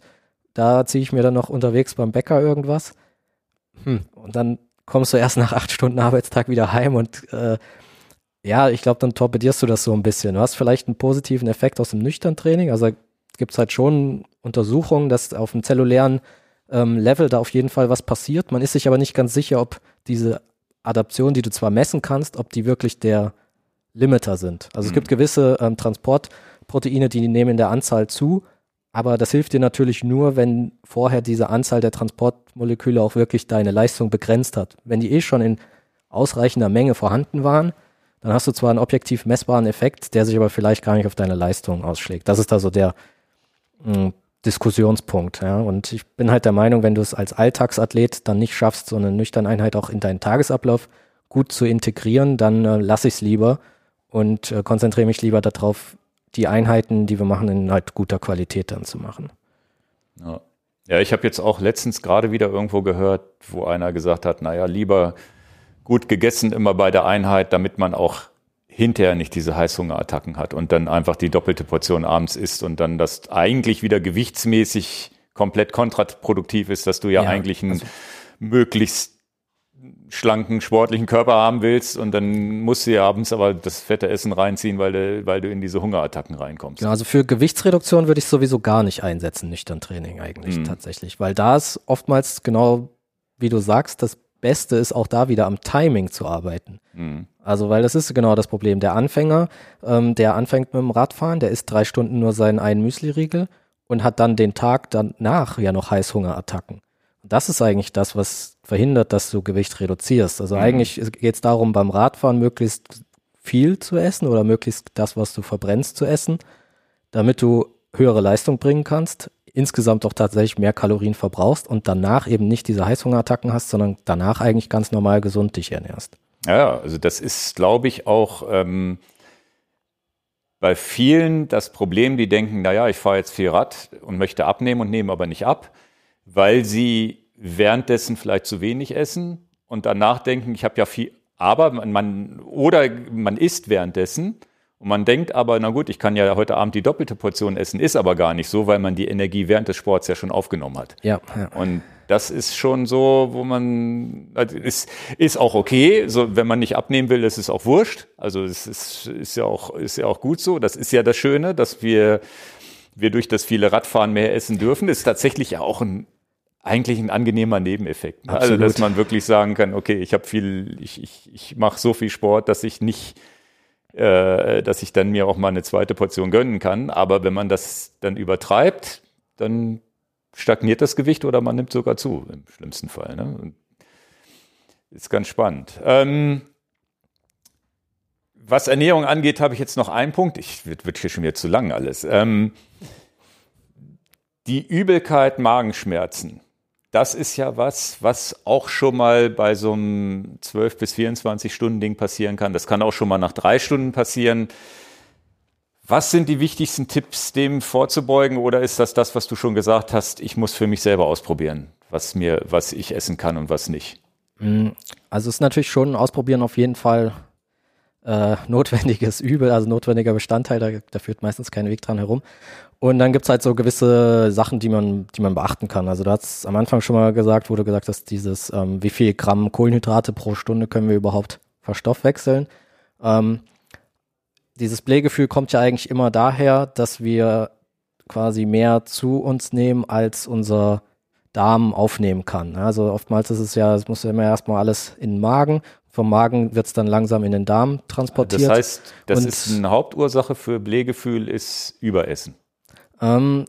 da ziehe ich mir dann noch unterwegs beim Bäcker irgendwas. Hm. Und dann kommst du erst nach acht Stunden Arbeitstag wieder heim und äh, ja, ich glaube, dann torpedierst du das so ein bisschen. Du hast vielleicht einen positiven Effekt aus dem nüchtern Training. Also gibt es halt schon Untersuchungen, dass auf dem zellulären ähm, Level da auf jeden Fall was passiert. Man ist sich aber nicht ganz sicher, ob diese Adaption, die du zwar messen kannst, ob die wirklich der Limiter sind. Also mhm. es gibt gewisse ähm, Transportproteine, die nehmen in der Anzahl zu, aber das hilft dir natürlich nur, wenn vorher diese Anzahl der Transportmoleküle auch wirklich deine Leistung begrenzt hat. Wenn die eh schon in ausreichender Menge vorhanden waren, dann hast du zwar einen objektiv messbaren Effekt, der sich aber vielleicht gar nicht auf deine Leistung ausschlägt. Das ist also der mh, hm, Diskussionspunkt. Ja. Und ich bin halt der Meinung, wenn du es als Alltagsathlet dann nicht schaffst, so eine nüchterne Einheit auch in deinen Tagesablauf gut zu integrieren, dann äh, lasse ich es lieber und äh, konzentriere mich lieber darauf, die Einheiten, die wir machen, in halt guter Qualität dann zu machen. Ja, ja ich habe jetzt auch letztens gerade wieder irgendwo gehört, wo einer gesagt hat, naja, lieber gut gegessen immer bei der Einheit, damit man auch hinterher nicht diese Heißhungerattacken hat und dann einfach die doppelte Portion abends isst und dann das eigentlich wieder gewichtsmäßig komplett kontraproduktiv ist, dass du ja, ja eigentlich einen also möglichst schlanken, sportlichen Körper haben willst und dann musst du ja abends aber das fette Essen reinziehen, weil du, weil du in diese Hungerattacken reinkommst. Genau, also für Gewichtsreduktion würde ich sowieso gar nicht einsetzen, nüchtern Training eigentlich mhm. tatsächlich, weil da ist oftmals genau, wie du sagst, das Beste ist auch da wieder am Timing zu arbeiten. Mhm. Also, weil das ist genau das Problem. Der Anfänger, ähm, der anfängt mit dem Radfahren, der isst drei Stunden nur seinen einen Müsli-Riegel und hat dann den Tag danach ja noch Heißhungerattacken. Und das ist eigentlich das, was verhindert, dass du Gewicht reduzierst. Also mhm. eigentlich geht es darum, beim Radfahren möglichst viel zu essen oder möglichst das, was du verbrennst, zu essen, damit du höhere Leistung bringen kannst insgesamt doch tatsächlich mehr Kalorien verbrauchst und danach eben nicht diese Heißhungerattacken hast, sondern danach eigentlich ganz normal gesund dich ernährst. Ja, also das ist, glaube ich, auch ähm, bei vielen das Problem, die denken, naja, ich fahre jetzt viel Rad und möchte abnehmen und nehme aber nicht ab, weil sie währenddessen vielleicht zu wenig essen und danach denken, ich habe ja viel, aber man, man, oder man isst währenddessen und man denkt aber, na gut, ich kann ja heute Abend die doppelte Portion essen, ist aber gar nicht so, weil man die Energie während des Sports ja schon aufgenommen hat. Ja. ja. Und das ist schon so, wo man also ist, ist auch okay. So, wenn man nicht abnehmen will, ist es auch wurscht. Also es ist, ist ja auch ist ja auch gut so. Das ist ja das Schöne, dass wir wir durch das viele Radfahren mehr essen dürfen. Das ist tatsächlich ja auch ein eigentlich ein angenehmer Nebeneffekt. Ne? Also dass man wirklich sagen kann, okay, ich habe viel, ich ich ich mache so viel Sport, dass ich nicht äh, dass ich dann mir auch mal eine zweite Portion gönnen kann. Aber wenn man das dann übertreibt, dann stagniert das Gewicht oder man nimmt sogar zu, im schlimmsten Fall. Ne? Ist ganz spannend. Ähm, was Ernährung angeht, habe ich jetzt noch einen Punkt. Ich wird, wird hier schon wieder zu lang alles. Ähm, die Übelkeit, Magenschmerzen. Das ist ja was, was auch schon mal bei so einem 12 bis 24 Stunden Ding passieren kann. Das kann auch schon mal nach drei Stunden passieren. Was sind die wichtigsten Tipps, dem vorzubeugen? Oder ist das das, was du schon gesagt hast? Ich muss für mich selber ausprobieren, was mir, was ich essen kann und was nicht. Mm, also es ist natürlich schon Ausprobieren auf jeden Fall äh, notwendiges Übel, also notwendiger Bestandteil. Da, da führt meistens kein Weg dran herum. Und dann gibt's halt so gewisse Sachen, die man, die man beachten kann. Also du hast am Anfang schon mal gesagt, wo du gesagt hast, dieses, ähm, wie viel Gramm Kohlenhydrate pro Stunde können wir überhaupt verstoffwechseln. Ähm, dieses Blähgefühl kommt ja eigentlich immer daher, dass wir quasi mehr zu uns nehmen, als unser Darm aufnehmen kann. Also oftmals ist es ja, es muss ja immer erstmal alles in den Magen. Vom Magen wird es dann langsam in den Darm transportiert. Das heißt, das Und, ist eine Hauptursache für Blähgefühl, ist Überessen. Ähm,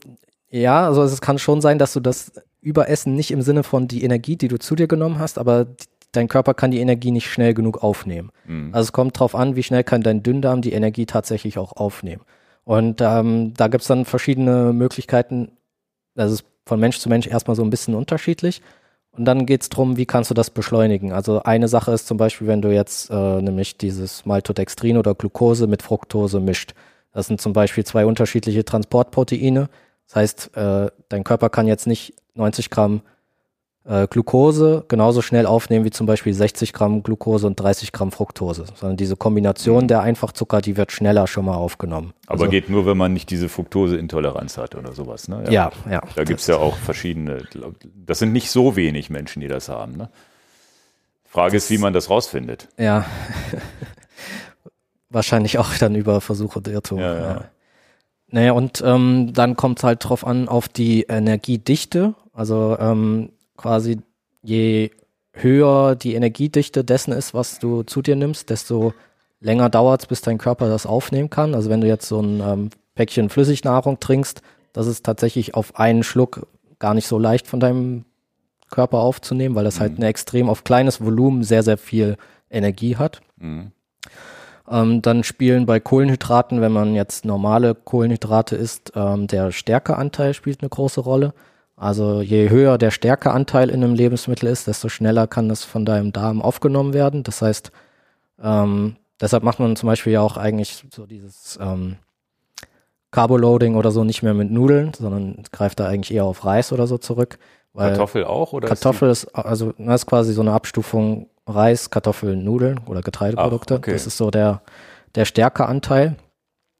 ja, also es kann schon sein, dass du das Überessen nicht im Sinne von die Energie, die du zu dir genommen hast, aber dein Körper kann die Energie nicht schnell genug aufnehmen. Mhm. Also es kommt drauf an, wie schnell kann dein Dünndarm die Energie tatsächlich auch aufnehmen. Und ähm, da gibt's dann verschiedene Möglichkeiten. Das ist von Mensch zu Mensch erstmal so ein bisschen unterschiedlich. Und dann geht's drum, wie kannst du das beschleunigen? Also eine Sache ist zum Beispiel, wenn du jetzt äh, nämlich dieses Maltodextrin oder Glucose mit Fructose mischt. Das sind zum Beispiel zwei unterschiedliche Transportproteine. Das heißt, äh, dein Körper kann jetzt nicht 90 Gramm äh, Glucose genauso schnell aufnehmen wie zum Beispiel 60 Gramm Glucose und 30 Gramm Fructose, sondern diese Kombination der Einfachzucker, die wird schneller schon mal aufgenommen. Aber also, geht nur, wenn man nicht diese Fructoseintoleranz hat oder sowas, ne? Ja, ja. ja da gibt's ja auch verschiedene, das sind nicht so wenig Menschen, die das haben, ne? Frage das, ist, wie man das rausfindet. Ja. wahrscheinlich auch dann über Versuche und Irrtum. Ja, ja. Naja, und ähm, dann kommt es halt drauf an, auf die Energiedichte. Also ähm, quasi je höher die Energiedichte dessen ist, was du zu dir nimmst, desto länger dauert es, bis dein Körper das aufnehmen kann. Also wenn du jetzt so ein ähm, Päckchen Flüssignahrung trinkst, das ist tatsächlich auf einen Schluck gar nicht so leicht von deinem Körper aufzunehmen, weil das halt mhm. halt ein extrem auf kleines Volumen sehr, sehr viel Energie hat. Mhm. Ähm, dann spielen bei Kohlenhydraten, wenn man jetzt normale Kohlenhydrate isst, ähm, der Stärkeanteil spielt eine große Rolle. Also je höher der Stärkeanteil in einem Lebensmittel ist, desto schneller kann das von deinem Darm aufgenommen werden. Das heißt, ähm, deshalb macht man zum Beispiel ja auch eigentlich so dieses ähm, Carboloading oder so nicht mehr mit Nudeln, sondern greift da eigentlich eher auf Reis oder so zurück. Kartoffel auch? Oder Kartoffel ist, ist, also das ist quasi so eine Abstufung Reis, Kartoffeln, Nudeln oder Getreideprodukte. Ach, okay. Das ist so der, der Stärkeanteil.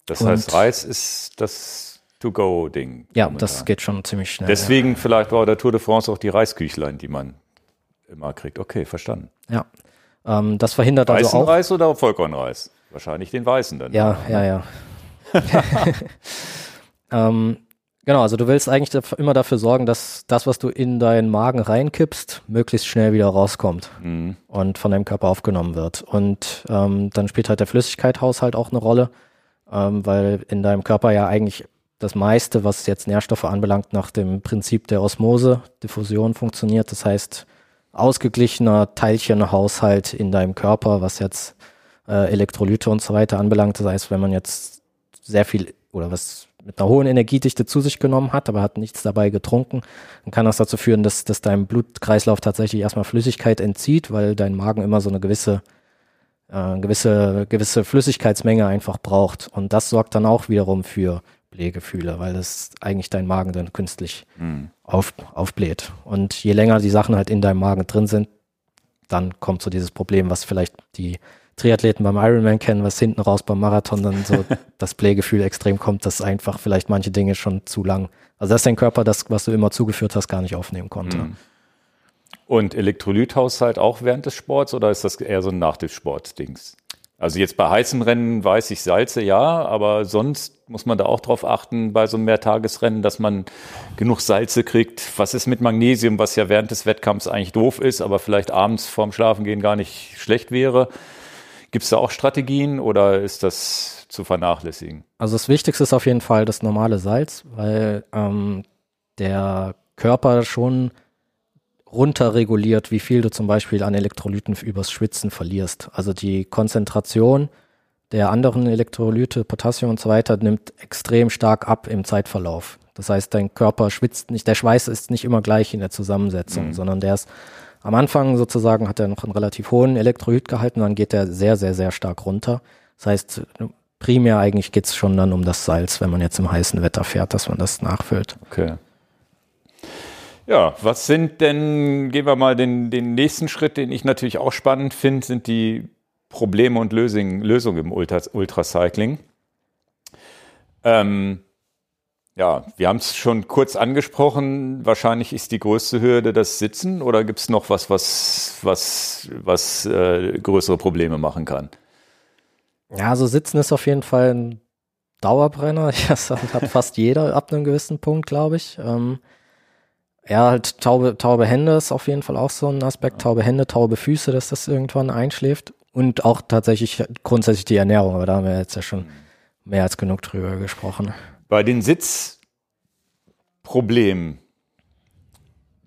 Das Und heißt, Reis ist das To-Go-Ding. Ja, momentan. das geht schon ziemlich schnell. Deswegen ja. vielleicht war der Tour de France auch die Reisküchlein, die man immer kriegt. Okay, verstanden. Ja. Ähm, das verhindert Weißen also auch. Reis oder Vollkornreis? Wahrscheinlich den weißen dann. Ja, ja, ja. ähm, Genau, also du willst eigentlich immer dafür sorgen, dass das, was du in deinen Magen reinkippst, möglichst schnell wieder rauskommt mhm. und von deinem Körper aufgenommen wird. Und ähm, dann spielt halt der Flüssigkeithaushalt auch eine Rolle, ähm, weil in deinem Körper ja eigentlich das meiste, was jetzt Nährstoffe anbelangt, nach dem Prinzip der Osmose, Diffusion funktioniert. Das heißt, ausgeglichener Teilchenhaushalt in deinem Körper, was jetzt äh, Elektrolyte und so weiter anbelangt. Das heißt, wenn man jetzt sehr viel oder was mit einer hohen Energiedichte zu sich genommen hat, aber hat nichts dabei getrunken, dann kann das dazu führen, dass, dass dein Blutkreislauf tatsächlich erstmal Flüssigkeit entzieht, weil dein Magen immer so eine gewisse äh, gewisse, gewisse Flüssigkeitsmenge einfach braucht. Und das sorgt dann auch wiederum für Blähgefühle, weil das eigentlich dein Magen dann künstlich mhm. auf, aufbläht. Und je länger die Sachen halt in deinem Magen drin sind, dann kommt so dieses Problem, was vielleicht die Triathleten beim Ironman kennen, was hinten raus beim Marathon dann so das Blähgefühl extrem kommt, dass einfach vielleicht manche Dinge schon zu lang, also dass dein Körper das, was du immer zugeführt hast, gar nicht aufnehmen konnte. Mhm. Und Elektrolythaushalt auch während des Sports oder ist das eher so ein Nach des Sports-Dings? Also jetzt bei heißen Rennen weiß ich Salze ja, aber sonst muss man da auch drauf achten bei so einem Mehrtagesrennen, dass man genug Salze kriegt. Was ist mit Magnesium, was ja während des Wettkampfs eigentlich doof ist, aber vielleicht abends vorm Schlafengehen gar nicht schlecht wäre? Gibt es da auch Strategien oder ist das zu vernachlässigen? Also das Wichtigste ist auf jeden Fall das normale Salz, weil ähm, der Körper schon runterreguliert, wie viel du zum Beispiel an Elektrolyten übers Schwitzen verlierst. Also die Konzentration der anderen Elektrolyte, Potassium und so weiter, nimmt extrem stark ab im Zeitverlauf. Das heißt, dein Körper schwitzt nicht, der Schweiß ist nicht immer gleich in der Zusammensetzung, mhm. sondern der ist am Anfang sozusagen hat er noch einen relativ hohen Elektrolytgehalt und dann geht er sehr, sehr, sehr stark runter. Das heißt, primär eigentlich geht's schon dann um das Salz, wenn man jetzt im heißen Wetter fährt, dass man das nachfüllt. Okay. Ja, was sind denn, gehen wir mal den, den nächsten Schritt, den ich natürlich auch spannend finde, sind die Probleme und Lösungen, Lösungen im Ultra, Ultracycling. Ähm, ja, wir haben es schon kurz angesprochen. Wahrscheinlich ist die größte Hürde das Sitzen oder gibt es noch was, was, was, was äh, größere Probleme machen kann? Ja, also Sitzen ist auf jeden Fall ein Dauerbrenner. Das hat fast jeder ab einem gewissen Punkt, glaube ich. Ähm, ja, halt taube, taube Hände ist auf jeden Fall auch so ein Aspekt. Taube Hände, taube Füße, dass das irgendwann einschläft. Und auch tatsächlich grundsätzlich die Ernährung, aber da haben wir jetzt ja schon mehr als genug drüber gesprochen. Bei den Sitzproblemen,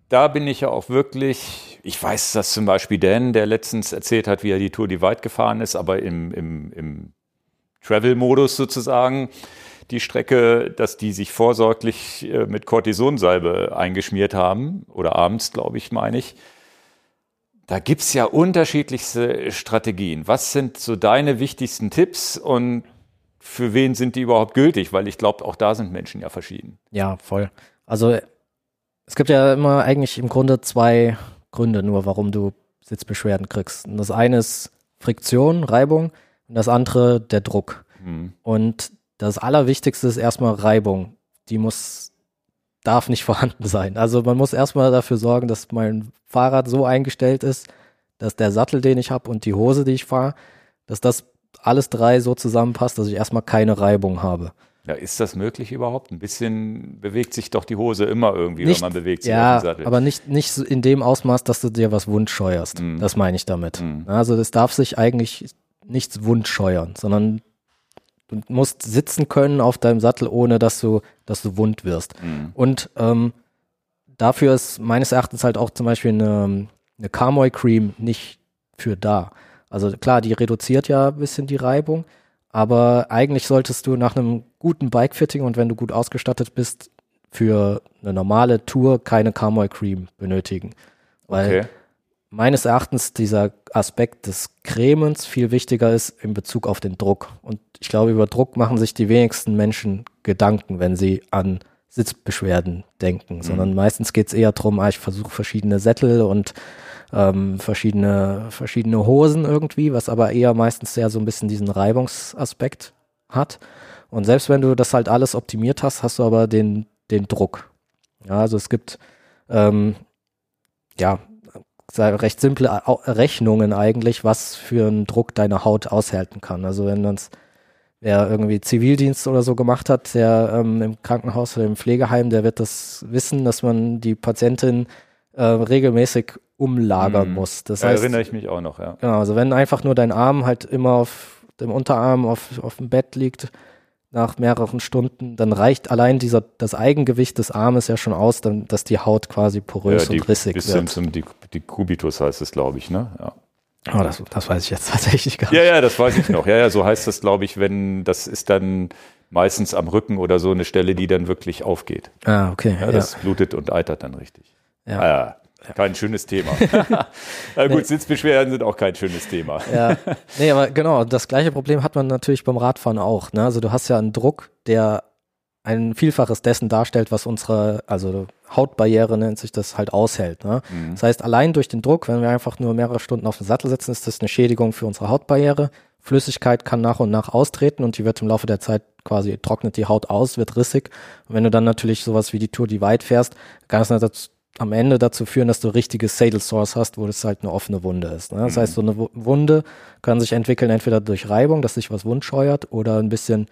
da bin ich ja auch wirklich, ich weiß dass zum Beispiel Dan, der letztens erzählt hat, wie er die Tour die weit gefahren ist, aber im, im, im Travel-Modus sozusagen die Strecke, dass die sich vorsorglich äh, mit Cortisonsalbe eingeschmiert haben, oder abends, glaube ich, meine ich. Da gibt's ja unterschiedlichste Strategien. Was sind so deine wichtigsten Tipps und für wen sind die überhaupt gültig? Weil ich glaube, auch da sind Menschen ja verschieden. Ja, voll. Also es gibt ja immer eigentlich im Grunde zwei Gründe nur, warum du Sitzbeschwerden kriegst. Und das eine ist Friktion, Reibung und das andere der Druck. Mhm. Und das Allerwichtigste ist erstmal Reibung. Die muss, darf nicht vorhanden sein. Also man muss erstmal dafür sorgen, dass mein Fahrrad so eingestellt ist, dass der Sattel, den ich habe und die Hose, die ich fahre, dass das alles drei so zusammenpasst, dass ich erstmal keine Reibung habe. Ja, ist das möglich überhaupt? Ein bisschen bewegt sich doch die Hose immer irgendwie, nicht, wenn man bewegt sich ja, auf den Sattel. aber nicht, nicht in dem Ausmaß, dass du dir was wundscheuerst. Mm. Das meine ich damit. Mm. Also das darf sich eigentlich nichts wundscheuern, sondern Du musst sitzen können auf deinem Sattel, ohne dass du, dass du wund wirst. Mhm. Und ähm, dafür ist meines Erachtens halt auch zum Beispiel eine, eine Carmoy Cream nicht für da. Also klar, die reduziert ja ein bisschen die Reibung, aber eigentlich solltest du nach einem guten Bike-Fitting und wenn du gut ausgestattet bist, für eine normale Tour keine Carmoy Cream benötigen. Weil okay meines Erachtens dieser Aspekt des Cremens viel wichtiger ist in Bezug auf den Druck. Und ich glaube, über Druck machen sich die wenigsten Menschen Gedanken, wenn sie an Sitzbeschwerden denken, mhm. sondern meistens geht es eher darum, ah, ich versuche verschiedene Sättel und ähm, verschiedene, verschiedene Hosen irgendwie, was aber eher meistens sehr so ein bisschen diesen Reibungsaspekt hat. Und selbst wenn du das halt alles optimiert hast, hast du aber den, den Druck. Ja, also es gibt ähm, ja recht simple Rechnungen eigentlich, was für einen Druck deine Haut aushalten kann. Also wenn man wer irgendwie Zivildienst oder so gemacht hat, der ähm, im Krankenhaus oder im Pflegeheim, der wird das wissen, dass man die Patientin äh, regelmäßig umlagern hm. muss. Das heißt, erinnere ich mich auch noch, ja. Genau, also wenn einfach nur dein Arm halt immer auf dem Unterarm auf, auf dem Bett liegt, nach mehreren Stunden, dann reicht allein dieser, das Eigengewicht des Armes ja schon aus, dann, dass die Haut quasi porös ja, die, und rissig bis wird. Zum, die, die Kubitus heißt es, glaube ich, ne? Ja. Oh, das, das weiß ich jetzt tatsächlich gar nicht. Ja, ja, das weiß ich noch. Ja, ja, so heißt das, glaube ich, wenn, das ist dann meistens am Rücken oder so eine Stelle, die dann wirklich aufgeht. Ah, okay. Ja, das ja. blutet und eitert dann richtig. Ja. Ah, ja. kein schönes Thema. Na gut, nee. Sitzbeschwerden sind auch kein schönes Thema. Ja, nee, aber genau, das gleiche Problem hat man natürlich beim Radfahren auch. Ne? Also du hast ja einen Druck, der ein Vielfaches dessen darstellt, was unsere, also Hautbarriere nennt sich das halt aushält. Ne? Mhm. Das heißt, allein durch den Druck, wenn wir einfach nur mehrere Stunden auf den Sattel sitzen, ist das eine Schädigung für unsere Hautbarriere. Flüssigkeit kann nach und nach austreten und die wird im Laufe der Zeit quasi trocknet die Haut aus, wird rissig. Und wenn du dann natürlich sowas wie die Tour Divide fährst, kann es am Ende dazu führen, dass du richtige Saddle Sores hast, wo das halt eine offene Wunde ist. Ne? Das mhm. heißt, so eine Wunde kann sich entwickeln entweder durch Reibung, dass sich was wundscheuert, oder ein bisschen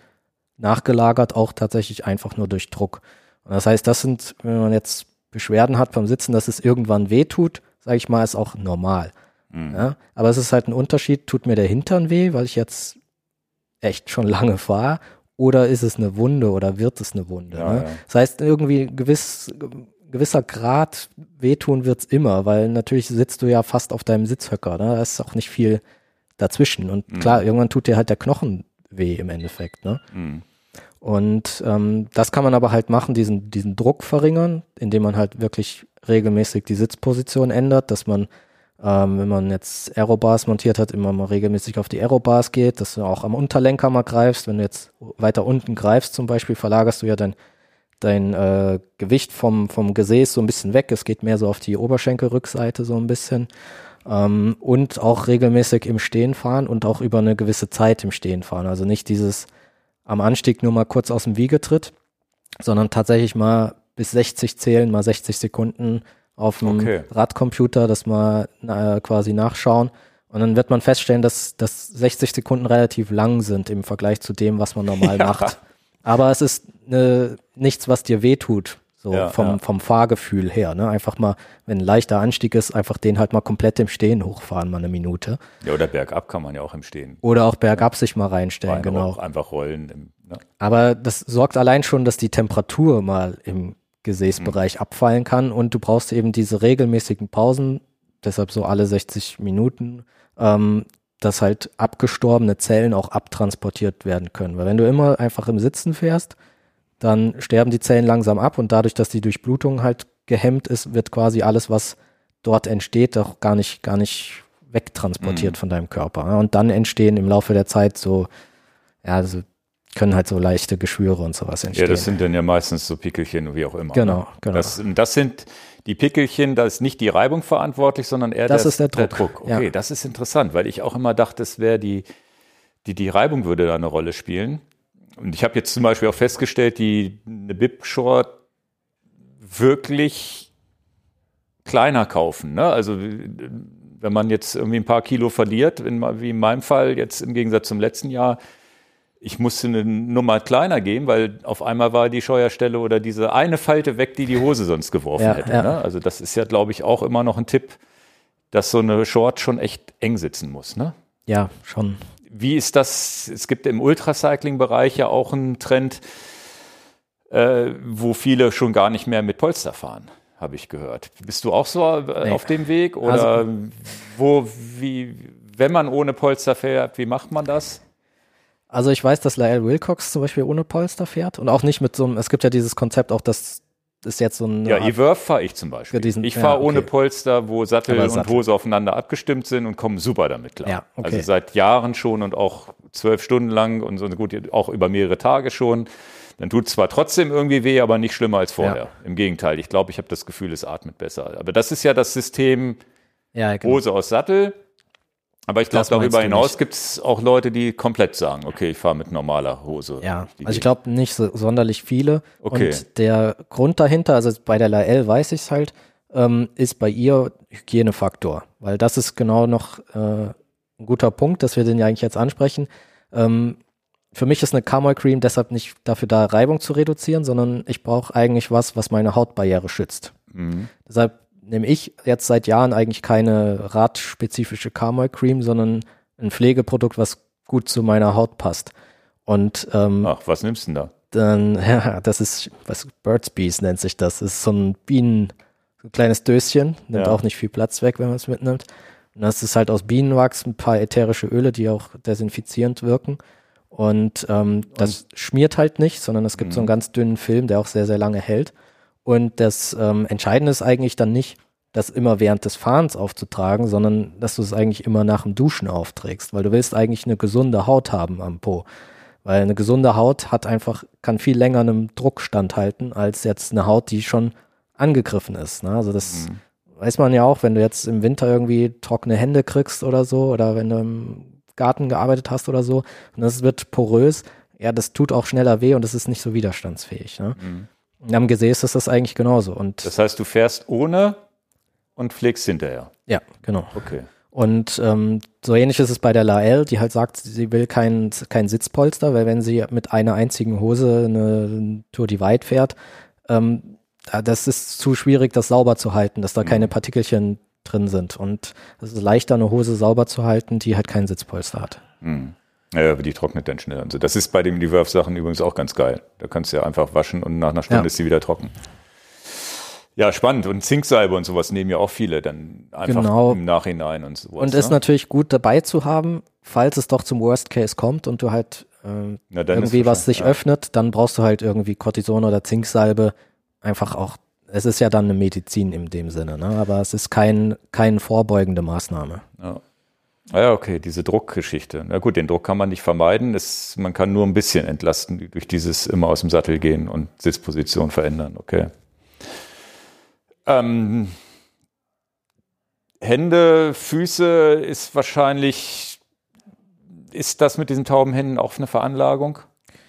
nachgelagert auch tatsächlich einfach nur durch Druck. Und das heißt, das sind, wenn man jetzt Beschwerden hat beim Sitzen, dass es irgendwann weh tut, sage ich mal, ist auch normal. Mhm. Ja? Aber es ist halt ein Unterschied, tut mir der Hintern weh, weil ich jetzt echt schon lange fahre, oder ist es eine Wunde oder wird es eine Wunde? Ja, ne? ja. Das heißt, irgendwie gewiss, gewisser Grad wehtun wird's immer, weil natürlich sitzt du ja fast auf deinem Sitzhöcker, ne? da ist auch nicht viel dazwischen. Und mhm. klar, irgendwann tut dir halt der Knochen weh im Endeffekt. Ne? Mhm. Und ähm, das kann man aber halt machen, diesen, diesen Druck verringern, indem man halt wirklich regelmäßig die Sitzposition ändert, dass man, ähm, wenn man jetzt Aerobars montiert hat, immer mal regelmäßig auf die Aerobars geht, dass du auch am Unterlenker mal greifst. Wenn du jetzt weiter unten greifst zum Beispiel, verlagerst du ja dein, dein äh, Gewicht vom, vom Gesäß so ein bisschen weg. Es geht mehr so auf die Oberschenkelrückseite so ein bisschen. Ähm, und auch regelmäßig im Stehen fahren und auch über eine gewisse Zeit im Stehen fahren. Also nicht dieses am Anstieg nur mal kurz aus dem Wiegetritt, sondern tatsächlich mal bis 60 zählen, mal 60 Sekunden auf dem okay. Radcomputer, das mal äh, quasi nachschauen. Und dann wird man feststellen, dass, dass 60 Sekunden relativ lang sind im Vergleich zu dem, was man normal ja. macht. Aber es ist ne, nichts, was dir wehtut. So ja, vom, ja. vom Fahrgefühl her. Ne? Einfach mal, wenn ein leichter Anstieg ist, einfach den halt mal komplett im Stehen hochfahren, mal eine Minute. Ja, oder bergab kann man ja auch im Stehen. Oder auch bergab sich mal reinstellen, einfach, genau. Einfach rollen. Im, ne? Aber das sorgt allein schon, dass die Temperatur mal im Gesäßbereich mhm. abfallen kann und du brauchst eben diese regelmäßigen Pausen, deshalb so alle 60 Minuten, ähm, dass halt abgestorbene Zellen auch abtransportiert werden können. Weil wenn du immer einfach im Sitzen fährst, dann sterben die Zellen langsam ab und dadurch, dass die Durchblutung halt gehemmt ist, wird quasi alles, was dort entsteht, auch gar nicht, gar nicht wegtransportiert mhm. von deinem Körper. Und dann entstehen im Laufe der Zeit so, ja, also können halt so leichte Geschwüre und sowas entstehen. Ja, das sind dann ja meistens so Pickelchen, wie auch immer. Genau, ne? genau. Das, das sind die Pickelchen, da ist nicht die Reibung verantwortlich, sondern eher das der, ist der Druck. Der Druck. Okay, ja. das ist interessant, weil ich auch immer dachte, es wäre die, die, die Reibung würde da eine Rolle spielen. Und ich habe jetzt zum Beispiel auch festgestellt, die eine Bib-Short wirklich kleiner kaufen. Ne? Also wenn man jetzt irgendwie ein paar Kilo verliert, in, wie in meinem Fall jetzt im Gegensatz zum letzten Jahr, ich musste eine Nummer kleiner gehen, weil auf einmal war die Scheuerstelle oder diese eine Falte weg, die die Hose sonst geworfen ja, hätte. Ja. Ne? Also das ist ja, glaube ich, auch immer noch ein Tipp, dass so eine Short schon echt eng sitzen muss. Ne? Ja, schon wie ist das? Es gibt im Ultracycling-Bereich ja auch einen Trend, äh, wo viele schon gar nicht mehr mit Polster fahren, habe ich gehört. Bist du auch so äh, nee. auf dem Weg? Oder also, wo, wie, wenn man ohne Polster fährt, wie macht man das? Also ich weiß, dass Lyle Wilcox zum Beispiel ohne Polster fährt und auch nicht mit so einem, es gibt ja dieses Konzept auch, dass ist jetzt so ein. Ja, E-Verve fahre ich zum Beispiel. Diesen, ich fahre ja, okay. ohne Polster, wo Sattel Aber und Hose aufeinander abgestimmt sind und komme super damit klar. Ja, okay. Also seit Jahren schon und auch zwölf Stunden lang und so gut, auch über mehrere Tage schon. Dann tut zwar trotzdem irgendwie weh, aber nicht schlimmer als vorher. Ja. Im Gegenteil, ich glaube, ich habe das Gefühl, es atmet besser. Aber das ist ja das System genau. Hose aus Sattel aber ich glaube, darüber hinaus gibt es auch Leute, die komplett sagen, okay, ich fahre mit normaler Hose. Ja, also ich glaube nicht so sonderlich viele. Okay. Und der Grund dahinter, also bei der Lael weiß ich es halt, ähm, ist bei ihr Hygienefaktor. Weil das ist genau noch äh, ein guter Punkt, dass wir den ja eigentlich jetzt ansprechen. Ähm, für mich ist eine Camoil Cream deshalb nicht dafür da, Reibung zu reduzieren, sondern ich brauche eigentlich was, was meine Hautbarriere schützt. Mhm. Deshalb nehme ich jetzt seit Jahren eigentlich keine radspezifische Carmel Cream, sondern ein Pflegeprodukt, was gut zu meiner Haut passt. Und ähm, ach, was nimmst du denn da? Dann, ja, das ist, was Birds Bees nennt sich das. Das ist so ein Bienen, so ein kleines Döschen, nimmt ja. auch nicht viel Platz weg, wenn man es mitnimmt. Und das ist halt aus Bienenwachs, ein paar ätherische Öle, die auch desinfizierend wirken. Und ähm, das Und? schmiert halt nicht, sondern es gibt mhm. so einen mhm. ganz dünnen Film, der auch sehr, sehr lange hält. Und das ähm, Entscheidende ist eigentlich dann nicht, das immer während des Fahrens aufzutragen, sondern dass du es eigentlich immer nach dem Duschen aufträgst, weil du willst eigentlich eine gesunde Haut haben am Po. Weil eine gesunde Haut hat einfach, kann viel länger einem Druck standhalten, als jetzt eine Haut, die schon angegriffen ist. Ne? Also das mhm. weiß man ja auch, wenn du jetzt im Winter irgendwie trockene Hände kriegst oder so, oder wenn du im Garten gearbeitet hast oder so, und das wird porös, ja, das tut auch schneller weh und es ist nicht so widerstandsfähig. Ne? Mhm. Am Gesäß ist das eigentlich genauso. Und das heißt, du fährst ohne und pflegst hinterher. Ja, genau. Okay. Und ähm, so ähnlich ist es bei der Lael, die halt sagt, sie will kein, kein Sitzpolster, weil wenn sie mit einer einzigen Hose eine Tour Divide fährt, ähm, das ist zu schwierig, das sauber zu halten, dass da mhm. keine Partikelchen drin sind. Und es ist leichter, eine Hose sauber zu halten, die halt kein Sitzpolster hat. Mhm. Ja, aber die trocknet dann schnell. Also das ist bei den Reverse-Sachen übrigens auch ganz geil. Da kannst du ja einfach waschen und nach einer Stunde ja. ist sie wieder trocken. Ja, spannend. Und Zinksalbe und sowas nehmen ja auch viele dann einfach genau. im Nachhinein und sowas. Und ist ne? natürlich gut dabei zu haben, falls es doch zum Worst Case kommt und du halt äh, irgendwie was sich ja. öffnet, dann brauchst du halt irgendwie Cortison oder Zinksalbe. Einfach auch, es ist ja dann eine Medizin in dem Sinne, ne? aber es ist kein, keine vorbeugende Maßnahme. Ja. Ah ja, okay, diese Druckgeschichte. Na gut, den Druck kann man nicht vermeiden. Es, man kann nur ein bisschen entlasten durch dieses immer aus dem Sattel gehen und Sitzposition verändern. Okay. Ähm, Hände, Füße ist wahrscheinlich, ist das mit diesen tauben Händen auch eine Veranlagung?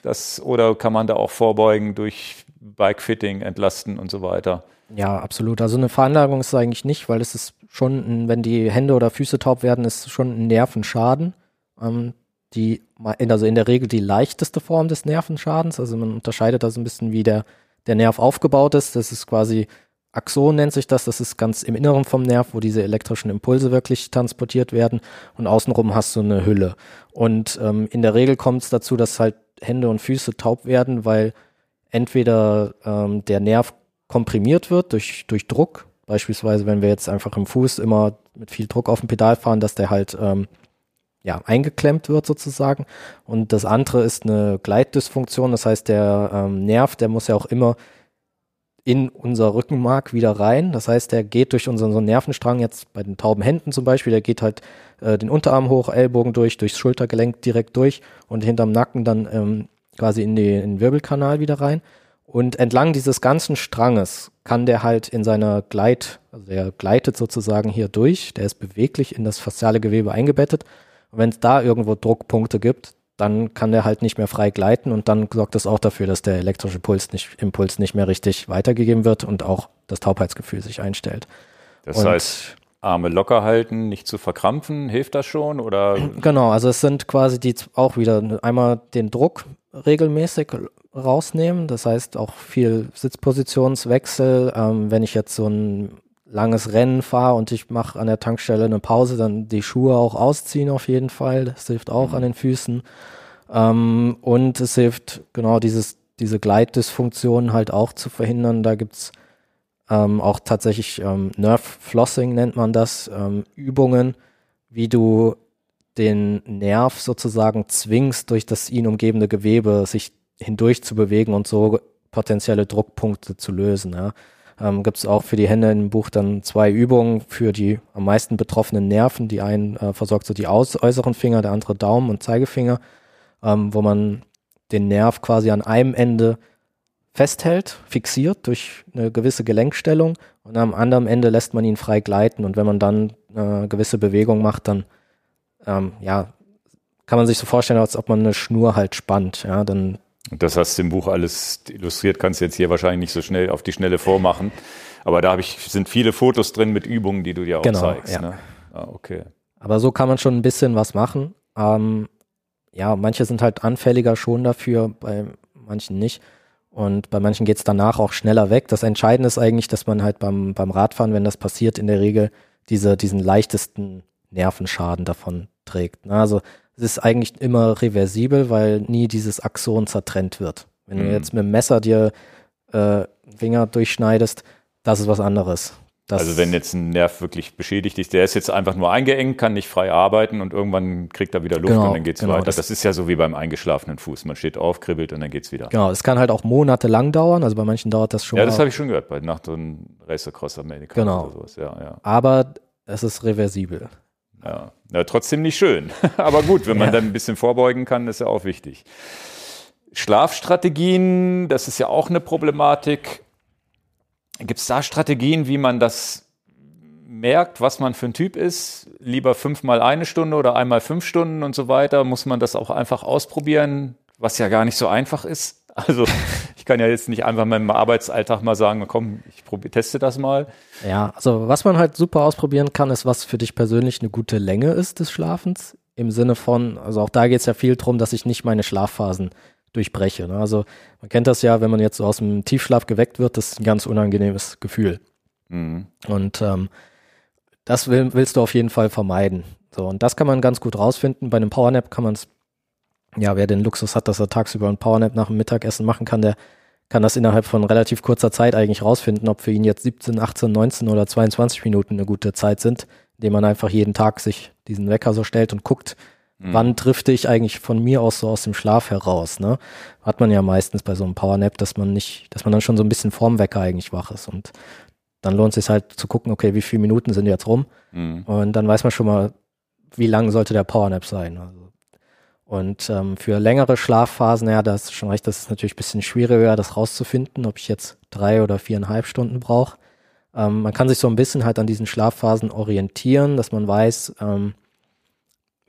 Das, oder kann man da auch vorbeugen durch Bikefitting, entlasten und so weiter? Ja, absolut. Also eine Veranlagung ist eigentlich nicht, weil es ist schon, wenn die Hände oder Füße taub werden, ist schon ein Nervenschaden. Ähm, die, also in der Regel die leichteste Form des Nervenschadens. Also man unterscheidet da so ein bisschen, wie der, der Nerv aufgebaut ist. Das ist quasi Axon nennt sich das, das ist ganz im Inneren vom Nerv, wo diese elektrischen Impulse wirklich transportiert werden und außenrum hast du eine Hülle. Und ähm, in der Regel kommt es dazu, dass halt Hände und Füße taub werden, weil entweder ähm, der Nerv komprimiert wird durch, durch Druck, beispielsweise wenn wir jetzt einfach im Fuß immer mit viel Druck auf dem Pedal fahren, dass der halt ähm, ja, eingeklemmt wird sozusagen. Und das andere ist eine Gleitdysfunktion, das heißt der ähm, Nerv, der muss ja auch immer in unser Rückenmark wieder rein. Das heißt, der geht durch unseren so Nervenstrang jetzt bei den tauben Händen zum Beispiel, der geht halt äh, den Unterarm hoch, Ellbogen durch, durchs Schultergelenk direkt durch und hinterm Nacken dann ähm, quasi in, die, in den Wirbelkanal wieder rein. Und entlang dieses ganzen Stranges kann der halt in seiner Gleit, also der gleitet sozusagen hier durch, der ist beweglich in das fasziale Gewebe eingebettet. Und wenn es da irgendwo Druckpunkte gibt, dann kann der halt nicht mehr frei gleiten und dann sorgt das auch dafür, dass der elektrische Puls nicht, Impuls nicht mehr richtig weitergegeben wird und auch das Taubheitsgefühl sich einstellt. Das und heißt, Arme locker halten, nicht zu verkrampfen, hilft das schon oder? Genau, also es sind quasi die auch wieder einmal den Druck regelmäßig rausnehmen, das heißt auch viel Sitzpositionswechsel. Ähm, wenn ich jetzt so ein langes Rennen fahre und ich mache an der Tankstelle eine Pause, dann die Schuhe auch ausziehen auf jeden Fall. Das hilft auch mhm. an den Füßen. Ähm, und es hilft genau dieses, diese Gleitdysfunktion halt auch zu verhindern. Da gibt's ähm, auch tatsächlich ähm, Nerve Flossing nennt man das, ähm, Übungen, wie du den Nerv sozusagen zwingst, durch das ihn umgebende Gewebe sich hindurch zu bewegen und so potenzielle Druckpunkte zu lösen. Ja ähm, gibt es auch für die Hände im Buch dann zwei Übungen für die am meisten betroffenen Nerven. Die einen äh, versorgt so die aus äußeren Finger, der andere Daumen und Zeigefinger, ähm, wo man den Nerv quasi an einem Ende festhält, fixiert durch eine gewisse Gelenkstellung und am anderen Ende lässt man ihn frei gleiten und wenn man dann äh, gewisse Bewegung macht, dann ähm, ja, kann man sich so vorstellen, als ob man eine Schnur halt spannt, ja, dann das hast du im Buch alles illustriert, kannst du jetzt hier wahrscheinlich nicht so schnell auf die Schnelle vormachen. Aber da ich, sind viele Fotos drin mit Übungen, die du dir auch genau, zeigst. Ja. Ne? Ah, okay. Aber so kann man schon ein bisschen was machen. Ähm, ja, manche sind halt anfälliger schon dafür, bei manchen nicht. Und bei manchen geht es danach auch schneller weg. Das Entscheidende ist eigentlich, dass man halt beim, beim Radfahren, wenn das passiert, in der Regel diese, diesen leichtesten Nervenschaden davon trägt. Ne? Also es ist eigentlich immer reversibel, weil nie dieses Axon zertrennt wird. Wenn mhm. du jetzt mit dem Messer dir äh, Finger durchschneidest, das ist was anderes. Das also wenn jetzt ein Nerv wirklich beschädigt ist, der ist jetzt einfach nur eingeengt, kann nicht frei arbeiten und irgendwann kriegt er wieder Luft genau, und dann geht's genau, weiter. Das, das, ist ja so wie beim eingeschlafenen Fuß. Man steht auf, kribbelt und dann geht's wieder. Genau, es kann halt auch monatelang dauern. Also bei manchen dauert das schon. Ja, das habe ich schon gehört, bei nach so einem Racercross America genau. oder sowas. Ja, ja. Aber es ist reversibel. Ja. ja, trotzdem nicht schön. Aber gut, wenn man ja. dann ein bisschen vorbeugen kann, ist ja auch wichtig. Schlafstrategien, das ist ja auch eine Problematik. Gibt es da Strategien, wie man das merkt, was man für ein Typ ist? Lieber fünfmal eine Stunde oder einmal fünf Stunden und so weiter? Muss man das auch einfach ausprobieren, was ja gar nicht so einfach ist? Also ich kann ja jetzt nicht einfach in meinem Arbeitsalltag mal sagen, komm, ich probier, teste das mal. Ja, also was man halt super ausprobieren kann, ist, was für dich persönlich eine gute Länge ist des Schlafens. Im Sinne von, also auch da geht es ja viel drum, dass ich nicht meine Schlafphasen durchbreche. Ne? Also man kennt das ja, wenn man jetzt so aus dem Tiefschlaf geweckt wird, das ist ein ganz unangenehmes Gefühl. Mhm. Und ähm, das will, willst du auf jeden Fall vermeiden. So, und das kann man ganz gut rausfinden. Bei einem Powernap kann man es, ja, wer den Luxus hat, dass er tagsüber ein Powernap nach dem Mittagessen machen kann, der kann das innerhalb von relativ kurzer Zeit eigentlich rausfinden, ob für ihn jetzt 17, 18, 19 oder 22 Minuten eine gute Zeit sind, indem man einfach jeden Tag sich diesen Wecker so stellt und guckt, Mhm. Wann drifte ich eigentlich von mir aus so aus dem Schlaf heraus? Ne? Hat man ja meistens bei so einem Powernap, dass man nicht, dass man dann schon so ein bisschen vorm Wecker eigentlich wach ist. Und dann lohnt es sich halt zu gucken, okay, wie viele Minuten sind jetzt rum? Mhm. Und dann weiß man schon mal, wie lang sollte der Powernap sein. Also, und ähm, für längere Schlafphasen, ja, das ist schon recht, das ist natürlich ein bisschen schwieriger, das rauszufinden, ob ich jetzt drei oder viereinhalb Stunden brauche. Ähm, man kann sich so ein bisschen halt an diesen Schlafphasen orientieren, dass man weiß, ähm,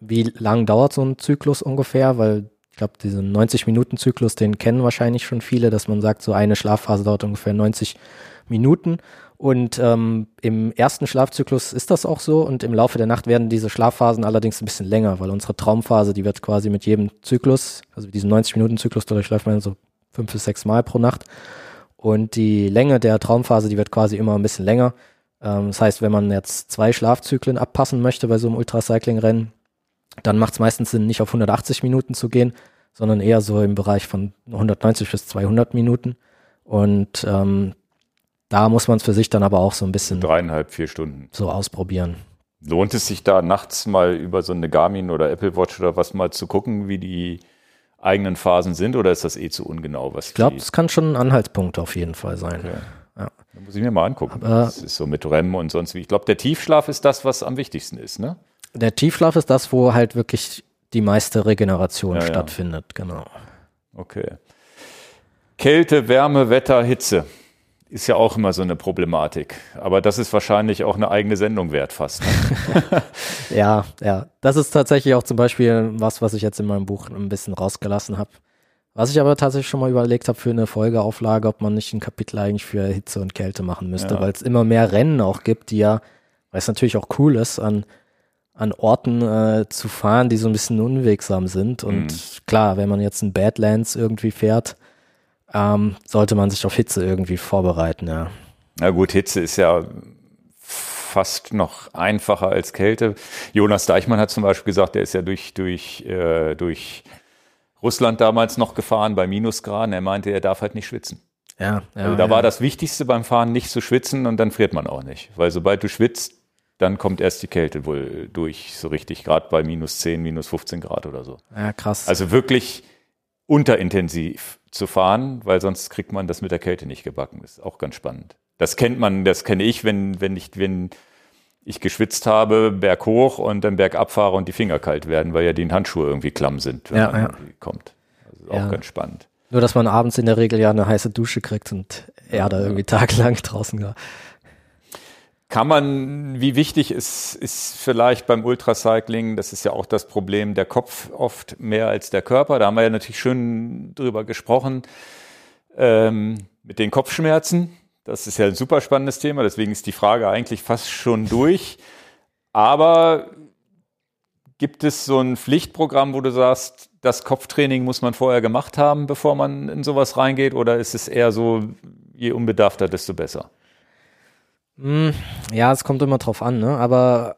wie lang dauert so ein Zyklus ungefähr? Weil ich glaube, diesen 90-Minuten-Zyklus, den kennen wahrscheinlich schon viele, dass man sagt, so eine Schlafphase dauert ungefähr 90 Minuten. Und ähm, im ersten Schlafzyklus ist das auch so und im Laufe der Nacht werden diese Schlafphasen allerdings ein bisschen länger, weil unsere Traumphase, die wird quasi mit jedem Zyklus, also diesen 90-Minuten-Zyklus, dadurch läuft man so fünf bis sechs Mal pro Nacht. Und die Länge der Traumphase, die wird quasi immer ein bisschen länger. Ähm, das heißt, wenn man jetzt zwei Schlafzyklen abpassen möchte bei so einem Ultracycling-Rennen, dann macht es meistens Sinn, nicht auf 180 Minuten zu gehen, sondern eher so im Bereich von 190 bis 200 Minuten. Und ähm, da muss man es für sich dann aber auch so ein bisschen dreieinhalb, vier Stunden so ausprobieren. Lohnt es sich da nachts mal über so eine Garmin oder Apple Watch oder was mal zu gucken, wie die eigenen Phasen sind oder ist das eh zu ungenau? Was ich glaube, es kann schon ein Anhaltspunkt auf jeden Fall sein. Okay. Ja. Da muss ich mir mal angucken. Aber das ist so mit REM und sonst wie. Ich glaube, der Tiefschlaf ist das, was am wichtigsten ist, ne? Der Tiefschlaf ist das, wo halt wirklich die meiste Regeneration ja, stattfindet, ja. genau. Okay. Kälte, Wärme, Wetter, Hitze ist ja auch immer so eine Problematik. Aber das ist wahrscheinlich auch eine eigene Sendung wert fast. Ja, ja. Das ist tatsächlich auch zum Beispiel was, was ich jetzt in meinem Buch ein bisschen rausgelassen habe. Was ich aber tatsächlich schon mal überlegt habe für eine Folgeauflage, ob man nicht ein Kapitel eigentlich für Hitze und Kälte machen müsste, ja. weil es immer mehr Rennen auch gibt, die ja, weil es natürlich auch cool ist, an an Orten äh, zu fahren, die so ein bisschen unwegsam sind. Und mhm. klar, wenn man jetzt in Badlands irgendwie fährt, ähm, sollte man sich auf Hitze irgendwie vorbereiten, ja. Na gut, Hitze ist ja fast noch einfacher als Kälte. Jonas Deichmann hat zum Beispiel gesagt, der ist ja durch, durch, äh, durch Russland damals noch gefahren bei Minusgraden. Er meinte, er darf halt nicht schwitzen. Ja, ja also da ja. war das Wichtigste beim Fahren nicht zu schwitzen und dann friert man auch nicht. Weil sobald du schwitzt, dann kommt erst die Kälte wohl durch, so richtig, gerade bei minus 10, minus 15 Grad oder so. Ja, krass. Also wirklich unterintensiv zu fahren, weil sonst kriegt man das mit der Kälte nicht gebacken. Das ist auch ganz spannend. Das kennt man, das kenne ich, wenn, wenn ich, wenn ich geschwitzt habe, berghoch und dann bergab fahre und die Finger kalt werden, weil ja die Handschuhe irgendwie klamm sind, wenn ja, man ja. kommt. Also auch ja. ganz spannend. Nur, dass man abends in der Regel ja eine heiße Dusche kriegt und er da irgendwie tagelang draußen war. Kann man, wie wichtig ist, ist vielleicht beim Ultracycling, das ist ja auch das Problem, der Kopf oft mehr als der Körper. Da haben wir ja natürlich schön drüber gesprochen, ähm, mit den Kopfschmerzen. Das ist ja ein super spannendes Thema, deswegen ist die Frage eigentlich fast schon durch. Aber gibt es so ein Pflichtprogramm, wo du sagst, das Kopftraining muss man vorher gemacht haben, bevor man in sowas reingeht? Oder ist es eher so, je unbedarfter, desto besser? Hm, ja, es kommt immer drauf an, ne? Aber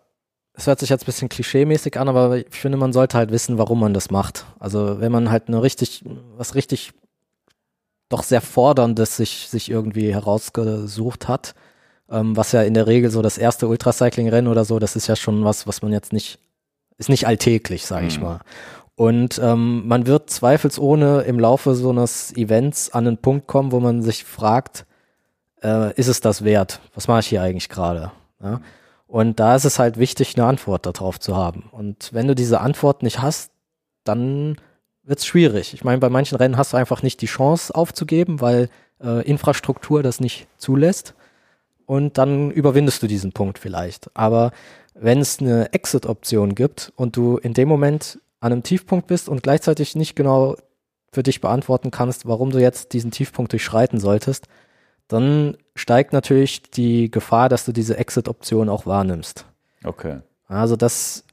es hört sich jetzt ein bisschen klischeemäßig an, aber ich finde, man sollte halt wissen, warum man das macht. Also wenn man halt eine richtig, was richtig doch sehr forderndes sich, sich irgendwie herausgesucht hat, ähm, was ja in der Regel so das erste Ultracycling-Rennen oder so, das ist ja schon was, was man jetzt nicht, ist nicht alltäglich, sage ich mhm. mal. Und ähm, man wird zweifelsohne im Laufe so eines Events an einen Punkt kommen, wo man sich fragt, äh, ist es das wert? Was mache ich hier eigentlich gerade? Ja? Und da ist es halt wichtig, eine Antwort darauf zu haben. Und wenn du diese Antwort nicht hast, dann wird es schwierig. Ich meine, bei manchen Rennen hast du einfach nicht die Chance aufzugeben, weil äh, Infrastruktur das nicht zulässt. Und dann überwindest du diesen Punkt vielleicht. Aber wenn es eine Exit-Option gibt und du in dem Moment an einem Tiefpunkt bist und gleichzeitig nicht genau für dich beantworten kannst, warum du jetzt diesen Tiefpunkt durchschreiten solltest, dann steigt natürlich die Gefahr, dass du diese Exit-Option auch wahrnimmst. Okay. Also das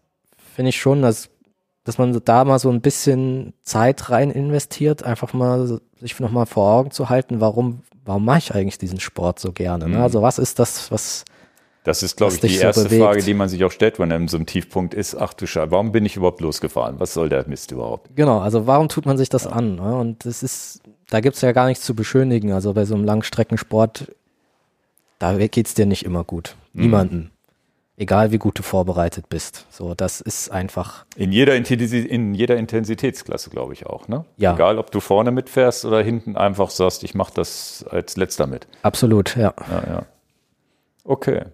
finde ich schon, dass, dass man da mal so ein bisschen Zeit rein investiert, einfach mal sich nochmal vor Augen zu halten, warum, warum mache ich eigentlich diesen Sport so gerne? Ne? Mhm. Also was ist das, was das ist, glaube ich, die erste so Frage, die man sich auch stellt, wenn er in so einem Tiefpunkt ist. Ach du Scheiße, warum bin ich überhaupt losgefahren? Was soll der Mist überhaupt? Genau, also warum tut man sich das ja. an? Ne? Und das ist, da gibt's ja gar nichts zu beschönigen. Also bei so einem Langstreckensport, da geht's dir nicht immer gut. Mhm. Niemanden. Egal wie gut du vorbereitet bist. So, das ist einfach. In jeder, Intensität, in jeder Intensitätsklasse, glaube ich auch, ne? Ja. Egal, ob du vorne mitfährst oder hinten einfach sagst, ich mache das als letzter mit. Absolut, ja. Ja, ja. Okay.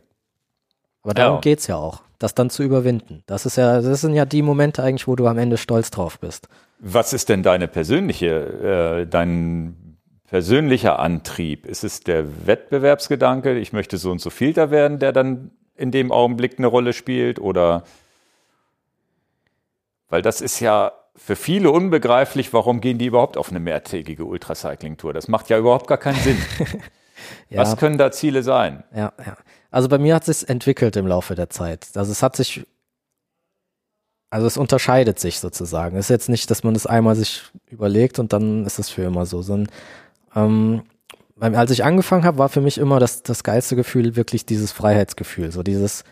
Aber darum ja. geht's ja auch, das dann zu überwinden. Das ist ja, das sind ja die Momente eigentlich, wo du am Ende stolz drauf bist. Was ist denn deine persönliche, äh, dein persönlicher Antrieb? Ist es der Wettbewerbsgedanke, ich möchte so und so viel da werden, der dann in dem Augenblick eine Rolle spielt? Oder weil das ist ja für viele unbegreiflich, warum gehen die überhaupt auf eine mehrtägige Ultracycling-Tour? Das macht ja überhaupt gar keinen Sinn. ja. Was können da Ziele sein? Ja, ja. Also bei mir hat es sich entwickelt im Laufe der Zeit. Also es hat sich, also es unterscheidet sich sozusagen. Es ist jetzt nicht, dass man das einmal sich überlegt und dann ist es für immer so, sondern ähm, als ich angefangen habe, war für mich immer das, das geilste Gefühl wirklich dieses Freiheitsgefühl, so dieses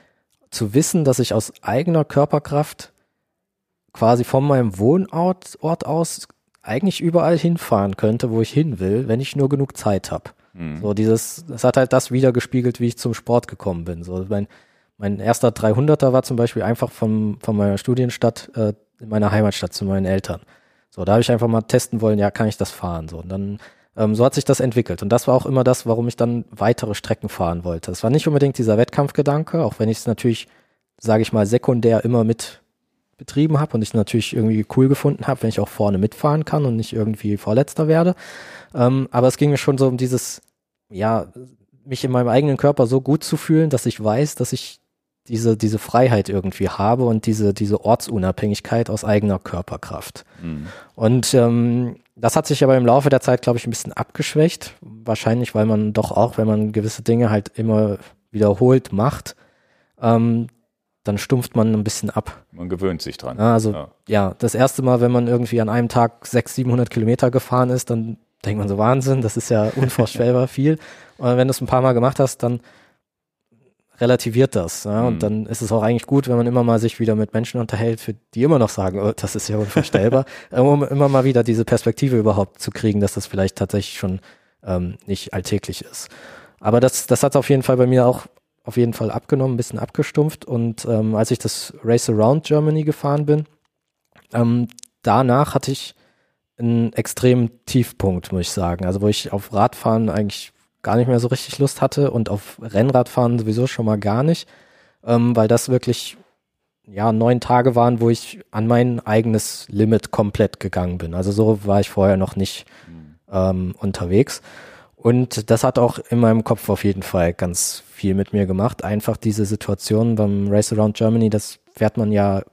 zu wissen, dass ich aus eigener Körperkraft quasi von meinem Wohnort Ort aus eigentlich überall hinfahren könnte, wo ich hin will, wenn ich nur genug Zeit habe. Mhm. So dieses, es hat halt das wiedergespiegelt, wie ich zum Sport gekommen bin. So mein, mein erster 300er war zum Beispiel einfach von, von meiner Studienstadt äh, in meiner Heimatstadt zu meinen Eltern. So, da habe ich einfach mal testen wollen, ja, kann ich das fahren? So, und dann ähm, so hat sich das entwickelt. Und das war auch immer das, warum ich dann weitere Strecken fahren wollte. Es war nicht unbedingt dieser Wettkampfgedanke, auch wenn ich es natürlich, sage ich mal, sekundär immer mit betrieben habe und ich natürlich irgendwie cool gefunden habe, wenn ich auch vorne mitfahren kann und nicht irgendwie Vorletzter werde. Ähm, aber es ging mir schon so um dieses, ja, mich in meinem eigenen Körper so gut zu fühlen, dass ich weiß, dass ich diese, diese Freiheit irgendwie habe und diese, diese Ortsunabhängigkeit aus eigener Körperkraft. Mhm. Und ähm, das hat sich aber im Laufe der Zeit, glaube ich, ein bisschen abgeschwächt. Wahrscheinlich, weil man doch auch, wenn man gewisse Dinge halt immer wiederholt macht, ähm, dann stumpft man ein bisschen ab. Man gewöhnt sich dran. Also ja. ja. das erste Mal, wenn man irgendwie an einem Tag 600, 700 Kilometer gefahren ist, dann denkt man so Wahnsinn, das ist ja unvorstellbar viel. Und wenn du es ein paar Mal gemacht hast, dann relativiert das. Ja? Und mhm. dann ist es auch eigentlich gut, wenn man immer mal sich wieder mit Menschen unterhält, für die immer noch sagen, oh, das ist ja unvorstellbar, um immer mal wieder diese Perspektive überhaupt zu kriegen, dass das vielleicht tatsächlich schon ähm, nicht alltäglich ist. Aber das, das hat auf jeden Fall bei mir auch auf jeden Fall abgenommen, ein bisschen abgestumpft. Und ähm, als ich das Race Around Germany gefahren bin, ähm, danach hatte ich einen extremen Tiefpunkt, muss ich sagen. Also wo ich auf Radfahren eigentlich gar nicht mehr so richtig Lust hatte und auf Rennradfahren sowieso schon mal gar nicht, ähm, weil das wirklich ja neun Tage waren, wo ich an mein eigenes Limit komplett gegangen bin. Also so war ich vorher noch nicht ähm, unterwegs. Und das hat auch in meinem Kopf auf jeden Fall ganz viel mit mir gemacht. Einfach diese Situation beim Race Around Germany, das fährt man ja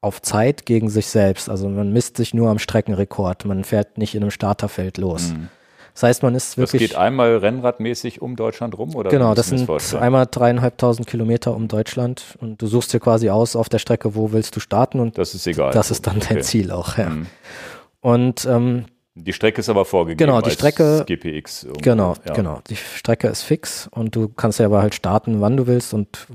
auf Zeit gegen sich selbst. Also man misst sich nur am Streckenrekord. Man fährt nicht in einem Starterfeld los. Mhm. Das heißt, man ist wirklich. Das geht einmal rennradmäßig um Deutschland rum, oder? Genau, das sind einmal dreieinhalbtausend Kilometer um Deutschland und du suchst dir quasi aus auf der Strecke, wo willst du starten und das ist egal. Das ist dann okay. dein Ziel auch, ja. Mhm. Und ähm, die Strecke ist aber vorgegeben. Genau, die Strecke. GPX. Genau, ja. genau. Die Strecke ist fix und du kannst ja aber halt starten, wann du willst und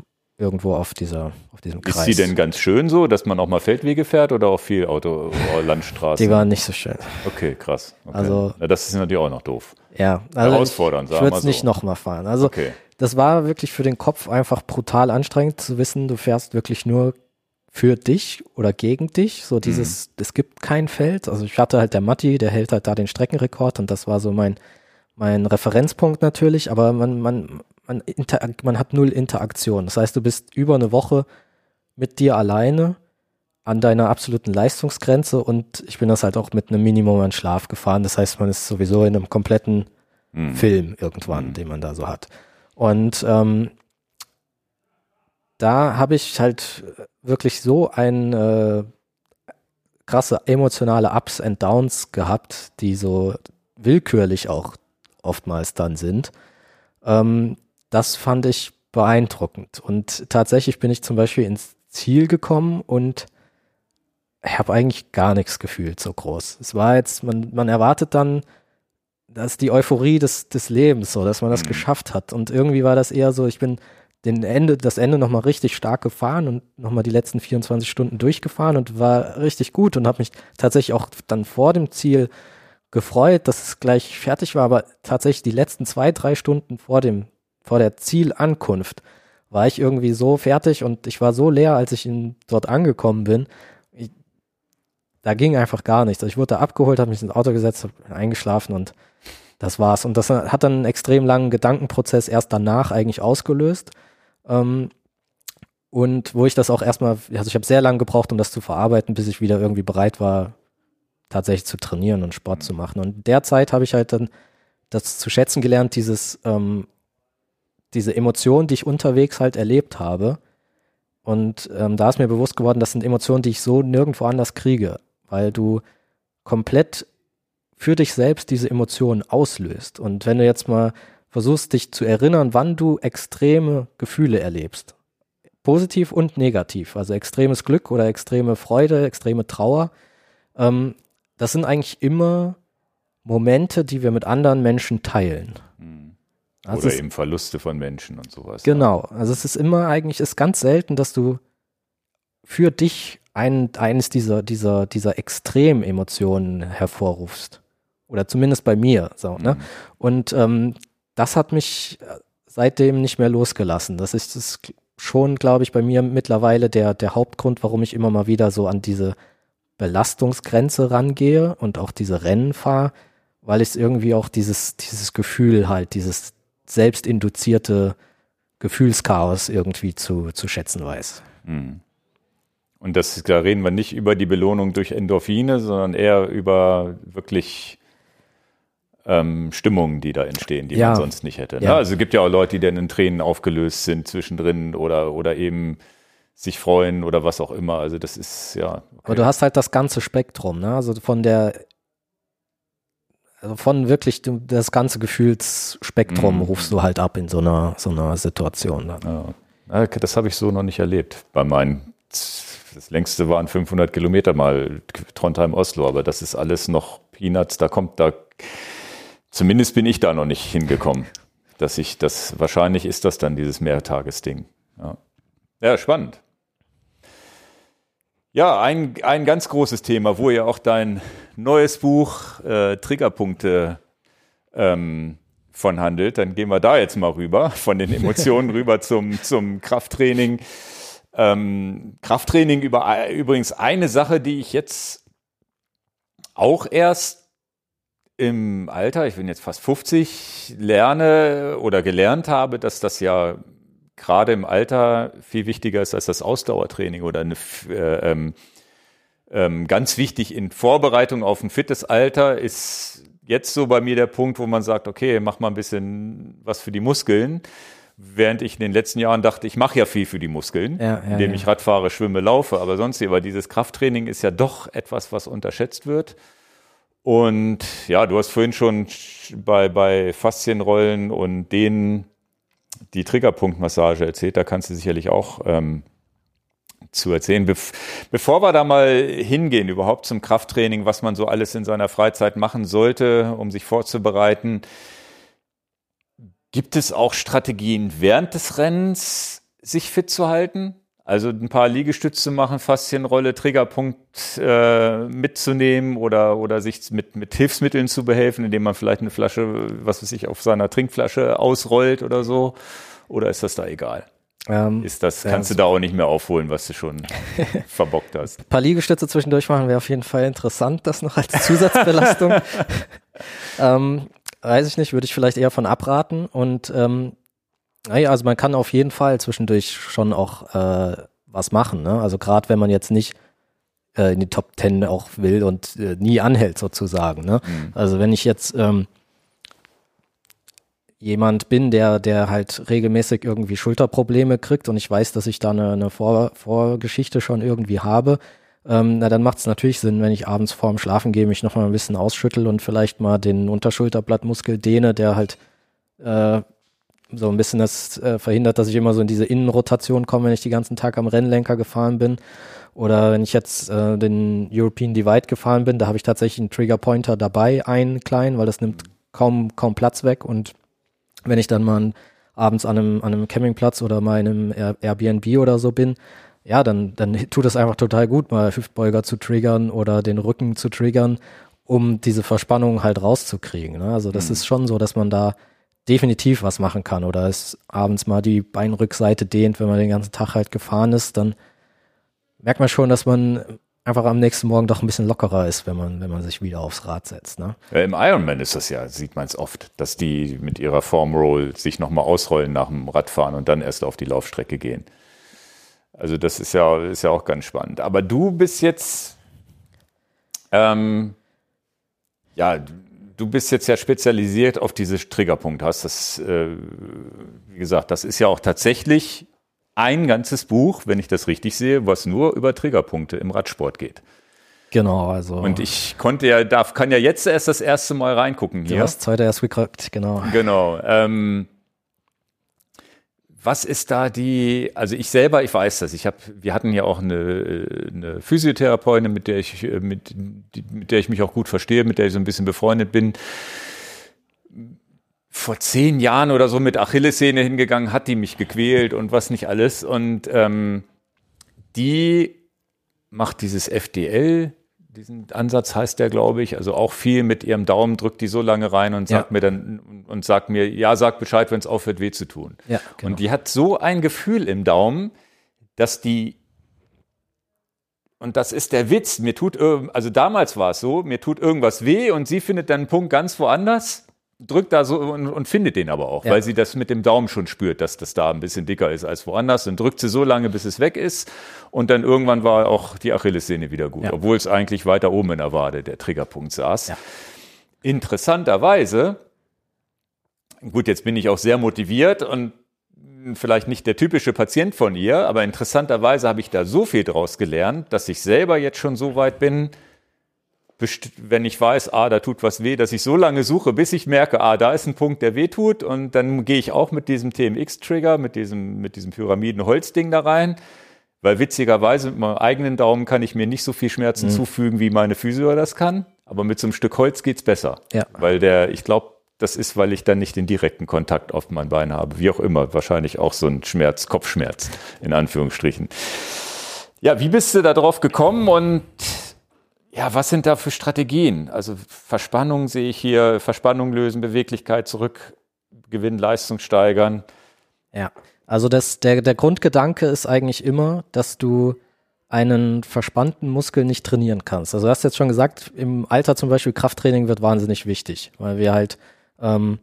irgendwo auf dieser, auf diesem Kreis. Ist sie denn ganz schön so, dass man auch mal Feldwege fährt oder auch viel Auto, oder Landstraße? Die waren nicht so schön. Okay, krass. Okay. Also- Na, das ist natürlich auch noch doof. Ja, also Herausfordernd, ich, ich würde es so. nicht nochmal fahren. Also Okay. das war wirklich für den Kopf einfach brutal anstrengend zu wissen, du fährst wirklich nur für dich oder gegen dich. So dieses, Mhm. es gibt kein Feld. Also ich hatte halt der Matti, der hält halt da den Streckenrekord und das war so mein, mein Referenzpunkt natürlich, aber man, man, man, inter, man hat null Interaktion. Das heißt, du bist über eine Woche mit dir alleine an deiner absoluten Leistungsgrenze und ich bin das halt auch mit einem Minimum an Schlaf gefahren. Das heißt, man ist sowieso in einem kompletten Hm. Film irgendwann, den man da so hat. Und ähm, da habe ich halt wirklich so ein äh, krasse emotionale Ups and Downs gehabt, die so willkürlich auch oftmals dann sind. Ähm, das fand ich beeindruckend. Und tatsächlich bin ich zum Beispiel ins Ziel gekommen und habe eigentlich gar nichts gefühlt so groß. Es war jetzt, man, man erwartet dann, das ist die Euphorie des, des Lebens, so, dass man das Mhm. geschafft hat. Und irgendwie war das eher so, ich bin den Ende, das Ende nochmal richtig stark gefahren und nochmal die letzten 24 Stunden durchgefahren und war richtig gut und habe mich tatsächlich auch dann vor dem Ziel gefreut, dass es gleich fertig war, aber tatsächlich die letzten zwei, drei Stunden vor dem, vor der Zielankunft war ich irgendwie so fertig und ich war so leer, als ich in, dort angekommen bin. Ich, da ging einfach gar nichts. Also ich wurde da abgeholt, habe mich ins Auto gesetzt, hab eingeschlafen und das war's. Und das hat dann einen extrem langen Gedankenprozess erst danach eigentlich ausgelöst. Ähm, und wo ich das auch erstmal, also ich habe sehr lange gebraucht, um das zu verarbeiten, bis ich wieder irgendwie bereit war, tatsächlich zu trainieren und Sport zu machen. Und derzeit habe ich halt dann das zu schätzen gelernt, dieses, ähm, diese Emotionen, die ich unterwegs halt erlebt habe. Und ähm, da ist mir bewusst geworden, das sind Emotionen, die ich so nirgendwo anders kriege, weil du komplett für dich selbst diese Emotionen auslöst. Und wenn du jetzt mal versuchst, dich zu erinnern, wann du extreme Gefühle erlebst, positiv und negativ, also extremes Glück oder extreme Freude, extreme Trauer, ähm, das sind eigentlich immer Momente, die wir mit anderen Menschen teilen. Also Oder es- eben Verluste von Menschen und sowas. Genau. Also es ist immer eigentlich, ist ganz selten, dass du für dich ein, eines dieser, dieser, dieser Extrememotionen hervorrufst. Oder zumindest bei mir. So, ne? Mhm. Und ähm, das hat mich äh, seitdem nicht mehr losgelassen. Das ist das schon, glaube ich, bei mir mittlerweile der, der Hauptgrund, warum ich immer mal wieder so an diese Belastungsgrenze rangehe und auch diese Rennen fahre, weil ich irgendwie auch dieses, dieses Gefühl halt, dieses selbstinduzierte Gefühlschaos irgendwie zu, zu schätzen weiß. Hm. Und das, da reden wir nicht über die Belohnung durch Endorphine, sondern eher über wirklich ähm, Stimmungen, die da entstehen, die Ja. man sonst nicht hätte. Ne? Ja. Also es gibt ja auch Leute, die dann in Tränen aufgelöst sind zwischendrin oder, oder eben sich freuen oder was auch immer. Also das ist ja. Okay. Aber du hast halt das ganze Spektrum, ne? Also von der, also von wirklich das ganze Gefühlsspektrum Mhm. rufst du halt ab in so einer, so einer Situation dann. Ja. Ja, Das habe ich so noch nicht erlebt. Bei meinen, das längste waren 500 Kilometer mal Trondheim-Oslo, aber das ist alles noch Peanuts. Da kommt da, zumindest bin ich da noch nicht hingekommen. Dass ich das, wahrscheinlich ist das dann dieses Mehrtagesding. Ja, ja spannend. Ja, ein, ein ganz großes Thema, wo ja auch dein neues Buch äh, Triggerpunkte ähm, von handelt. Dann gehen wir da jetzt mal rüber, von den Emotionen rüber zum, zum Krafttraining. Ähm, Krafttraining über, übrigens eine Sache, die ich jetzt auch erst im Alter, ich bin jetzt fast 50, lerne oder gelernt habe, dass das ja gerade im Alter viel wichtiger ist als das Ausdauertraining oder eine, äh, ähm, ähm, ganz wichtig in Vorbereitung auf ein fittes Alter ist jetzt so bei mir der Punkt, wo man sagt, okay, mach mal ein bisschen was für die Muskeln. Während ich in den letzten Jahren dachte, ich mache ja viel für die Muskeln, Ja, ja, indem ja. ich Rad fahre, schwimme, laufe, aber sonst, aber dieses Krafttraining ist ja doch etwas, was unterschätzt wird. Und ja, du hast vorhin schon bei, bei Faszienrollen und denen die Triggerpunktmassage erzählt, da kannst du sicherlich auch ähm, zu erzählen. Bef bevor wir da mal hingehen, überhaupt zum Krafttraining, was man so alles in seiner Freizeit machen sollte, um sich vorzubereiten, gibt es auch Strategien während des Rennens, sich fit zu halten? Also ein paar Liegestütze machen, Faszienrolle, Triggerpunkt äh, mitzunehmen oder, oder sich mit, mit Hilfsmitteln zu behelfen, indem man vielleicht eine Flasche, was weiß ich, auf seiner Trinkflasche ausrollt oder so? Oder ist das da egal? Ähm, ist das, kannst ja, du da auch nicht mehr aufholen, was du schon verbockt hast? Ein paar Liegestütze zwischendurch machen wäre auf jeden Fall interessant, das noch als Zusatzbelastung. ähm, weiß ich nicht, würde ich vielleicht eher von abraten und ähm, naja, also man kann auf jeden Fall zwischendurch schon auch äh, was machen. Ne? Also gerade wenn man jetzt nicht äh, in die Top Ten auch will und äh, nie anhält sozusagen. Ne? Mhm. Also wenn ich jetzt ähm, jemand bin, der, der halt regelmäßig irgendwie Schulterprobleme kriegt und ich weiß, dass ich da eine, eine Vor Vorgeschichte schon irgendwie habe, ähm, na dann macht es natürlich Sinn, wenn ich abends vorm Schlafen gehe, mich nochmal ein bisschen ausschüttel und vielleicht mal den Unterschulterblattmuskel dehne, der halt äh, so ein bisschen das äh, verhindert, dass ich immer so in diese Innenrotation komme, wenn ich den ganzen Tag am Rennlenker gefahren bin. Oder wenn ich jetzt äh, den European Divide gefahren bin, da habe ich tatsächlich einen Trigger Pointer dabei, einen kleinen, weil das nimmt kaum, kaum Platz weg. Und wenn ich dann mal abends an einem, an einem Campingplatz oder mal in einem Airbnb oder so bin, ja, dann, dann tut es einfach total gut, mal Hüftbeuger zu triggern oder den Rücken zu triggern, um diese Verspannung halt rauszukriegen. Ne? Also das mhm. ist schon so, dass man da definitiv was machen kann oder es abends mal die Beinrückseite dehnt, wenn man den ganzen Tag halt gefahren ist, dann merkt man schon, dass man einfach am nächsten Morgen doch ein bisschen lockerer ist, wenn man, wenn man sich wieder aufs Rad setzt. Ne? Ja, Im Ironman ist das ja, sieht man es oft, dass die mit ihrer Formroll sich nochmal ausrollen nach dem Radfahren und dann erst auf die Laufstrecke gehen. Also das ist ja, ist ja auch ganz spannend. Aber du bist jetzt, ähm, ja, du bist jetzt ja spezialisiert auf diese Triggerpunkt. Hast das, äh, wie gesagt, das ist ja auch tatsächlich ein ganzes Buch, wenn ich das richtig sehe, was nur über Triggerpunkte im Radsport geht. Genau, also. Und ich konnte ja, darf, kann ja jetzt erst das erste Mal reingucken hier. Du hast heute erst geguckt, genau. Genau. Ähm, was ist da die, also ich selber, ich weiß das, ich habe, wir hatten ja auch eine, eine Physiotherapeutin, mit der ich, mit, mit der ich mich auch gut verstehe, mit der ich so ein bisschen befreundet bin. Vor zehn Jahren oder so mit Achillessehne hingegangen, hat die mich gequält und was nicht alles. Und ähm, die macht dieses FDL, diesen Ansatz heißt der, glaube ich, also auch viel mit ihrem Daumen drückt die so lange rein und sagt ja. mir dann und sagt mir, ja, sag Bescheid, wenn es aufhört, weh zu tun. Ja, genau. Und die hat so ein Gefühl im Daumen, dass die und das ist der Witz. Mir tut, also damals war es so, mir tut irgendwas weh und sie findet dann einen Punkt ganz woanders drückt da so und, und findet den aber auch, ja. weil sie das mit dem Daumen schon spürt, dass das da ein bisschen dicker ist als woanders. Dann drückt sie so lange, bis es weg ist. Und dann irgendwann war auch die Achillessehne wieder gut, ja. obwohl es eigentlich weiter oben in der Wade der Triggerpunkt saß. Ja. Interessanterweise, gut, jetzt bin ich auch sehr motiviert und vielleicht nicht der typische Patient von ihr, aber interessanterweise habe ich da so viel draus gelernt, dass ich selber jetzt schon so weit bin, wenn ich weiß, ah, da tut was weh, dass ich so lange suche, bis ich merke, ah, da ist ein Punkt, der weh tut und dann gehe ich auch mit diesem TMX-Trigger, mit diesem, mit diesem Pyramidenholzding da rein, weil witzigerweise mit meinem eigenen Daumen kann ich mir nicht so viel Schmerzen mhm. zufügen, wie meine Physio das kann, aber mit so einem Stück Holz geht's besser, ja. weil der, ich glaube, das ist, weil ich dann nicht den direkten Kontakt auf mein Bein habe, wie auch immer, wahrscheinlich auch so ein Schmerz, Kopfschmerz in Anführungsstrichen. Ja, wie bist du da drauf gekommen und ja, was sind da für Strategien? Also Verspannung sehe ich hier, Verspannung lösen, Beweglichkeit zurück, Gewinn, Leistung steigern. Ja, also das, der, der Grundgedanke ist eigentlich immer, dass du einen verspannten Muskel nicht trainieren kannst. Also du hast jetzt schon gesagt, im Alter zum Beispiel Krafttraining wird wahnsinnig wichtig, weil wir halt ähm,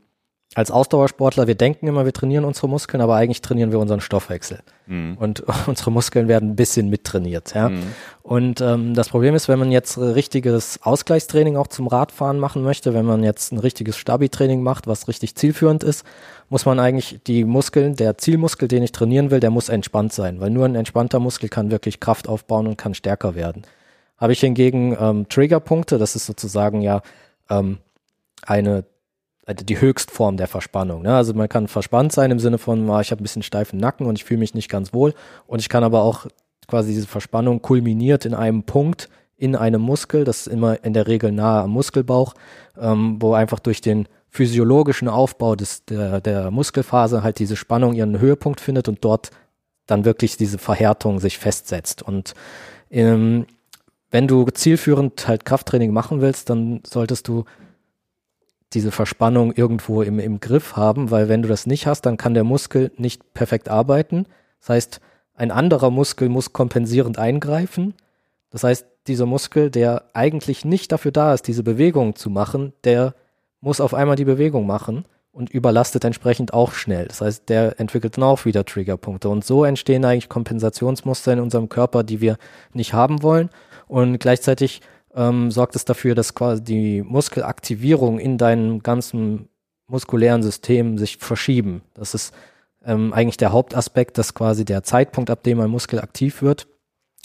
als Ausdauersportler, wir denken immer, wir trainieren unsere Muskeln, aber eigentlich trainieren wir unseren Stoffwechsel. Mhm. Und unsere Muskeln werden ein bisschen mittrainiert. Ja? Mhm. Und ähm, das Problem ist, wenn man jetzt richtiges Ausgleichstraining auch zum Radfahren machen möchte, wenn man jetzt ein richtiges Stabi-Training macht, was richtig zielführend ist, muss man eigentlich die Muskeln, der Zielmuskel, den ich trainieren will, der muss entspannt sein, weil nur ein entspannter Muskel kann wirklich Kraft aufbauen und kann stärker werden. Habe ich hingegen ähm, Triggerpunkte, das ist sozusagen ja ähm, eine also die Höchstform der Verspannung. Ne? Also man kann verspannt sein im Sinne von, ah, ich habe ein bisschen steifen Nacken und ich fühle mich nicht ganz wohl. Und ich kann aber auch quasi diese Verspannung kulminiert in einem Punkt in einem Muskel, das ist immer in der Regel nahe am Muskelbauch, ähm, wo einfach durch den physiologischen Aufbau des, der, der Muskelphase halt diese Spannung ihren Höhepunkt findet und dort dann wirklich diese Verhärtung sich festsetzt. Und ähm, wenn du zielführend halt Krafttraining machen willst, dann solltest du diese Verspannung irgendwo im, im Griff haben, weil wenn du das nicht hast, dann kann der Muskel nicht perfekt arbeiten. Das heißt, ein anderer Muskel muss kompensierend eingreifen. Das heißt, dieser Muskel, der eigentlich nicht dafür da ist, diese Bewegung zu machen, der muss auf einmal die Bewegung machen und überlastet entsprechend auch schnell. Das heißt, der entwickelt dann auch wieder Triggerpunkte. Und so entstehen eigentlich Kompensationsmuster in unserem Körper, die wir nicht haben wollen. Und gleichzeitig ähm, sorgt es dafür, dass quasi die Muskelaktivierung in deinem ganzen muskulären System sich verschieben. Das ist ähm, eigentlich der Hauptaspekt, dass quasi der Zeitpunkt, ab dem ein Muskel aktiv wird,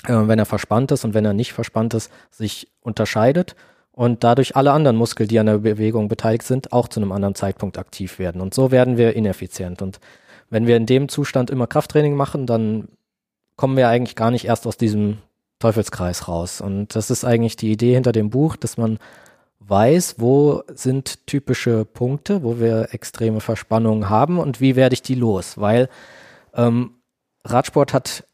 äh, wenn er verspannt ist und wenn er nicht verspannt ist, sich unterscheidet und dadurch alle anderen Muskeln, die an der Bewegung beteiligt sind, auch zu einem anderen Zeitpunkt aktiv werden. Und so werden wir ineffizient. Und wenn wir in dem Zustand immer Krafttraining machen, dann kommen wir eigentlich gar nicht erst aus diesem Teufelskreis raus. Und das ist eigentlich die Idee hinter dem Buch, dass man weiß, wo sind typische Punkte, wo wir extreme Verspannungen haben und wie werde ich die los. Weil ähm, Radsport hat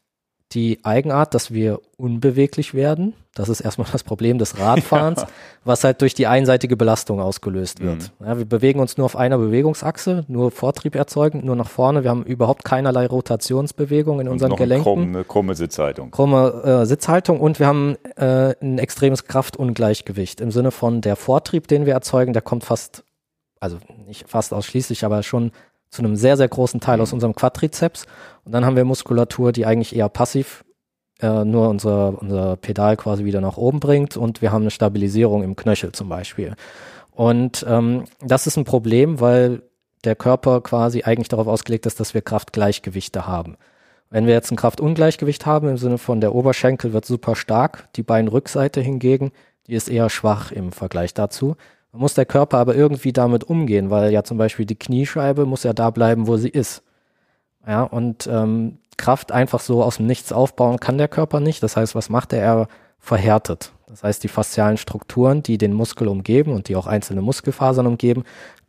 die Eigenart, dass wir unbeweglich werden. Das ist erstmal das Problem des Radfahrens, ja. was halt durch die einseitige Belastung ausgelöst wird. Mhm. Ja, wir bewegen uns nur auf einer Bewegungsachse, nur Vortrieb erzeugen, nur nach vorne. Wir haben überhaupt keinerlei Rotationsbewegung in und unseren noch Gelenken. Krumm, eine krumme Sitzhaltung. Krumme äh, Sitzhaltung und wir haben äh, ein extremes Kraftungleichgewicht im Sinne von der Vortrieb, den wir erzeugen, der kommt fast, also nicht fast ausschließlich, aber schon zu einem sehr, sehr großen Teil aus mhm. unserem Quadrizeps. Und dann haben wir Muskulatur, die eigentlich eher passiv äh, nur unser, unser Pedal quasi wieder nach oben bringt und wir haben eine Stabilisierung im Knöchel zum Beispiel. Und ähm, das ist ein Problem, weil der Körper quasi eigentlich darauf ausgelegt ist, dass wir Kraftgleichgewichte haben. Wenn wir jetzt ein Kraftungleichgewicht haben, im Sinne von der Oberschenkel wird super stark, die Beinrückseite hingegen, die ist eher schwach im Vergleich dazu. Muss der Körper aber irgendwie damit umgehen, weil ja zum Beispiel die Kniescheibe muss ja da bleiben, wo sie ist. Ja, und ähm, Kraft einfach so aus dem Nichts aufbauen kann der Körper nicht. Das heißt, was macht er? Er verhärtet. Das heißt, die faszialen Strukturen, die den Muskel umgeben und die auch einzelne Muskelfasern umgeben,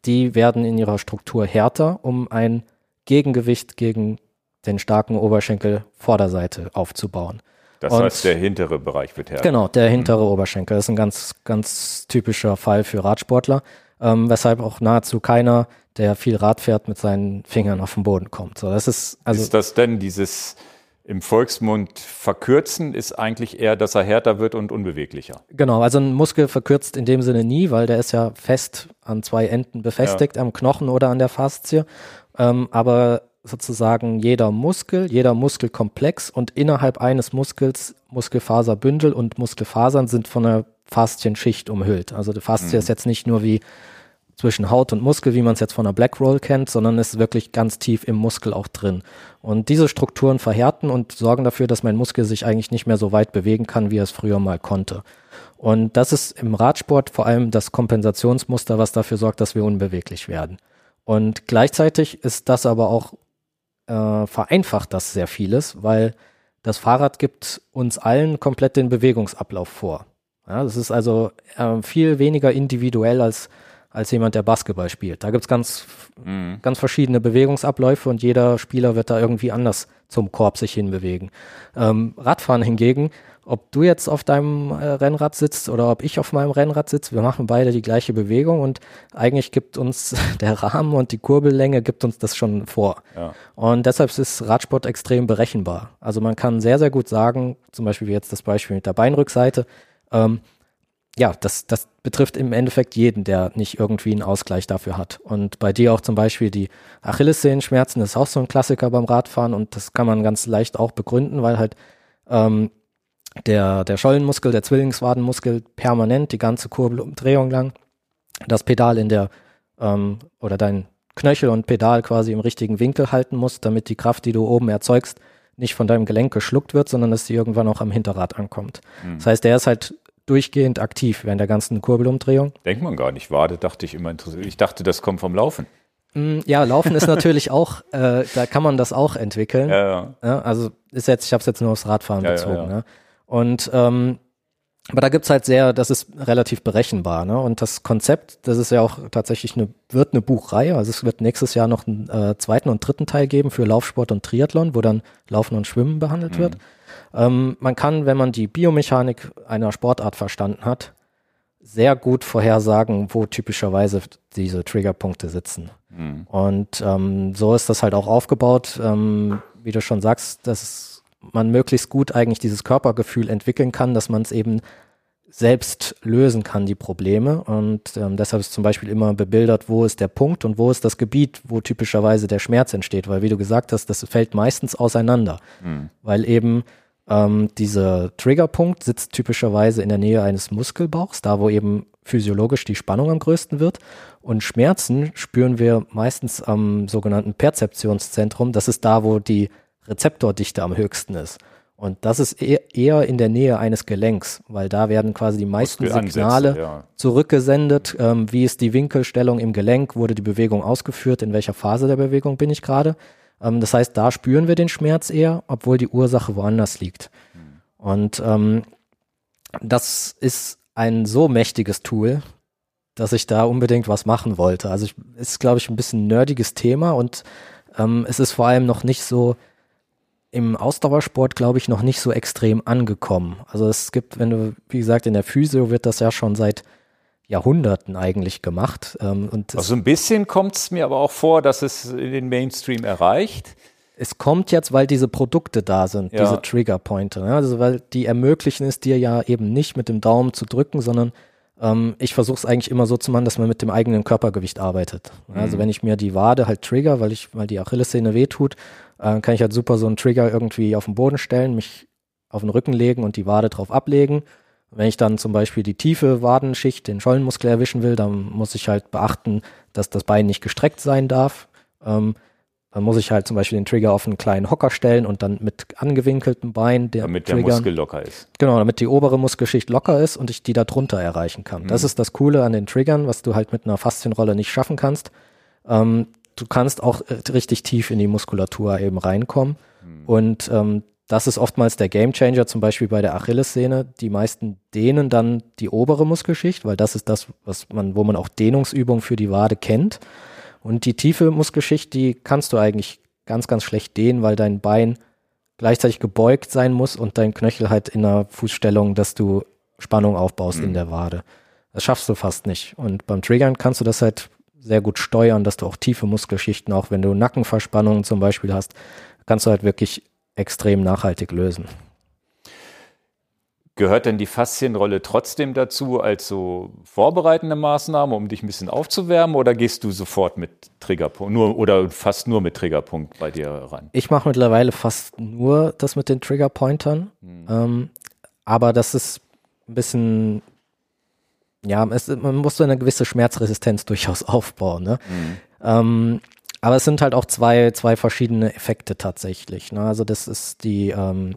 die werden in ihrer Struktur härter, um ein Gegengewicht gegen den starken Oberschenkel Vorderseite aufzubauen. Das und heißt, der hintere Bereich wird härter. Genau, der hintere mhm. Oberschenkel. Das ist ein ganz, ganz typischer Fall für Radsportler, ähm, weshalb auch nahezu keiner, der viel Rad fährt, mit seinen Fingern auf den Boden kommt. So, das ist, also ist das denn dieses im Volksmund verkürzen ist eigentlich eher, dass er härter wird und unbeweglicher. Genau, also ein Muskel verkürzt in dem Sinne nie, weil der ist ja fest an zwei Enden befestigt, ja. am Knochen oder an der Faszie. Ähm, aber sozusagen jeder Muskel, jeder Muskelkomplex und innerhalb eines Muskels Muskelfaserbündel und Muskelfasern sind von einer Faszienschicht umhüllt. Also die Faszie mhm. ist jetzt nicht nur wie zwischen Haut und Muskel, wie man es jetzt von der Black Roll kennt, sondern ist wirklich ganz tief im Muskel auch drin. Und diese Strukturen verhärten und sorgen dafür, dass mein Muskel sich eigentlich nicht mehr so weit bewegen kann, wie er es früher mal konnte. Und das ist im Radsport vor allem das Kompensationsmuster, was dafür sorgt, dass wir unbeweglich werden. Und gleichzeitig ist das aber auch äh, vereinfacht das sehr vieles, weil das Fahrrad gibt uns allen komplett den Bewegungsablauf vor. Ja, das ist also äh, viel weniger individuell als, als jemand, der Basketball spielt. Da gibt's ganz, mhm. ganz verschiedene Bewegungsabläufe und jeder Spieler wird da irgendwie anders zum Korb sich hinbewegen. Ähm, Radfahren hingegen ob du jetzt auf deinem äh, Rennrad sitzt oder ob ich auf meinem Rennrad sitze, wir machen beide die gleiche Bewegung und eigentlich gibt uns der Rahmen und die Kurbellänge gibt uns das schon vor. Ja. Und deshalb ist Radsport extrem berechenbar. Also man kann sehr, sehr gut sagen, zum Beispiel wie jetzt das Beispiel mit der Beinrückseite, ähm, ja, das, das betrifft im Endeffekt jeden, der nicht irgendwie einen Ausgleich dafür hat. Und bei dir auch zum Beispiel die Achillessehenschmerzen, das ist auch so ein Klassiker beim Radfahren und das kann man ganz leicht auch begründen, weil halt ähm, der, der Schollenmuskel, der Zwillingswadenmuskel permanent die ganze Kurbelumdrehung lang, das Pedal in der, ähm, oder dein Knöchel und Pedal quasi im richtigen Winkel halten muss, damit die Kraft, die du oben erzeugst, nicht von deinem Gelenk geschluckt wird, sondern dass sie irgendwann auch am Hinterrad ankommt. Mhm. Das heißt, der ist halt durchgehend aktiv während der ganzen Kurbelumdrehung. Denkt man gar nicht, Wade dachte ich immer interessiert. Ich dachte, das kommt vom Laufen. Mm, ja, Laufen ist natürlich auch, äh, da kann man das auch entwickeln. Ja, ja. ja also ist jetzt, ich habe es jetzt nur aufs Radfahren bezogen. Ja, ne? Und ähm, aber da gibt's halt sehr, das ist relativ berechenbar, ne? Und das Konzept, das ist ja auch tatsächlich eine, wird eine Buchreihe. Also es wird nächstes Jahr noch einen äh, zweiten und dritten Teil geben für Laufsport und Triathlon, wo dann Laufen und Schwimmen behandelt mhm. wird. Ähm, man kann, wenn man die Biomechanik einer Sportart verstanden hat, sehr gut vorhersagen, wo typischerweise diese Triggerpunkte sitzen. Mhm. Und ähm, so ist das halt auch aufgebaut, ähm, wie du schon sagst, dass man möglichst gut eigentlich dieses Körpergefühl entwickeln kann, dass man es eben selbst lösen kann, die Probleme. Und ähm, deshalb ist zum Beispiel immer bebildert, wo ist der Punkt und wo ist das Gebiet, wo typischerweise der Schmerz entsteht. Weil, wie du gesagt hast, das fällt meistens auseinander. Mhm. Weil eben ähm, dieser Triggerpunkt sitzt typischerweise in der Nähe eines Muskelbauchs, da wo eben physiologisch die Spannung am größten wird. Und Schmerzen spüren wir meistens am sogenannten Perzeptionszentrum. Das ist da, wo die Rezeptordichte am höchsten ist. Und das ist eher in der Nähe eines Gelenks, weil da werden quasi die meisten Signale ja. zurückgesendet. Ähm, wie ist die Winkelstellung im Gelenk? Wurde die Bewegung ausgeführt? In welcher Phase der Bewegung bin ich gerade? Ähm, das heißt, da spüren wir den Schmerz eher, obwohl die Ursache woanders liegt. Und ähm, das ist ein so mächtiges Tool, dass ich da unbedingt was machen wollte. Also es ist, glaube ich, ein bisschen nerdiges Thema und ähm, es ist vor allem noch nicht so im Ausdauersport, glaube ich, noch nicht so extrem angekommen. Also es gibt, wenn du, wie gesagt, in der Physio wird das ja schon seit Jahrhunderten eigentlich gemacht. Ähm, und also ein bisschen kommt es mir aber auch vor, dass es in den Mainstream erreicht. Es kommt jetzt, weil diese Produkte da sind, ja. diese Trigger Pointer. Ja, also weil die ermöglichen es dir ja eben nicht mit dem Daumen zu drücken, sondern ähm, ich versuche es eigentlich immer so zu machen, dass man mit dem eigenen Körpergewicht arbeitet. Mhm. Also wenn ich mir die Wade halt trigger, weil ich, weil die Achillessehne wehtut, äh, kann ich halt super so einen Trigger irgendwie auf den Boden stellen, mich auf den Rücken legen und die Wade drauf ablegen wenn ich dann zum Beispiel die tiefe Wadenschicht, den Schollenmuskel erwischen will, dann muss ich halt beachten, dass das Bein nicht gestreckt sein darf. Ähm, dann muss ich halt zum Beispiel den Trigger auf einen kleinen Hocker stellen und dann mit angewinkeltem Bein der Damit Trigger, der Muskel locker ist. Genau, damit die obere Muskelschicht locker ist und ich die da drunter erreichen kann. Mhm. Das ist das Coole an den Triggern, was du halt mit einer Faszienrolle nicht schaffen kannst. Ähm, du kannst auch äh, richtig tief in die Muskulatur eben reinkommen. Mhm. Und ähm, das ist oftmals der Gamechanger, zum Beispiel bei der Achillessehne. Die meisten dehnen dann die obere Muskelschicht, weil das ist das, was man, wo man auch Dehnungsübungen für die Wade kennt. Und die tiefe Muskelschicht, die kannst du eigentlich ganz, ganz schlecht dehnen, weil dein Bein gleichzeitig gebeugt sein muss und dein Knöchel halt in einer Fußstellung, dass du Spannung aufbaust mhm. in der Wade. Das schaffst du fast nicht. Und beim Triggern kannst du das halt sehr gut steuern, dass du auch tiefe Muskelschichten, auch wenn du Nackenverspannungen zum Beispiel hast, kannst du halt wirklich extrem nachhaltig lösen. Gehört denn die Faszienrolle trotzdem dazu als so vorbereitende Maßnahme, um dich ein bisschen aufzuwärmen, oder gehst du sofort mit Triggerpunkt nur oder fast nur mit Triggerpunkt bei dir ran? Ich mache mittlerweile fast nur das mit den Triggerpointern, hm. ähm, aber das ist ein bisschen, ja, es, man muss so eine gewisse Schmerzresistenz durchaus aufbauen. Ne? Hm. Ähm, aber es sind halt auch zwei, zwei verschiedene Effekte tatsächlich. Ne? Also das ist die, ähm,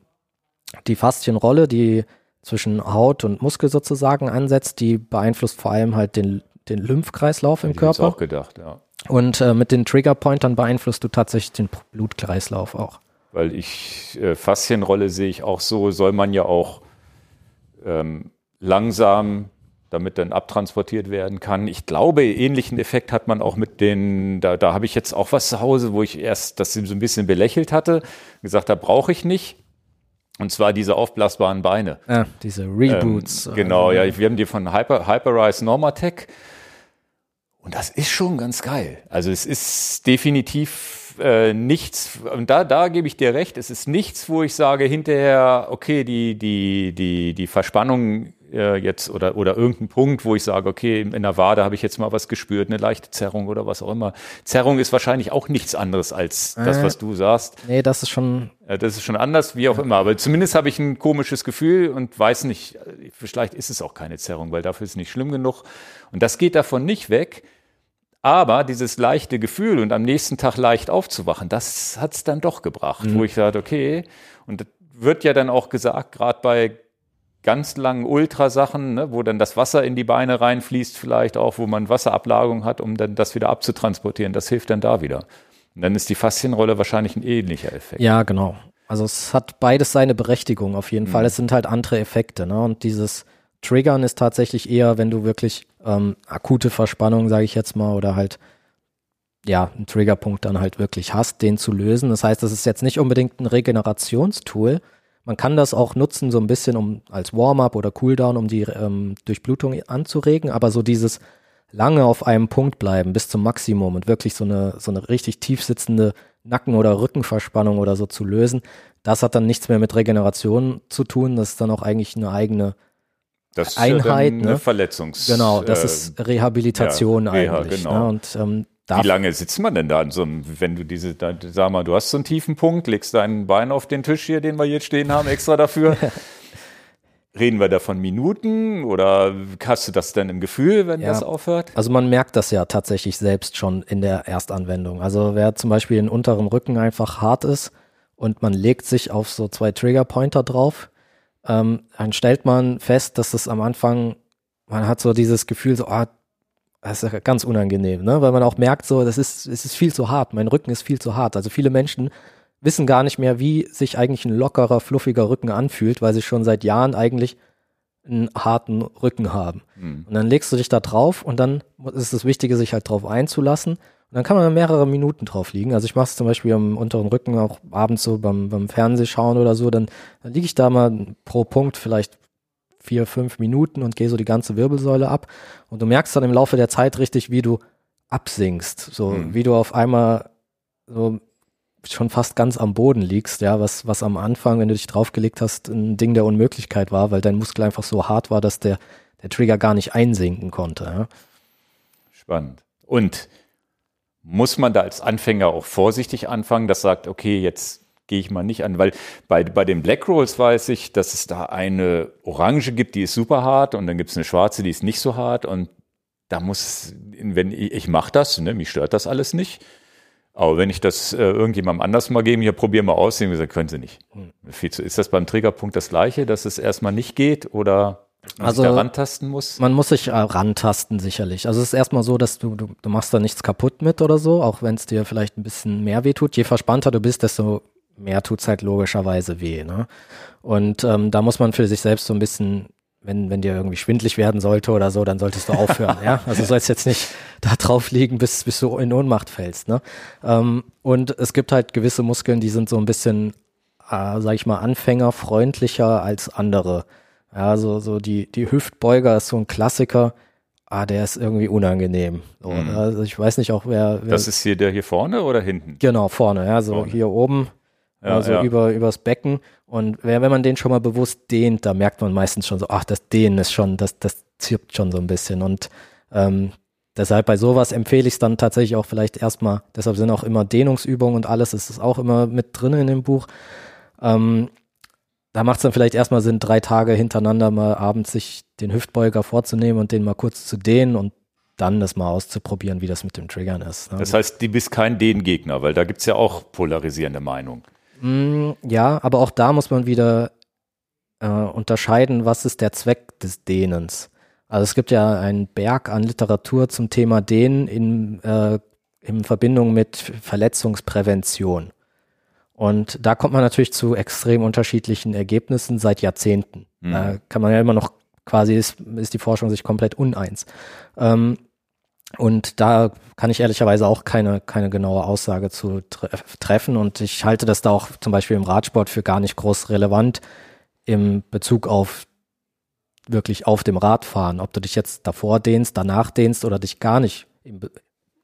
die Faszienrolle, die zwischen Haut und Muskel sozusagen ansetzt, die beeinflusst vor allem halt den, den Lymphkreislauf im ich Körper. auch gedacht, ja. Und äh, mit den Triggerpointern beeinflusst du tatsächlich den Blutkreislauf auch. Weil ich, äh, Faszienrolle sehe ich auch so, soll man ja auch ähm, langsam damit dann abtransportiert werden kann. Ich glaube, ähnlichen Effekt hat man auch mit den, da, da habe ich jetzt auch was zu Hause, wo ich erst das so ein bisschen belächelt hatte, gesagt, da brauche ich nicht. Und zwar diese aufblasbaren Beine. Ja, diese Reboots. Ähm, genau, ja, wir haben die von Hyper, Hyperrise Normatec. Und das ist schon ganz geil. Also es ist definitiv äh, nichts, und da, da gebe ich dir recht, es ist nichts, wo ich sage hinterher, okay, die, die, die, die Verspannung äh, jetzt oder, oder irgendein Punkt, wo ich sage, okay, in der Wade habe ich jetzt mal was gespürt, eine leichte Zerrung oder was auch immer. Zerrung ist wahrscheinlich auch nichts anderes als das, was du sagst. Nee, das ist schon. Äh, das ist schon anders, wie auch ja. immer. Aber zumindest habe ich ein komisches Gefühl und weiß nicht, vielleicht ist es auch keine Zerrung, weil dafür ist es nicht schlimm genug. Und das geht davon nicht weg. Aber dieses leichte Gefühl und am nächsten Tag leicht aufzuwachen, das hat es dann doch gebracht, mhm. wo ich sage, okay, und das wird ja dann auch gesagt, gerade bei ganz langen Ultrasachen, ne, wo dann das Wasser in die Beine reinfließt, vielleicht auch, wo man Wasserablagerung hat, um dann das wieder abzutransportieren. Das hilft dann da wieder. Und dann ist die Faszienrolle wahrscheinlich ein ähnlicher Effekt. Ja, genau. Also es hat beides seine Berechtigung auf jeden mhm. Fall. Es sind halt andere Effekte. Ne? Und dieses Triggern ist tatsächlich eher, wenn du wirklich ähm, akute Verspannung, sage ich jetzt mal, oder halt ja, einen Triggerpunkt dann halt wirklich hast, den zu lösen. Das heißt, das ist jetzt nicht unbedingt ein Regenerationstool. Man kann das auch nutzen, so ein bisschen um als Warm-up oder Cooldown, um die ähm, Durchblutung anzuregen, aber so dieses lange auf einem Punkt bleiben bis zum Maximum und wirklich so eine, so eine richtig tief sitzende Nacken- oder Rückenverspannung oder so zu lösen, das hat dann nichts mehr mit Regeneration zu tun. Das ist dann auch eigentlich eine eigene das ist Einheit. Ja ne? eine Verletzungs. Genau, das äh, ist Rehabilitation ja, Reha, eigentlich. genau. Ne? Und ähm, Wie lange sitzt man denn da an so einem, wenn du diese, da, sag mal, du hast so einen tiefen Punkt, legst dein Bein auf den Tisch hier, den wir jetzt stehen haben, extra dafür. Reden wir da von Minuten oder hast du das denn im Gefühl, wenn Ja. das aufhört? Also man merkt das ja tatsächlich selbst schon in der Erstanwendung. Also wer zum Beispiel den unteren Rücken einfach hart ist und man legt sich auf so zwei Trigger-Pointer drauf, ähm, dann stellt man fest, dass das am Anfang, man hat so dieses Gefühl, so, ah, das ist ganz unangenehm, ne? Weil man auch merkt, so, das ist, es ist viel zu hart, mein Rücken ist viel zu hart. Also viele Menschen wissen gar nicht mehr, wie sich eigentlich ein lockerer, fluffiger Rücken anfühlt, weil sie schon seit Jahren eigentlich einen harten Rücken haben. Hm. Und dann legst du dich da drauf und dann ist das Wichtige, sich halt drauf einzulassen. Und dann kann man mehrere Minuten drauf liegen. Also ich mache es zum Beispiel am unteren Rücken auch abends so beim, beim Fernsehschauen oder so, dann, dann liege ich da mal pro Punkt vielleicht vier, fünf Minuten und gehe so die ganze Wirbelsäule ab. Und du merkst dann im Laufe der Zeit richtig, wie du absinkst. So, Mhm. wie du auf einmal so schon fast ganz am Boden liegst, ja, was, was am Anfang, wenn du dich draufgelegt hast, ein Ding der Unmöglichkeit war, weil dein Muskel einfach so hart war, dass der, der Trigger gar nicht einsinken konnte. Ja. Spannend. Und muss man da als Anfänger auch vorsichtig anfangen, das sagt, okay, jetzt gehe ich mal nicht an, weil bei, bei den Black Rolls weiß ich, dass es da eine Orange gibt, die ist super hart und dann gibt es eine schwarze, die ist nicht so hart und da muss, wenn ich, ich mache das, ne, mich stört das alles nicht. Aber wenn ich das äh, irgendjemandem anders mal gebe, hier probieren wir aus, dann gesagt, können sie nicht. Viel zu, ist das beim Triggerpunkt das gleiche, dass es erstmal nicht geht oder man Also- sich da rantasten muss? Man muss sich äh, rantasten, sicherlich. Also es ist erstmal so, dass du, du, du machst da nichts kaputt mit oder so, auch wenn es dir vielleicht ein bisschen mehr weh tut. Je verspannter du bist, desto mehr tut's halt logischerweise weh. Ne? Und ähm, da muss man für sich selbst so ein bisschen, wenn, wenn dir irgendwie schwindlig werden sollte oder so, dann solltest du aufhören. ja? Also du sollst jetzt nicht da drauf liegen, bis, bis du in Ohnmacht fällst. Ne? Ähm, und es gibt halt gewisse Muskeln, die sind so ein bisschen, äh, sag ich mal, anfängerfreundlicher als andere. Ja, so, so die, die Hüftbeuger ist so ein Klassiker. Ah, der ist irgendwie unangenehm. So, Mhm. Also ich weiß nicht auch, wer, wer Das ist hier der hier vorne oder hinten? genau vorne, ja, so Vorne. hier oben, Ja, also ja. über übers Becken. Und wer, wenn man den schon mal bewusst dehnt, da merkt man meistens schon so, ach, das Dehnen ist schon, das, das zirpt schon so ein bisschen. Und ähm, deshalb bei sowas empfehle ich es dann tatsächlich auch vielleicht erstmal, deshalb sind auch immer Dehnungsübungen und alles, ist es auch immer mit drin in dem Buch. Ähm, da macht es dann vielleicht erstmal Sinn, drei Tage hintereinander mal abends sich den Hüftbeuger vorzunehmen und den mal kurz zu dehnen und dann das mal auszuprobieren, wie das mit dem Triggern ist. ne? Das heißt, du bist kein Den-Gegner, weil da gibt's ja auch polarisierende Meinungen. Mm, Ja, aber auch da muss man wieder äh, unterscheiden, was ist der Zweck des Dehnens. Also es gibt ja einen Berg an Literatur zum Thema Dehnen in, äh, in Verbindung mit Verletzungsprävention. Und da kommt man natürlich zu extrem unterschiedlichen Ergebnissen seit Jahrzehnten. Mhm. Da kann man ja immer noch quasi ist, ist die Forschung sich komplett uneins. Ähm, und da kann ich ehrlicherweise auch keine, keine genaue Aussage zu tre treffen. Und ich halte das da auch zum Beispiel im Radsport für gar nicht groß relevant im Bezug auf wirklich auf dem Radfahren. Ob du dich jetzt davor dehnst, danach dehnst oder dich gar nicht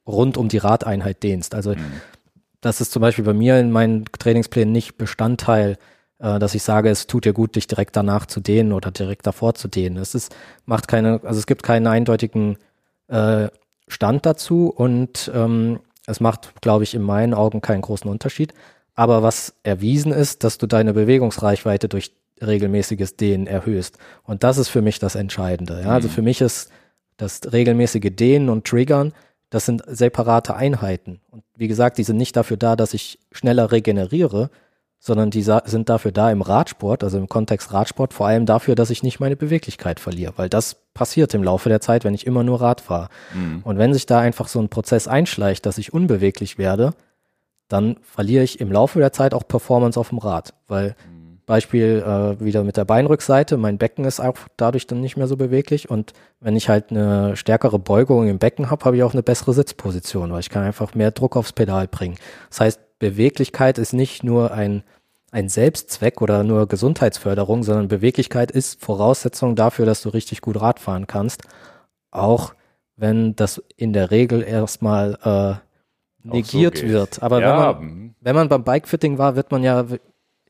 rund um die Radeinheit dehnst. Also Mhm. das ist zum Beispiel bei mir in meinen Trainingsplänen nicht Bestandteil, äh, dass ich sage, es tut dir gut, dich direkt danach zu dehnen oder direkt davor zu dehnen. Es ist, macht keine, also es gibt keinen eindeutigen äh, Stand dazu und ähm, es macht, glaube ich, in meinen Augen keinen großen Unterschied. Aber was erwiesen ist, dass du deine Bewegungsreichweite durch regelmäßiges Dehnen erhöhst. Und das ist für mich das Entscheidende. Ja? Also Mhm. für mich ist das regelmäßige Dehnen und Triggern, das sind separate Einheiten. Und wie gesagt, die sind nicht dafür da, dass ich schneller regeneriere, sondern die sind dafür da im Radsport, also im Kontext Radsport, vor allem dafür, dass ich nicht meine Beweglichkeit verliere, weil das passiert im Laufe der Zeit, wenn ich immer nur Rad fahre. Mhm. Und wenn sich da einfach so ein Prozess einschleicht, dass ich unbeweglich werde, dann verliere ich im Laufe der Zeit auch Performance auf dem Rad, weil Beispiel äh, wieder mit der Beinrückseite. Mein Becken ist auch dadurch dann nicht mehr so beweglich. Und wenn ich halt eine stärkere Beugung im Becken habe, habe ich auch eine bessere Sitzposition, weil ich kann einfach mehr Druck aufs Pedal bringen. Das heißt, Beweglichkeit ist nicht nur ein, ein Selbstzweck oder nur Gesundheitsförderung, sondern Beweglichkeit ist Voraussetzung dafür, dass du richtig gut Rad fahren kannst. Auch wenn das in der Regel erstmal äh, negiert so wird. Aber ja. wenn, man, wenn man beim Bikefitting war, wird man ja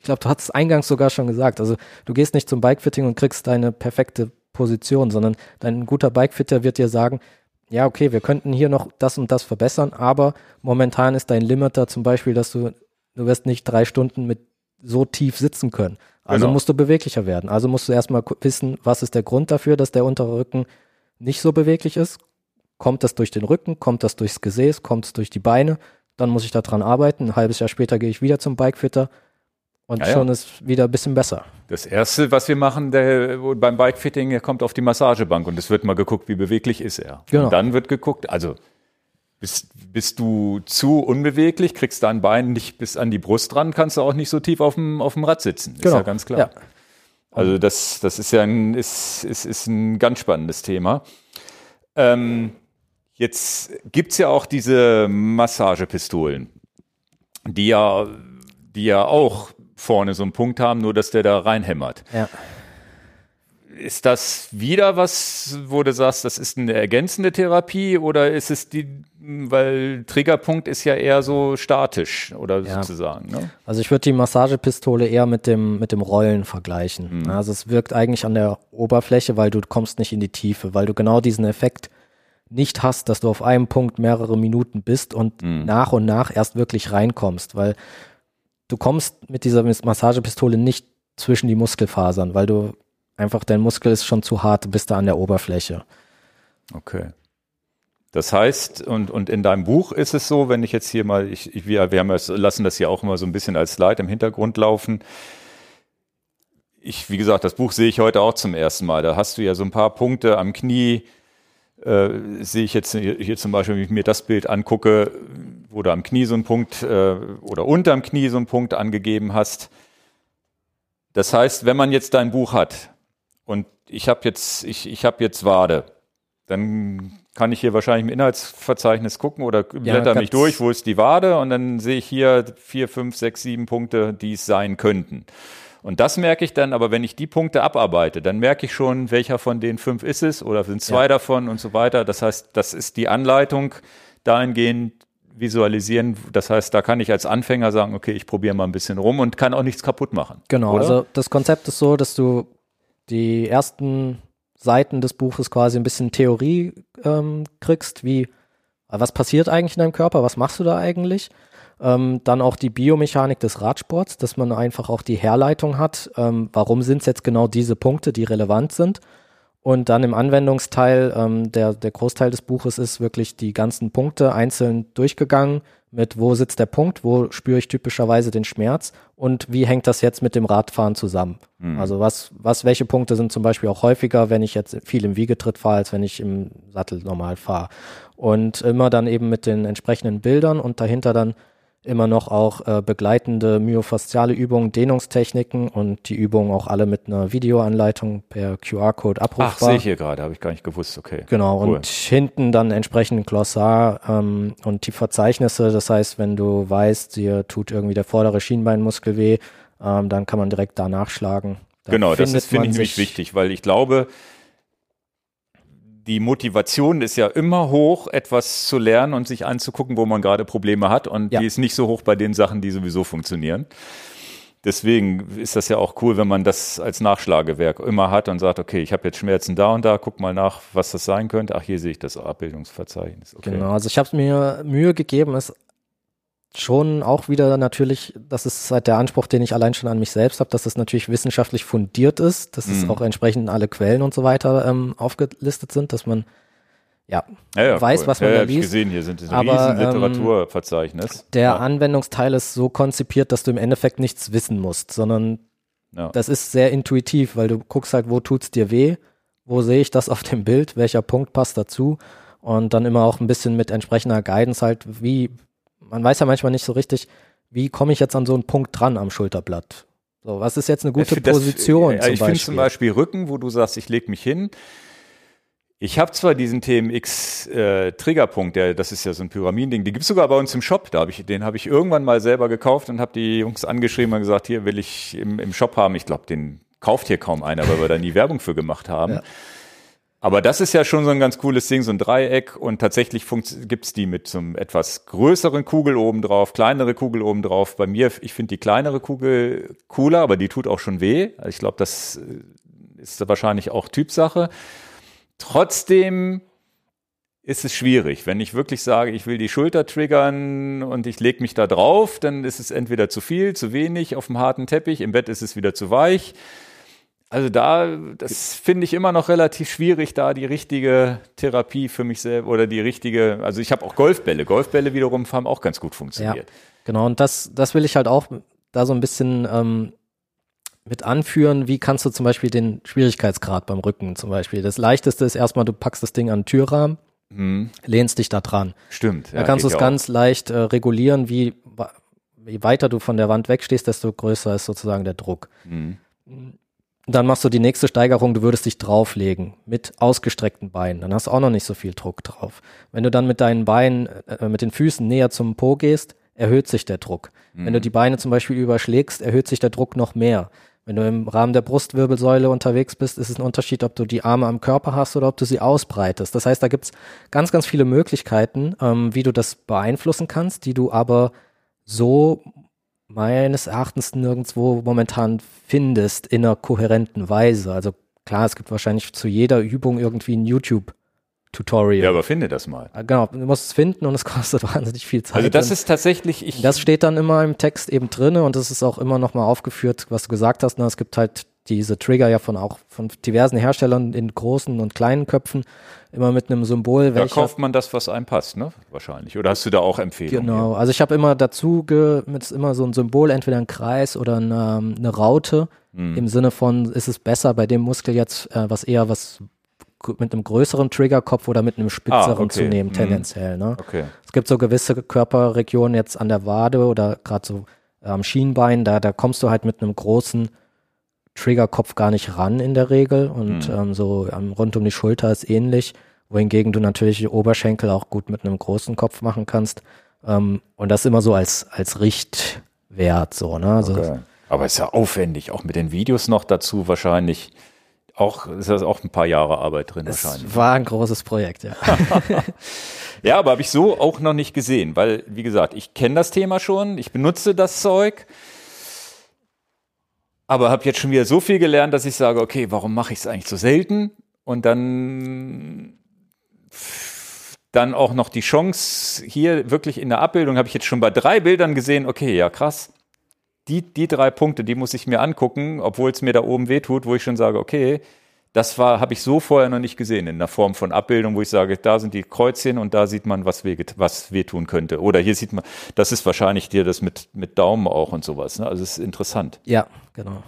ich glaube, du hast es eingangs sogar schon gesagt. Also du gehst nicht zum Bikefitting und kriegst deine perfekte Position, sondern dein guter Bikefitter wird dir sagen, ja, okay, wir könnten hier noch das und das verbessern, aber momentan ist dein Limiter zum Beispiel, dass du, du wirst nicht drei Stunden mit so tief sitzen können. Also genau. musst du beweglicher werden. Also musst du erstmal wissen, was ist der Grund dafür, dass der untere Rücken nicht so beweglich ist. Kommt das durch den Rücken? Kommt das durchs Gesäß? Kommt es durch die Beine? Dann muss ich daran arbeiten. Ein halbes Jahr später gehe ich wieder zum Bikefitter und ja, schon ja. ist wieder ein bisschen besser. Das erste, was wir machen der, beim Bikefitting, er kommt auf die Massagebank und es wird mal geguckt, wie beweglich ist er. Genau. Und dann wird geguckt, also bist, bist du zu unbeweglich, kriegst dein Bein nicht bis an die Brust dran, kannst du auch nicht so tief auf dem, auf dem Rad sitzen. Ist genau. ja ganz klar. Ja. Also das, das ist ja ein, ist, ist, ist ein ganz spannendes Thema. Ähm, jetzt gibt's ja auch diese Massagepistolen, die ja, die ja auch vorne so einen Punkt haben, nur dass der da reinhämmert. Ja. Ist das wieder was, wo du sagst, das ist eine ergänzende Therapie oder ist es die, weil Triggerpunkt ist ja eher so statisch oder ja. sozusagen. Ne? Also ich würde die Massagepistole eher mit dem, mit dem Rollen vergleichen. Mhm. Also es wirkt eigentlich an der Oberfläche, weil du kommst nicht in die Tiefe, weil du genau diesen Effekt nicht hast, dass du auf einem Punkt mehrere Minuten bist und mhm. nach und nach erst wirklich reinkommst, weil du kommst mit dieser Massagepistole nicht zwischen die Muskelfasern, weil du einfach, dein Muskel ist schon zu hart, bist da an der Oberfläche. Okay. Das heißt, und, und in deinem Buch ist es so, wenn ich jetzt hier mal, ich, ich wir, wir haben das, lassen das hier auch immer so ein bisschen als Slide im Hintergrund laufen. Ich, wie gesagt, das Buch sehe ich heute auch zum ersten Mal. Da hast du ja so ein paar Punkte am Knie, äh, sehe ich jetzt hier zum Beispiel, wenn ich mir das Bild angucke, wo du am Knie so einen Punkt äh, oder unterm Knie so einen Punkt angegeben hast. Das heißt, wenn man jetzt dein Buch hat und ich habe jetzt, ich, ich habe jetzt Wade, dann kann ich hier wahrscheinlich im Inhaltsverzeichnis gucken oder blätter ja, mich durch, wo ist die Wade und dann sehe ich hier vier, fünf, sechs, sieben Punkte, die es sein könnten. Und das merke ich dann, aber wenn ich die Punkte abarbeite, dann merke ich schon, welcher von den fünf ist es oder sind zwei ja. davon und so weiter. Das heißt, das ist die Anleitung dahingehend visualisieren. Das heißt, da kann ich als Anfänger sagen, okay, ich probiere mal ein bisschen rum und kann auch nichts kaputt machen. Genau, oder? also das Konzept ist so, dass du die ersten Seiten des Buches quasi ein bisschen Theorie ähm, kriegst, wie was passiert eigentlich in deinem Körper, was machst du da eigentlich? Ähm, dann auch die Biomechanik des Radsports, dass man einfach auch die Herleitung hat. Ähm, warum sind es jetzt genau diese Punkte, die relevant sind? Und dann im Anwendungsteil, ähm, der, der Großteil des Buches ist wirklich die ganzen Punkte einzeln durchgegangen mit wo sitzt der Punkt, wo spüre ich typischerweise den Schmerz und wie hängt das jetzt mit dem Radfahren zusammen. Mhm. Also was, was, welche Punkte sind zum Beispiel auch häufiger, wenn ich jetzt viel im Wiegetritt fahre, als wenn ich im Sattel normal fahre. Und immer dann eben mit den entsprechenden Bildern und dahinter dann immer noch auch äh, begleitende myofasziale Übungen, Dehnungstechniken und die Übungen auch alle mit einer Videoanleitung per QR-Code abrufbar. Ach, sehe ich hier gerade, habe ich gar nicht gewusst, okay. Genau, cool. und hinten dann entsprechend Glossar ähm, und die Verzeichnisse, das heißt, wenn du weißt, dir tut irgendwie der vordere Schienbeinmuskel weh, ähm, dann kann man direkt da nachschlagen. Da genau, das ist, finde ich nämlich wichtig, weil ich glaube, die Motivation ist ja immer hoch, etwas zu lernen und sich anzugucken, wo man gerade Probleme hat. Und ja. die ist nicht so hoch bei den Sachen, die sowieso funktionieren. Deswegen ist das ja auch cool, wenn man das als Nachschlagewerk immer hat und sagt, okay, ich habe jetzt Schmerzen da und da, guck mal nach, was das sein könnte. Ach, hier sehe ich das Abbildungsverzeichnis. Okay. Genau, also ich habe mir Mühe gegeben, es schon auch wieder natürlich, das ist halt der Anspruch, den ich allein schon an mich selbst habe, dass es natürlich wissenschaftlich fundiert ist, dass mhm. es auch entsprechend alle Quellen und so weiter ähm, aufgelistet sind, dass man ja, ja, ja weiß, cool. was man ja, da liest. Ich gesehen, hier sind ein Aber, riesen ähm, Literaturverzeichnis. der ja. Anwendungsteil ist so konzipiert, dass du im Endeffekt nichts wissen musst, sondern das ist sehr intuitiv, weil du guckst halt, wo tut's dir weh, wo sehe ich das auf dem Bild, welcher Punkt passt dazu und dann immer auch ein bisschen mit entsprechender Guidance halt, wie man weiß ja manchmal nicht so richtig, wie komme ich jetzt an so einen Punkt dran am Schulterblatt? So, was ist jetzt eine gute find das- Position? Ja, zum ich finde zum Beispiel Rücken, wo du sagst, ich lege mich hin. Ich habe zwar diesen TMX äh, Triggerpunkt, der, das ist ja so ein Pyramidending, die gibt's sogar bei uns im Shop. Da hab ich, den habe ich irgendwann mal selber gekauft und habe die Jungs angeschrieben und gesagt, hier will ich im, im Shop haben. Ich glaube, den kauft hier kaum einer, weil wir da nie Werbung für gemacht haben. Ja. Aber das ist ja schon so ein ganz cooles Ding, so ein Dreieck und tatsächlich gibt's die mit so einem etwas größeren Kugel oben drauf, kleinere Kugel oben drauf. Bei mir, ich finde die kleinere Kugel cooler, aber die tut auch schon weh. Also Ich glaube, das äh, ist wahrscheinlich auch Typsache. Trotzdem ist es schwierig. Wenn ich wirklich sage, ich will die Schulter triggern und ich lege mich da drauf, dann ist es entweder zu viel, zu wenig auf dem harten Teppich, im Bett ist es wieder zu weich. Also da, das finde ich immer noch relativ schwierig, da die richtige Therapie für mich selber oder die richtige, also ich habe auch Golfbälle. Golfbälle wiederum haben auch ganz gut Ja, funktioniert. genau. Und das, das will ich halt auch da so ein bisschen ähm, mit anführen. Wie kannst du zum Beispiel den Schwierigkeitsgrad beim Rücken zum Beispiel? Das leichteste ist erstmal, du packst das Ding an den Türrahmen, Hm, lehnst dich da dran. stimmt. Da kannst du es ja ganz leicht äh, regulieren, wie, wie weiter du von der Wand wegstehst, desto größer ist sozusagen der Druck. auch. Hm. Dann machst du die nächste Steigerung, du würdest dich drauflegen mit ausgestreckten Beinen. Dann hast du auch noch nicht so viel Druck drauf. Wenn du dann mit deinen Beinen, äh, mit den Füßen näher zum Po gehst, erhöht sich der Druck. Wenn du die Beine zum Beispiel überschlägst, erhöht sich der Druck noch mehr. Wenn du im Rahmen der Brustwirbelsäule unterwegs bist, ist es ein Unterschied, ob du die Arme am Körper hast oder ob du sie ausbreitest. Das heißt, da gibt's ganz, ganz viele Möglichkeiten, ähm, wie du das beeinflussen kannst, die du aber so meines Erachtens nirgendwo momentan findest in einer kohärenten Weise. Also klar, es gibt wahrscheinlich zu jeder Übung irgendwie ein YouTube-Tutorial. Ja, aber finde das mal. Äh, Genau, du musst es finden und es kostet wahnsinnig viel Zeit. Also das ist tatsächlich, ich, das steht dann immer im Text eben drinne und das ist auch immer nochmal aufgeführt, was du gesagt hast. Ne? Es gibt halt diese Trigger ja von auch von diversen Herstellern in großen und kleinen Köpfen, immer mit einem Symbol, da kauft man das, was einem passt, ne? Wahrscheinlich. Oder hast du da auch Empfehlungen? Genau, also ich habe immer dazu mit immer so ein Symbol, entweder ein Kreis oder eine, eine Raute, Hm. im Sinne von, ist es besser bei dem Muskel jetzt äh, was eher was mit einem größeren Triggerkopf oder mit einem spitzeren Ah, okay. zu nehmen, Mhm. tendenziell. Ne? Okay. Es gibt so gewisse Körperregionen jetzt an der Wade oder gerade so am Schienbein, da, da kommst du halt mit einem großen Triggerkopf gar nicht ran in der Regel und Mhm. ähm, so ähm, rund um die Schulter ist ähnlich, wohingegen du natürlich die Oberschenkel auch gut mit einem großen Kopf machen kannst ähm, und das immer so als, als Richtwert so, ne? Also, okay. Aber ist ja aufwendig, auch mit den Videos noch dazu wahrscheinlich. Auch, ist das auch ein paar Jahre Arbeit drin wahrscheinlich. Es war ein großes Projekt, ja. Ja, aber habe ich so auch noch nicht gesehen, weil, wie gesagt, ich kenne das Thema schon, ich benutze das Zeug, aber habe jetzt schon wieder so viel gelernt, dass ich sage, okay, warum mache ich es eigentlich so selten? Und dann dann auch noch die Chance hier wirklich in der Abbildung habe ich jetzt schon bei drei Bildern gesehen, okay, ja krass. Die, die drei Punkte, die muss ich mir angucken, obwohl es mir da oben wehtut, wo ich schon sage, okay, das war, habe ich so vorher noch nicht gesehen in der Form von Abbildung, wo ich sage, da sind die Kreuzchen und da sieht man, was, weh, was wehtun könnte. Oder hier sieht man, das ist wahrscheinlich dir das mit, mit Daumen auch und sowas. Ne? Also es ist interessant. Ja, genau.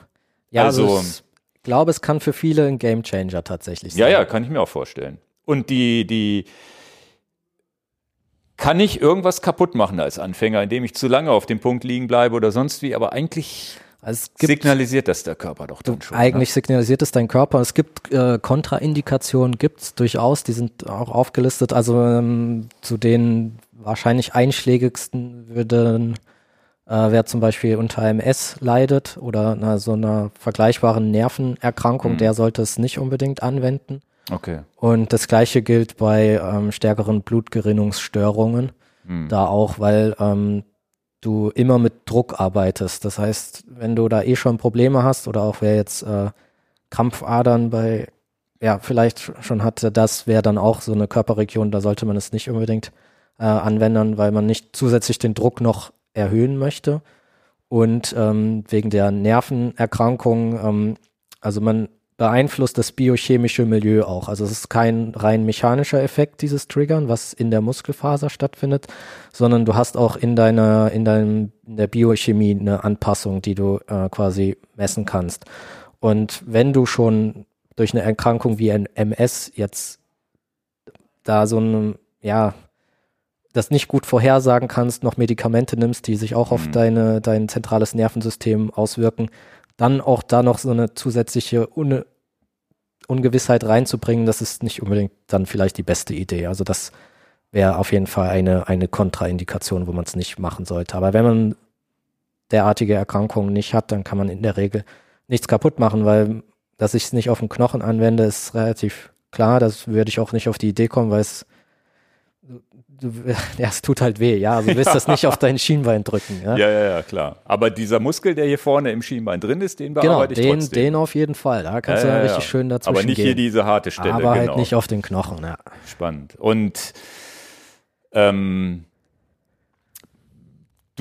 Ja, also, Also- ich glaube, es kann für viele ein Gamechanger tatsächlich sein. Ja, ja, kann ich mir auch vorstellen. Und die, die, kann ich irgendwas kaputt machen als Anfänger, indem ich zu lange auf dem Punkt liegen bleibe oder sonst wie, aber eigentlich Also es gibt signalisiert das der Körper doch dann schon. Eigentlich signalisiert es dein Körper. Es gibt äh, Kontraindikationen, gibt's durchaus, die sind auch aufgelistet. Also ähm, zu den wahrscheinlich einschlägigsten würden, äh, wer zum Beispiel unter MS leidet oder na, so einer vergleichbaren Nervenerkrankung, Mhm. der sollte es nicht unbedingt anwenden. Ne? Okay. Und das gleiche gilt bei ähm, stärkeren Blutgerinnungsstörungen. Hm. Da auch, weil ähm, du immer mit Druck arbeitest. Das heißt, wenn du da eh schon Probleme hast oder auch wer jetzt äh, Krampfadern bei, ja, vielleicht schon hatte, das wäre dann auch so eine Körperregion, da sollte man es nicht unbedingt äh, anwenden, weil man nicht zusätzlich den Druck noch erhöhen möchte. Und ähm, wegen der Nervenerkrankung, ähm, also man beeinflusst das biochemische Milieu auch. Also es ist kein rein mechanischer Effekt, dieses Triggern, was in der Muskelfaser stattfindet, sondern du hast auch in deiner, in deinem, in der Biochemie eine Anpassung, die du äh, quasi messen kannst. Und wenn du schon durch eine Erkrankung wie ein MS jetzt da so ein, ja, das nicht gut vorhersagen kannst, noch Medikamente nimmst, die sich auch auf Mhm. deine, dein zentrales Nervensystem auswirken, dann auch da noch so eine zusätzliche Un Ungewissheit reinzubringen, das ist nicht unbedingt dann vielleicht die beste Idee. Also das wäre auf jeden Fall eine, eine Kontraindikation, wo man es nicht machen sollte. Aber wenn man derartige Erkrankungen nicht hat, dann kann man in der Regel nichts kaputt machen, weil dass ich es nicht auf den Knochen anwende, ist relativ klar. Das würde ich auch nicht auf die Idee kommen, weil es ja, es tut halt weh, ja. Also du willst das nicht auf dein Schienbein drücken. Ja? ja, ja, ja, klar. Aber dieser Muskel, der hier vorne im Schienbein drin ist, den genau, bearbeite den, ich trotzdem. den auf jeden Fall. Da kannst Ja, du ja, richtig schön dazwischen Aber nicht gehen. hier diese harte Stelle. Aber genau. halt nicht auf den Knochen, ja. Spannend. Und ähm,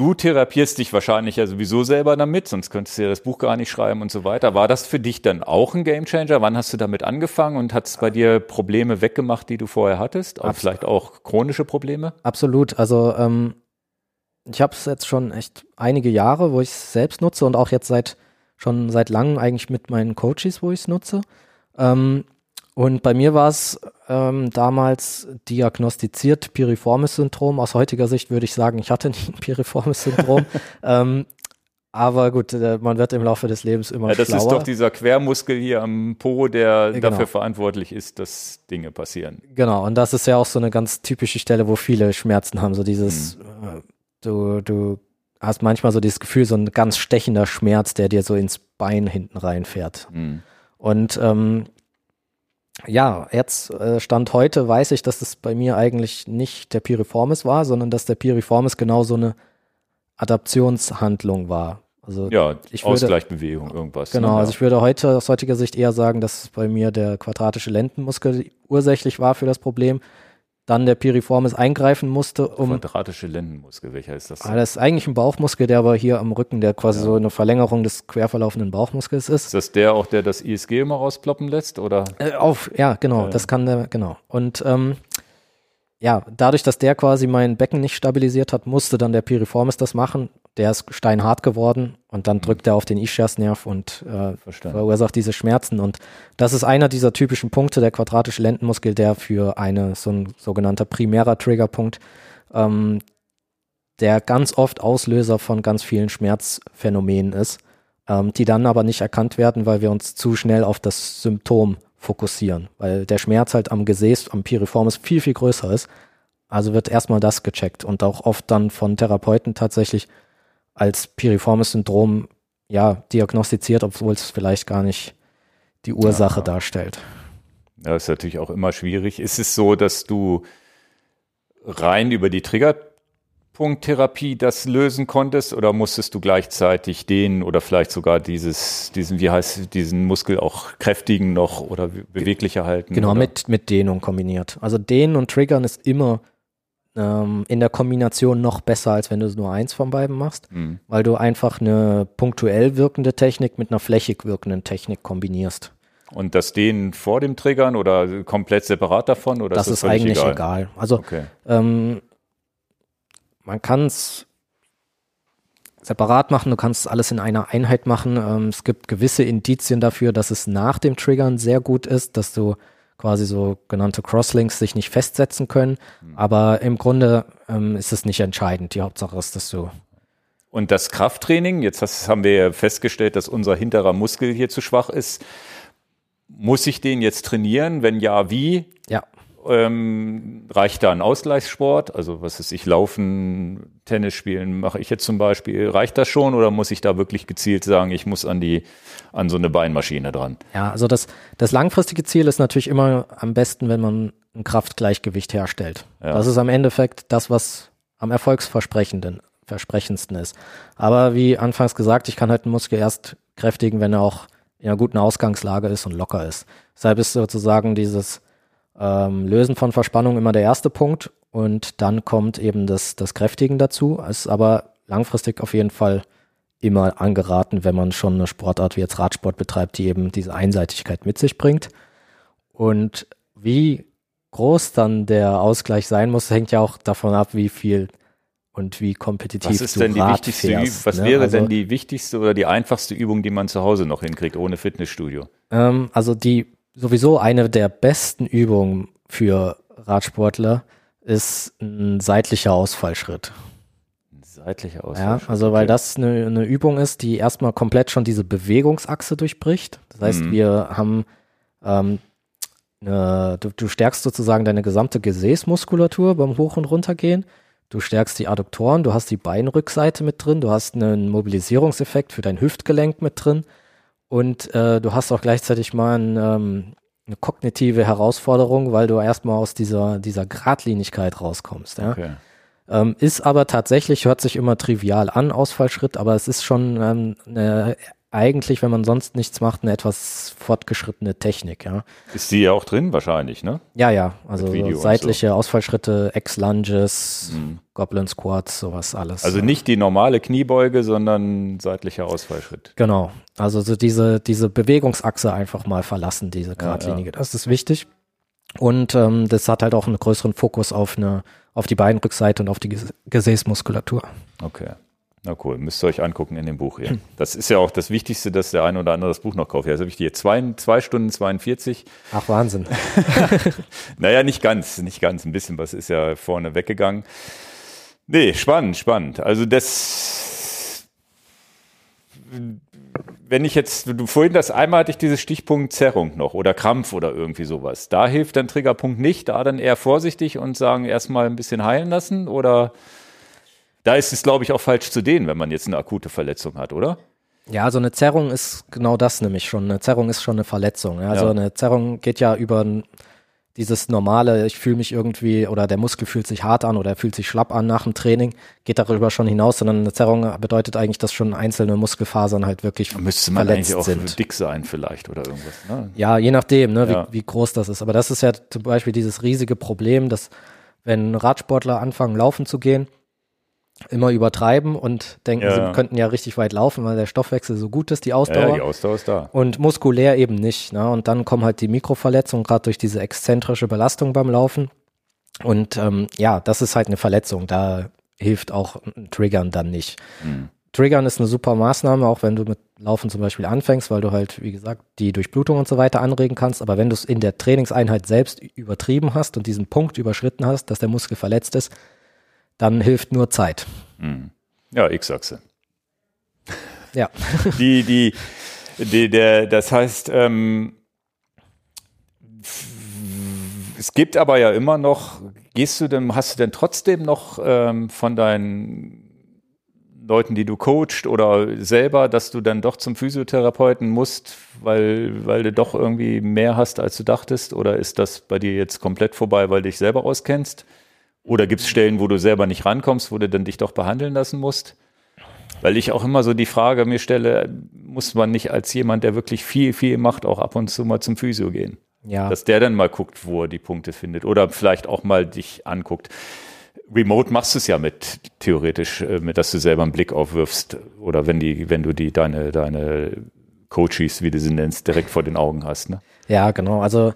du therapierst dich wahrscheinlich ja sowieso selber damit, sonst könntest du ja das Buch gar nicht schreiben und so weiter. War das für dich dann auch ein Gamechanger? Wann hast du damit angefangen und hat es bei dir Probleme weggemacht, die du vorher hattest? Abs- vielleicht auch chronische Probleme? Absolut. Also ähm, ich habe es jetzt schon echt einige Jahre, wo ich es selbst nutze und auch jetzt seit schon seit langem eigentlich mit meinen Coaches, wo ich es nutze. Ähm, und bei mir war es ähm, damals diagnostiziert Piriformis-Syndrom. Aus heutiger Sicht würde ich sagen, ich hatte nie ein Piriformis-Syndrom. ähm, aber gut, äh, man wird im Laufe des Lebens immer Ja, das schlauer. ist doch dieser Quermuskel hier am Po, der Genau. dafür verantwortlich ist, dass Dinge passieren. Genau, und das ist ja auch so eine ganz typische Stelle, wo viele Schmerzen haben. So dieses, äh, du, du hast manchmal so dieses Gefühl, so ein ganz stechender Schmerz, der dir so ins Bein hinten reinfährt. Hm. Und ähm, ja, jetzt äh, Stand heute weiß ich, dass das bei mir eigentlich nicht der Piriformis war, sondern dass der Piriformis genau so eine Adaptionshandlung war. Also Ja, Ich würde- Ausgleichbewegung, irgendwas. Genau, ne? also ich würde heute aus heutiger Sicht eher sagen, dass bei mir der quadratische Lendenmuskel ursächlich war für das Problem. Dann der Piriformis eingreifen musste, um. Quadratische Lendenmuskel, welcher ist das? Ah, das ist eigentlich ein Bauchmuskel, der aber hier am Rücken, der quasi so eine Verlängerung des quer verlaufenden Bauchmuskels ist. Ist das der auch, der das ISG immer rausploppen lässt? Oder? Äh, auf, ja, genau, Ja. das kann der, genau. Und ähm, ja, dadurch, dass der quasi mein Becken nicht stabilisiert hat, musste dann der Piriformis das machen. Der ist steinhart geworden und dann drückt er auf den Ischiasnerv und äh, Verstanden. verursacht diese Schmerzen. Und das ist einer dieser typischen Punkte, der quadratische Lendenmuskel, der für eine so ein sogenannter primärer Triggerpunkt, ähm, der ganz oft Auslöser von ganz vielen Schmerzphänomenen ist, ähm, die dann aber nicht erkannt werden, weil wir uns zu schnell auf das Symptom fokussieren, weil der Schmerz halt am Gesäß, am Piriformis viel, viel größer ist. Also wird erstmal das gecheckt und auch oft dann von Therapeuten tatsächlich als Piriformis-Syndrom ja diagnostiziert, obwohl es vielleicht gar nicht die Ursache Ja. darstellt. Ja, ist natürlich auch immer schwierig. Ist es so, dass du rein über die Triggerpunkttherapie das lösen konntest oder musstest du gleichzeitig den oder vielleicht sogar dieses, diesen, wie heißt, diesen Muskel auch kräftigen noch oder beweglicher halten? Genau, oder? mit, mit Dehnung kombiniert. Also Dehnen und Triggern ist immer ähm, in der Kombination noch besser, als wenn du nur eins von beiden machst, Hm. weil du einfach eine punktuell wirkende Technik mit einer flächig wirkenden Technik kombinierst. Und das Dehnen vor dem Triggern oder komplett separat davon? Oder das ist ist eigentlich egal? egal. Also Okay. ähm, man kann es separat machen, du kannst alles in einer Einheit machen. Ähm, es gibt gewisse Indizien dafür, dass es nach dem Triggern sehr gut ist, dass du quasi so genannte Crosslinks sich nicht festsetzen können. Aber im Grunde ähm, ist es nicht entscheidend. Die Hauptsache ist, dass du Und das Krafttraining, jetzt hast, haben wir ja festgestellt, dass unser hinterer Muskel hier zu schwach ist. Muss ich den jetzt trainieren? Wenn ja, wie? ja Ähm, reicht da ein Ausgleichssport? Also was ist ich, Laufen, Tennis spielen, mache ich jetzt zum Beispiel, reicht das schon oder muss ich da wirklich gezielt sagen, ich muss an die, an so eine Beinmaschine dran? Ja, also das, das langfristige Ziel ist natürlich immer am besten, wenn man ein Kraftgleichgewicht herstellt. Ja. Das ist am Endeffekt das, was am erfolgsversprechendsten versprechendsten ist. Aber wie anfangs gesagt, ich kann halt einen Muskel erst kräftigen, wenn er auch in einer guten Ausgangslage ist und locker ist. Deshalb ist sozusagen dieses ähm, Lösen von Verspannung immer der erste Punkt und dann kommt eben das, das Kräftigen dazu. Es ist aber langfristig auf jeden Fall immer angeraten, wenn man schon eine Sportart wie jetzt Radsport betreibt, die eben diese Einseitigkeit mit sich bringt. Und wie groß dann der Ausgleich sein muss, hängt ja auch davon ab, wie viel und wie kompetitiv Was ist du denn die Rad wichtigste fährst? Was ne? wäre also, denn die wichtigste oder die einfachste Übung, die man zu Hause noch hinkriegt, ohne Fitnessstudio? Ähm, also die sowieso eine der besten Übungen für Radsportler ist ein seitlicher Ausfallschritt. Seitliche Ja, also weil das eine, eine Übung ist, die erstmal komplett schon diese Bewegungsachse durchbricht. Das heißt, Mhm. wir haben, ähm, eine, du, du stärkst sozusagen deine gesamte Gesäßmuskulatur beim Hoch- und Runtergehen. Du stärkst die Adduktoren, du hast die Beinrückseite mit drin, du hast einen Mobilisierungseffekt für dein Hüftgelenk mit drin und äh, du hast auch gleichzeitig mal ein, ähm, eine kognitive Herausforderung, weil du erstmal aus dieser, dieser Gradlinigkeit rauskommst. Ja? Okay. Ähm, ist aber tatsächlich, hört sich immer trivial an, Ausfallschritt, aber es ist schon ähm, eine, eigentlich, wenn man sonst nichts macht, eine etwas fortgeschrittene Technik, ja. Ist die ja auch drin wahrscheinlich, ne? Ja, ja, also und so seitliche Ausfallschritte, Ex-Lunges, Goblin Squats, sowas alles. Mhm. Also nicht die normale Kniebeuge, sondern seitlicher Ausfallschritt. Genau, also so diese, diese Bewegungsachse einfach mal verlassen, diese Gradlinie, das ist wichtig. Und ähm, das hat halt auch einen größeren Fokus auf eine, auf die Beinrückseite und auf die Ges Gesäßmuskulatur. Okay. Na cool, müsst ihr euch angucken in dem Buch hier. Das ist ja auch das Wichtigste, dass der eine oder andere das Buch noch kauft. Ja, das habe ich hier zwei, zwei Stunden 42. Ach, Wahnsinn. Naja, nicht ganz, nicht ganz. Ein bisschen was ist ja vorne weggegangen. Nee, spannend, spannend. Also das, wenn ich jetzt, du vorhin das einmal hatte ich dieses Stichpunkt Zerrung noch oder Krampf oder irgendwie sowas. Da hilft dann Triggerpunkt nicht, da dann eher vorsichtig und sagen, erstmal ein bisschen heilen lassen oder da ist es, glaube ich, auch falsch zu dehnen, wenn man jetzt eine akute Verletzung hat, oder? Ja, also eine Zerrung ist genau das nämlich schon. Eine Zerrung ist schon eine Verletzung. Also Ja. eine Zerrung geht ja über dieses normale, ich fühle mich irgendwie oder der Muskel fühlt sich hart an oder er fühlt sich schlapp an nach dem Training, geht darüber schon hinaus, sondern eine Zerrung bedeutet eigentlich, dass schon einzelne Muskelfasern halt wirklich Müsste man verletzt eigentlich auch sind. dick sein vielleicht oder irgendwas. Ne? Ja, je nachdem, ne, Ja. wie, wie groß das ist. Aber das ist ja zum Beispiel dieses riesige Problem, dass wenn Radsportler anfangen, laufen zu gehen, immer übertreiben und denken, Ja. sie könnten ja richtig weit laufen, weil der Stoffwechsel so gut ist, die Ausdauer. ja, die Ausdauer ist da. Und muskulär eben nicht. Ne? Und dann kommen halt die Mikroverletzungen, gerade durch diese exzentrische Belastung beim Laufen. Und ähm, ja, das ist halt eine Verletzung. Da hilft auch Triggern dann nicht. Mhm. Triggern ist eine super Maßnahme, auch wenn du mit Laufen zum Beispiel anfängst, weil du halt, wie gesagt, die Durchblutung und so weiter anregen kannst. Aber wenn du es in der Trainingseinheit selbst übertrieben hast und diesen Punkt überschritten hast, dass der Muskel verletzt ist, dann hilft nur Zeit. Ja, X-Achse. Ja. die, die, die, der, das heißt, ähm, es gibt aber ja immer noch, gehst du denn, hast du denn trotzdem noch ähm, von deinen Leuten, die du coacht oder selber, dass du dann doch zum Physiotherapeuten musst, weil, weil du doch irgendwie mehr hast, als du dachtest? Oder ist das bei dir jetzt komplett vorbei, weil du dich selber auskennst? Oder gibt es Stellen, wo du selber nicht rankommst, wo du dann dich doch behandeln lassen musst? Weil ich auch immer so die Frage mir stelle, muss man nicht als jemand, der wirklich viel, viel macht, auch ab und zu mal zum Physio gehen? Ja. Dass der dann mal guckt, wo er die Punkte findet. Oder vielleicht auch mal dich anguckt. Remote machst du es ja mit, theoretisch, äh, mit, dass du selber einen Blick aufwirfst. Oder wenn die, wenn du die, deine, deine Coaches, wie du sie nennst, direkt vor den Augen hast, ne? Ja, genau. Also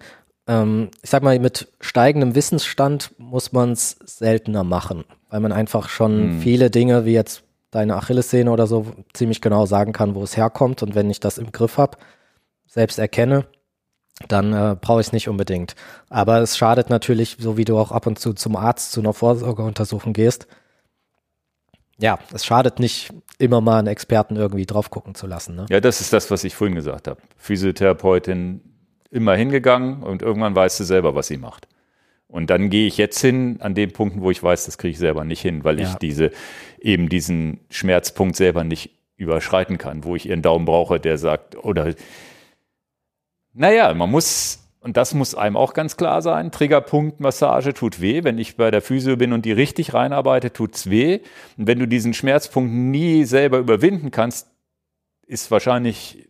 ähm, ich sag mal, mit steigendem Wissensstand muss man es seltener machen, weil man einfach schon viele Dinge, wie jetzt deine Achillessehne oder so, ziemlich genau sagen kann, wo es herkommt. Und wenn ich das im Griff habe, selbst erkenne, dann äh, brauche ich es nicht unbedingt. Aber es schadet natürlich, so wie du auch ab und zu zum Arzt zu einer Vorsorgeuntersuchung gehst. Ja, es schadet nicht, immer mal einen Experten irgendwie drauf gucken zu lassen. Ne? Ja, das ist das, was ich vorhin gesagt habe. Physiotherapeutin immer hingegangen und irgendwann weißt du selber, was sie macht. Und dann gehe ich jetzt hin an den Punkten, wo ich weiß, das kriege ich selber nicht hin, weil ich Ja. diese eben diesen Schmerzpunkt selber nicht überschreiten kann, wo ich ihren Daumen brauche, der sagt, oder naja, man muss, und das muss einem auch ganz klar sein, Triggerpunkt Massage tut weh. Wenn ich bei der Physio bin und die richtig reinarbeite, tut's weh. Und wenn du diesen Schmerzpunkt nie selber überwinden kannst, ist wahrscheinlich,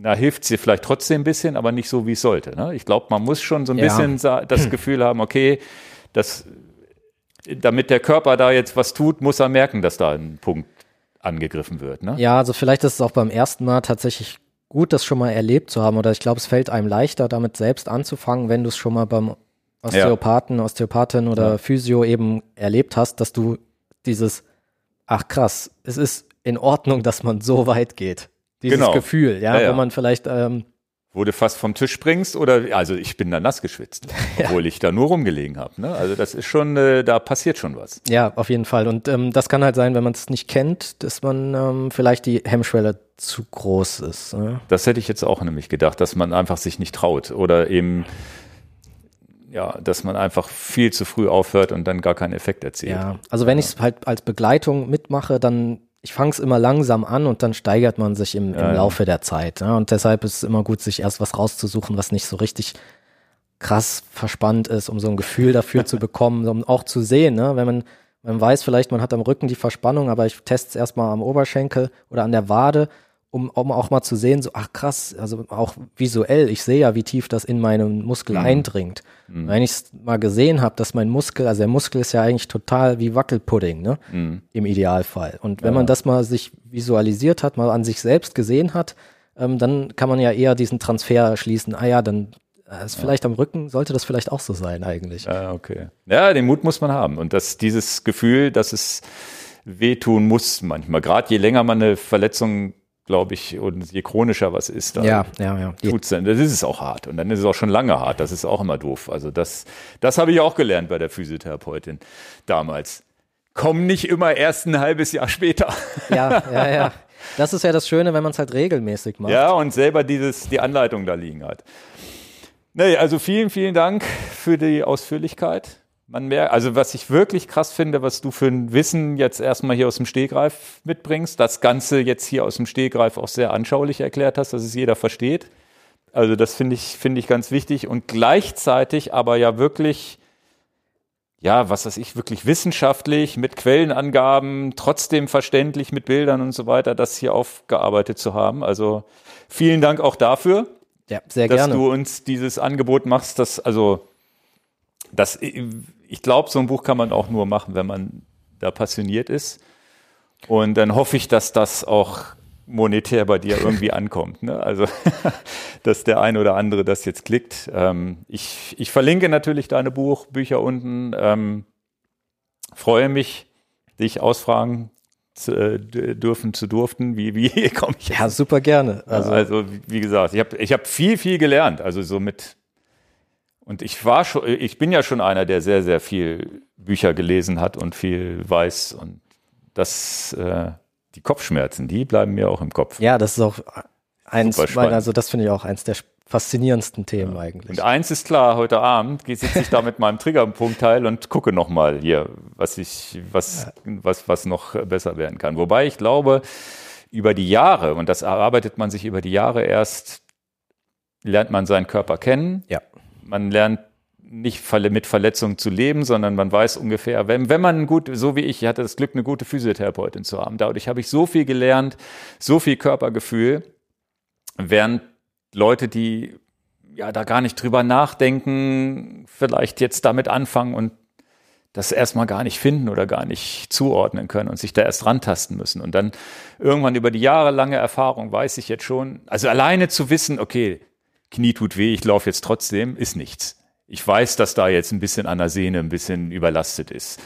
na, hilft dir vielleicht trotzdem ein bisschen, aber nicht so, wie es sollte. Ne? Ich glaube, man muss schon so ein Ja. bisschen das Gefühl haben, okay, das, damit der Körper da jetzt was tut, muss er merken, dass da ein Punkt angegriffen wird. Ne? Ja, also vielleicht ist es auch beim ersten Mal tatsächlich gut, das schon mal erlebt zu haben. Oder ich glaube, es fällt einem leichter, damit selbst anzufangen, wenn du es schon mal beim Osteopathen, Osteopathin oder Ja. Physio eben erlebt hast, dass du dieses, ach krass, es ist in Ordnung, dass man so weit geht. Dieses Genau. Gefühl, ja, Ja, ja. wo man vielleicht ähm, wo du fast vom Tisch springst oder also ich bin da nass geschwitzt, obwohl ich da nur rumgelegen habe. Ne? Also das ist schon, äh, da passiert schon was. Ja, auf jeden Fall. Und ähm, das kann halt sein, wenn man es nicht kennt, dass man ähm, vielleicht die Hemmschwelle zu groß ist. Ne? Das hätte ich jetzt auch nämlich gedacht, dass man einfach sich nicht traut oder eben ja, dass man einfach viel zu früh aufhört und dann gar keinen Effekt erzielt. Ja, also wenn ich es halt als Begleitung mitmache, dann ich fange es immer langsam an und dann steigert man sich im, im ja, Laufe der Zeit. Ja? Und deshalb ist es immer gut, sich erst was rauszusuchen, was nicht so richtig krass verspannt ist, um so ein Gefühl dafür zu bekommen, um auch zu sehen, ne? wenn man, man weiß vielleicht, man hat am Rücken die Verspannung, aber ich teste es erstmal am Oberschenkel oder an der Wade um, um auch mal zu sehen, so, ach krass, also auch visuell, ich sehe ja, wie tief das in meinen Muskel mhm. eindringt. Mhm. Wenn ich es mal gesehen habe, dass mein Muskel, also der Muskel ist ja eigentlich total wie Wackelpudding, ne? Mhm. Im Idealfall. Und wenn ja. man das mal sich visualisiert hat, mal an sich selbst gesehen hat, ähm, dann kann man ja eher diesen Transfer schließen, ah ja, dann äh, ist ja. vielleicht am Rücken, sollte das vielleicht auch so sein eigentlich. Ja, okay. Ja, den Mut muss man haben. Und das, dieses Gefühl, dass es wehtun muss manchmal. Gerade je länger man eine Verletzung glaube ich, und je chronischer was ist, dann ja, ja, ja. tut's dann, das ist es auch hart. Und dann ist es auch schon lange hart. Das ist auch immer doof. Also das, das habe ich auch gelernt bei der Physiotherapeutin damals. Komm nicht immer erst ein halbes Jahr später. Ja, ja, ja. Das ist ja das Schöne, wenn man es halt regelmäßig macht. Ja, und selber dieses, die Anleitung da liegen hat. Nee, also vielen, vielen Dank für die Ausführlichkeit man merkt, also was ich wirklich krass finde, was du für ein Wissen jetzt erstmal hier aus dem Stehgreif mitbringst, das Ganze jetzt hier aus dem Stehgreif auch sehr anschaulich erklärt hast, dass es jeder versteht. Also das finde ich, finde ich ganz wichtig und gleichzeitig aber ja wirklich, ja, was weiß ich, wirklich wissenschaftlich mit Quellenangaben, trotzdem verständlich mit Bildern und so weiter, das hier aufgearbeitet zu haben. Also vielen Dank auch dafür. Ja, sehr dass gerne. du uns dieses Angebot machst, das also das ich glaube, so ein Buch kann man auch nur machen, wenn man da passioniert ist. Und dann hoffe ich, dass das auch monetär bei dir irgendwie ankommt. Ne? Also, dass der eine oder andere das jetzt klickt. Ähm, ich, ich verlinke natürlich deine Buch, Bücher unten. Ähm, freue mich, dich ausfragen zu, äh, dürfen zu durften. Wie, wie komme ich? Ja, super gerne. Also, also wie gesagt, ich habe ich hab viel, viel gelernt. Also so mit und ich war schon, ich bin ja schon einer, der sehr, sehr viel Bücher gelesen hat und viel weiß. Und das, äh, die Kopfschmerzen, die bleiben mir auch im Kopf. Ja, das ist auch eins, meiner, also das finde ich auch eins der faszinierendsten Themen ja. eigentlich. Und eins ist klar, heute Abend sitze ich da mit meinem Triggerpunktteil und gucke nochmal hier, was ich, was, ja. was, was noch besser werden kann. Wobei ich glaube, über die Jahre, und das erarbeitet man sich über die Jahre erst, lernt man seinen Körper kennen. Ja man lernt nicht mit Verletzungen zu leben, sondern man weiß ungefähr, wenn, wenn man gut, so wie ich, ich hatte das Glück, eine gute Physiotherapeutin zu haben. Dadurch habe ich so viel gelernt, so viel Körpergefühl, während Leute, die ja da gar nicht drüber nachdenken, vielleicht jetzt damit anfangen und das erstmal gar nicht finden oder gar nicht zuordnen können und sich da erst rantasten müssen. Und dann irgendwann über die jahrelange Erfahrung weiß ich jetzt schon, also alleine zu wissen, okay, Knie tut weh, ich laufe jetzt trotzdem, ist nichts. Ich weiß, dass da jetzt ein bisschen an der Sehne ein bisschen überlastet ist.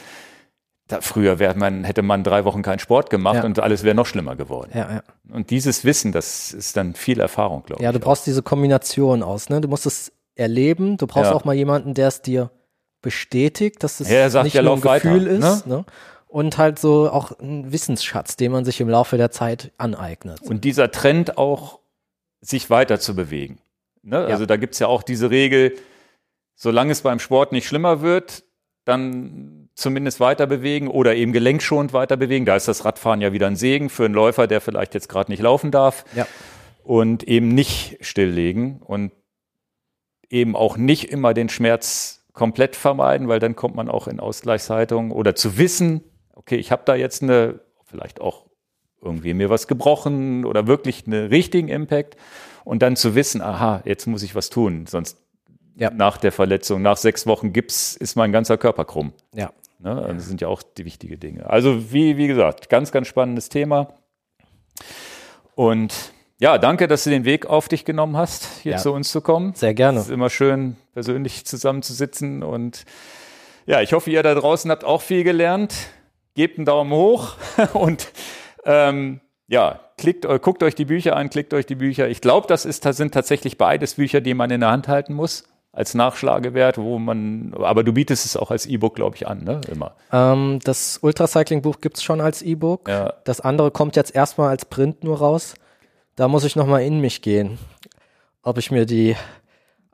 Da, früher man, hätte man drei Wochen keinen Sport gemacht ja. und alles wäre noch schlimmer geworden. Ja, ja. Und dieses Wissen, das ist dann viel Erfahrung, glaube ich. Ja, du brauchst auch. diese Kombination aus, ne? Du musst es erleben, du brauchst auch mal jemanden, der es dir bestätigt, dass es ja, sagt, nicht nur ein Gefühl weiter, ist. Ne? ne? Und halt so auch ein Wissensschatz, den man sich im Laufe der Zeit aneignet. Und dieser Trend auch, sich weiter zu bewegen. Ne? Ja. Also da gibt's ja auch diese Regel, solange es beim Sport nicht schlimmer wird, dann zumindest weiter bewegen oder eben gelenkschonend weiter bewegen. Da ist das Radfahren ja wieder ein Segen für einen Läufer, der vielleicht jetzt gerade nicht laufen darf. Ja. Und eben nicht stilllegen und eben auch nicht immer den Schmerz komplett vermeiden, weil dann kommt man auch in Ausgleichshaltung oder zu wissen, okay, ich habe da jetzt eine, vielleicht auch irgendwie mir was gebrochen oder wirklich einen richtigen Impact und dann zu wissen, aha, jetzt muss ich was tun, sonst ja. nach der Verletzung, nach sechs Wochen Gips ist mein ganzer Körper krumm. Ja. Ne? Also das sind ja auch die wichtigen Dinge. Also wie, wie gesagt, ganz, ganz spannendes Thema. Und ja, danke, dass du den Weg auf dich genommen hast, hier ja. zu uns zu kommen. Sehr gerne. Es ist immer schön, persönlich zusammenzusitzen. Und ja, ich hoffe, ihr da draußen habt auch viel gelernt. Gebt einen Daumen hoch und ähm, ja, klickt, guckt euch die Bücher an, klickt euch die Bücher. Ich glaube, das ist, das sind tatsächlich beides Bücher, die man in der Hand halten muss als Nachschlagewert, wo man, aber du bietest es auch als E-Book, glaube ich, an, ne? Immer. Ähm, das Ultracycling-Buch gibt es schon als E-Book. Ja. Das andere kommt jetzt erstmal als Print nur raus. Da muss ich nochmal in mich gehen, ob ich mir die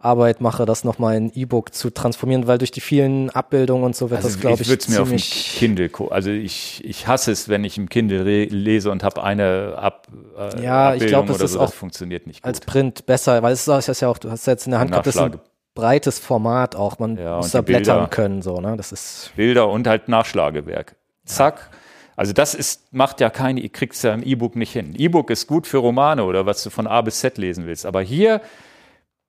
Arbeit mache, das nochmal in E-Book zu transformieren, weil durch die vielen Abbildungen und so wird also das, glaube ich, ich würde es mir auf dem Kindle, also ich, ich hasse es, wenn ich im Kindle lese und habe eine Ab, äh, ja, Abbildung ich glaube, das ist so, auch das funktioniert nicht gut. als Print besser, weil es ist ja auch, du hast jetzt in der Hand gehabt, das ist ein breites Format auch, man ja, muss da blättern Bilder, können, so, ne, das ist. Bilder und halt Nachschlagewerk. Zack. Also das ist, macht ja keine, es ja im E-Book nicht hin. E-Book ist gut für Romane oder was du von A bis Z lesen willst, aber hier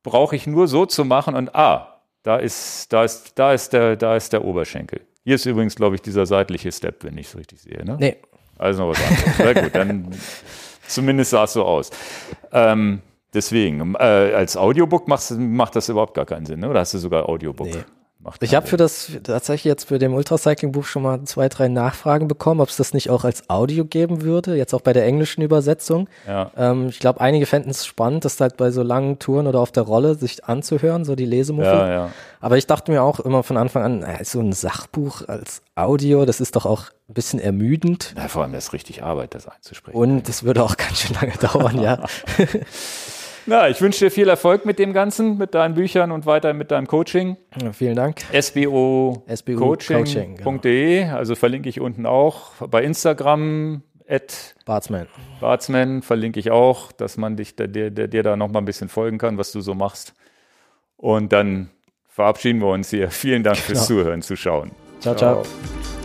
brauche ich nur so zu machen und ah, da ist, da ist, da ist der, da ist der Oberschenkel. Hier ist übrigens, glaube ich, dieser seitliche Step, wenn ich es richtig sehe. Ne? Nee. Also noch was anderes. Sehr gut, dann zumindest sah es so aus. Ähm, deswegen, äh, als Audiobook macht das überhaupt gar keinen Sinn, ne? oder hast du sogar Audiobook? Nee. Macht ich habe für das tatsächlich jetzt für dem Ultracycling-Buch schon mal zwei, drei Nachfragen bekommen, ob es das nicht auch als Audio geben würde, jetzt auch bei der englischen Übersetzung. Ja. Ähm, ich glaube, einige fänden es spannend, das halt bei so langen Touren oder auf der Rolle sich anzuhören, so die Lesemuffel. Ja, ja. Aber ich dachte mir auch immer von Anfang an, äh, so ein Sachbuch als Audio, das ist doch auch ein bisschen ermüdend. Ja, vor allem das ist richtig Arbeit, das einzusprechen. Und es würde auch ganz schön lange dauern, ja. Na, ich wünsche dir viel Erfolg mit dem Ganzen, mit deinen Büchern und weiter mit deinem Coaching. Ja, vielen Dank. SBO, Coaching.de, genau. also verlinke ich unten auch. Bei Instagram at Bartsman. Bartsman verlinke ich auch, dass man dich, dir, dir, dir da noch mal ein bisschen folgen kann, was du so machst. Und dann verabschieden wir uns hier. Vielen Dank fürs genau. Zuhören, Zuschauen. ciao. ciao. ciao.